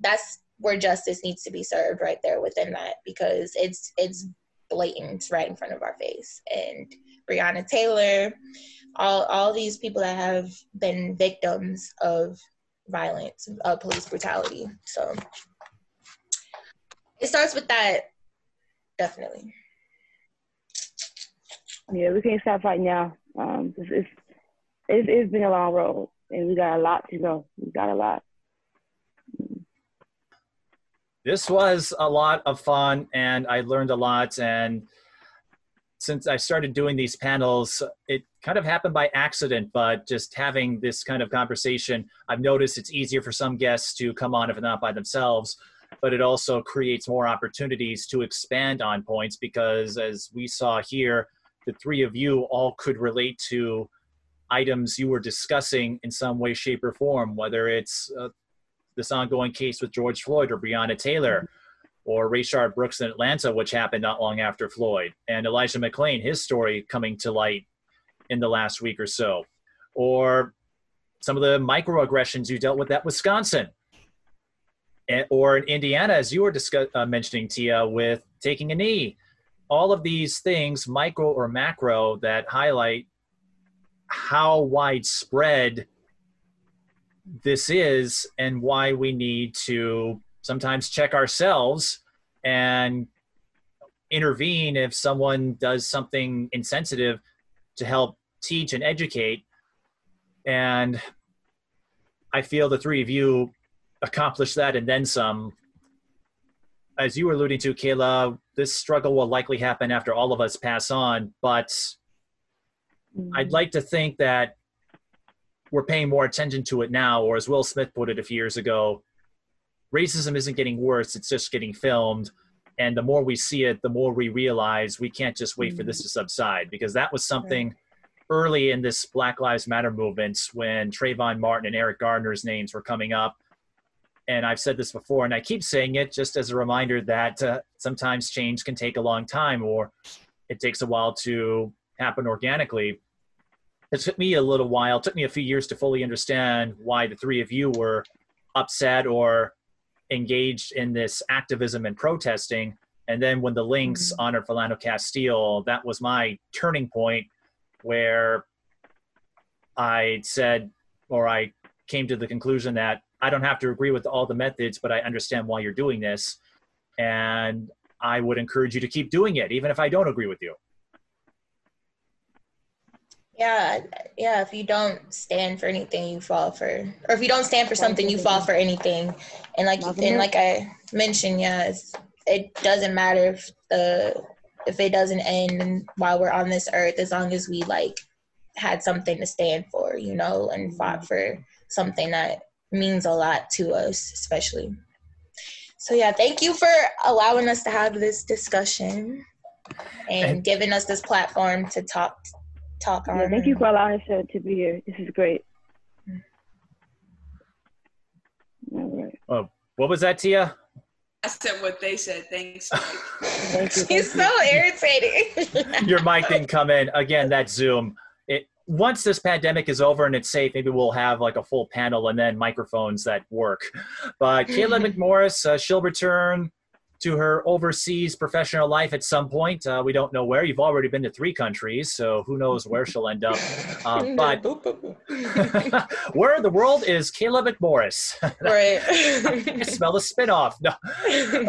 that's where justice needs to be served right there within that because it's it's blatant right in front of our face. And breonna taylor all all these people that have been victims of violence of police brutality so it starts with that definitely yeah we can't stop right now um, it's, it's, it's, it's been a long road, and we got a lot to go. We got a lot. This was a lot of fun, and I learned a lot. And since I started doing these panels, it kind of happened by accident, but just having this kind of conversation, I've noticed it's easier for some guests to come on if not by themselves, but it also creates more opportunities to expand on points because, as we saw here, the three of you all could relate to items you were discussing in some way, shape, or form, whether it's uh, this ongoing case with George Floyd or Breonna Taylor or Rayshard Brooks in Atlanta, which happened not long after Floyd, and Elijah McClain, his story coming to light in the last week or so, or some of the microaggressions you dealt with at Wisconsin, or in Indiana, as you were discuss, uh, mentioning, Tia, with taking a knee. All of these things, micro or macro, that highlight how widespread this is and why we need to sometimes check ourselves and intervene if someone does something insensitive to help teach and educate. And I feel the three of you accomplished that and then some. As you were alluding to, Cayla, this struggle will likely happen after all of us pass on, but mm. I'd like to think that we're paying more attention to it now, or as Will Smith put it a few years ago, racism isn't getting worse, it's just getting filmed. And the more we see it, the more we realize we can't just wait for this to subside because that was something early in this Black Lives Matter movement when Trayvon Martin and Eric Garner's names were coming up. And I've said this before, and I keep saying it just as a reminder that uh, sometimes change can take a long time or it takes a while to happen organically. It took me a little while, it took me a few years to fully understand why the three of you were upset or engaged in this activism and protesting. And then when the Lynx mm-hmm. honored Philando Castile, that was my turning point where I said, or I came to the conclusion that I don't have to agree with all the methods, but I understand why you're doing this. And I would encourage you to keep doing it, even if I don't agree with you. Yeah, yeah. If you don't stand for anything, you fall for, or if you don't stand for something, you fall for anything. And like and like I mentioned, yeah, it doesn't matter if the if it doesn't end while we're on this earth, as long as we like had something to stand for, you know, and fought for something that means a lot to us, especially. So yeah, thank you for allowing us to have this discussion and giving us this platform to talk talk on. Yeah, thank you for allowing us to, to be here. This is great. All right. Oh, what was that, Tia? I said what they said. Thanks. (laughs) Thank you. She's so irritating. (laughs) Your mic didn't come in. Again, that Zoom. It once this pandemic is over and it's safe, maybe we'll have like a full panel and then microphones that work. But Cayla (laughs) McMorris, uh, she'll return to her overseas professional life at some point. Uh, we don't know where. You've already been to three countries, so who knows where she'll end up. Uh, (laughs) but (laughs) where in the world is Cayla McMorris? (laughs) right. I smell a spinoff. No.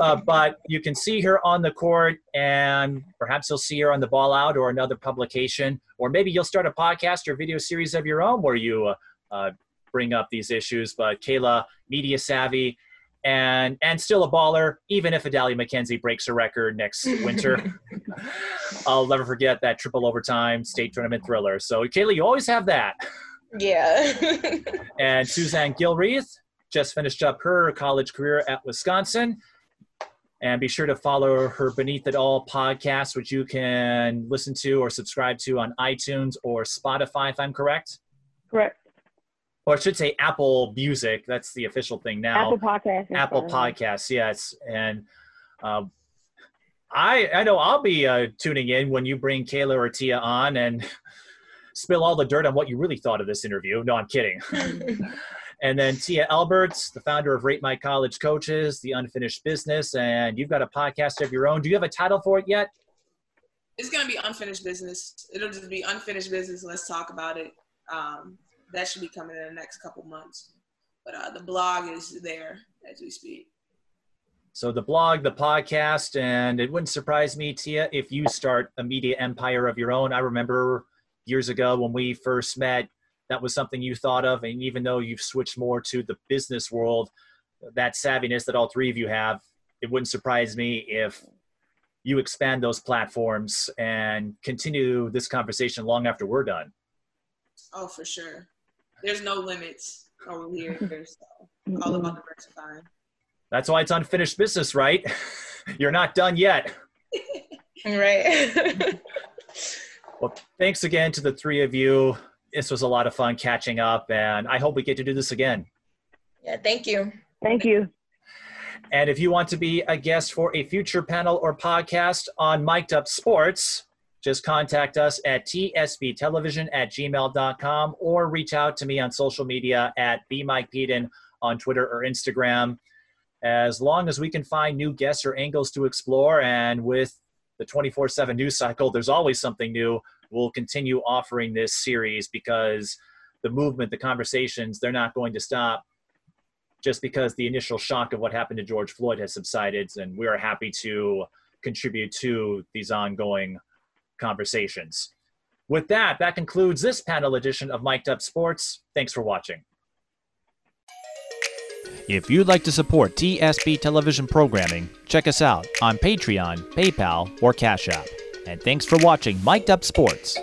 Uh, but you can see her on the court, and perhaps you'll see her on the ball out or another publication, or maybe you'll start a podcast or video series of your own where you uh, uh, bring up these issues. But Cayla, media savvy and and still a baller, even if Adalia McKenzie breaks a record next winter. (laughs) I'll never forget that triple overtime state tournament thriller. So Kaylee, you always have that. Yeah. (laughs) and Suzanne Gilreath just finished up her college career at Wisconsin. And be sure to follow her Beneath It All podcast, which you can listen to or subscribe to on iTunes or Spotify, if I'm correct. Correct or I should say Apple Music. That's the official thing now. Apple Podcasts. Apple Podcasts, yes. And um, I I know I'll be uh, tuning in when you bring Cayla or Tia on and (laughs) spill all the dirt on what you really thought of this interview. No, I'm kidding. (laughs) and then Tia Elberts, the founder of Rate My College Coaches, The Unfinished Business, and you've got a podcast of your own. Do you have a title for it yet? It's gonna be unfinished business. It'll just be unfinished business. Let's talk about it. Um, that should be coming in the next couple months. But uh, the blog is there as we speak. So the blog, the podcast, and it wouldn't surprise me, Tia, if you start a media empire of your own. I remember years ago when we first met, that was something you thought of, and even though you've switched more to the business world, that savviness that all three of you have, it wouldn't surprise me if you expand those platforms and continue this conversation long after we're done. Oh, for sure there's no limits over here. (laughs) So all about diversifying. That's why it's unfinished business, right? (laughs) You're not done yet. (laughs) right. well, thanks again to the three of you. This was a lot of fun catching up, and I hope we get to do this again. Yeah, thank you. Thank you. And if you want to be a guest for a future panel or podcast on Mic'd Up Sports, just contact us at tsbtelevision at gmail.com or reach out to me on social media at bmikepeden on Twitter or Instagram. As long as we can find new guests or angles to explore, and with the 24 7 news cycle, there's always something new, we'll continue offering this series because the movement, the conversations, they're not going to stop just because the initial shock of what happened to George Floyd has subsided, and we are happy to contribute to these ongoing conversations. With that, that concludes this panel edition of Mic'd Up Sports. Thanks for watching. If you'd like to support TSB television programming, check us out on Patreon, PayPal, or Cash App. And thanks for watching Mic'd Up Sports.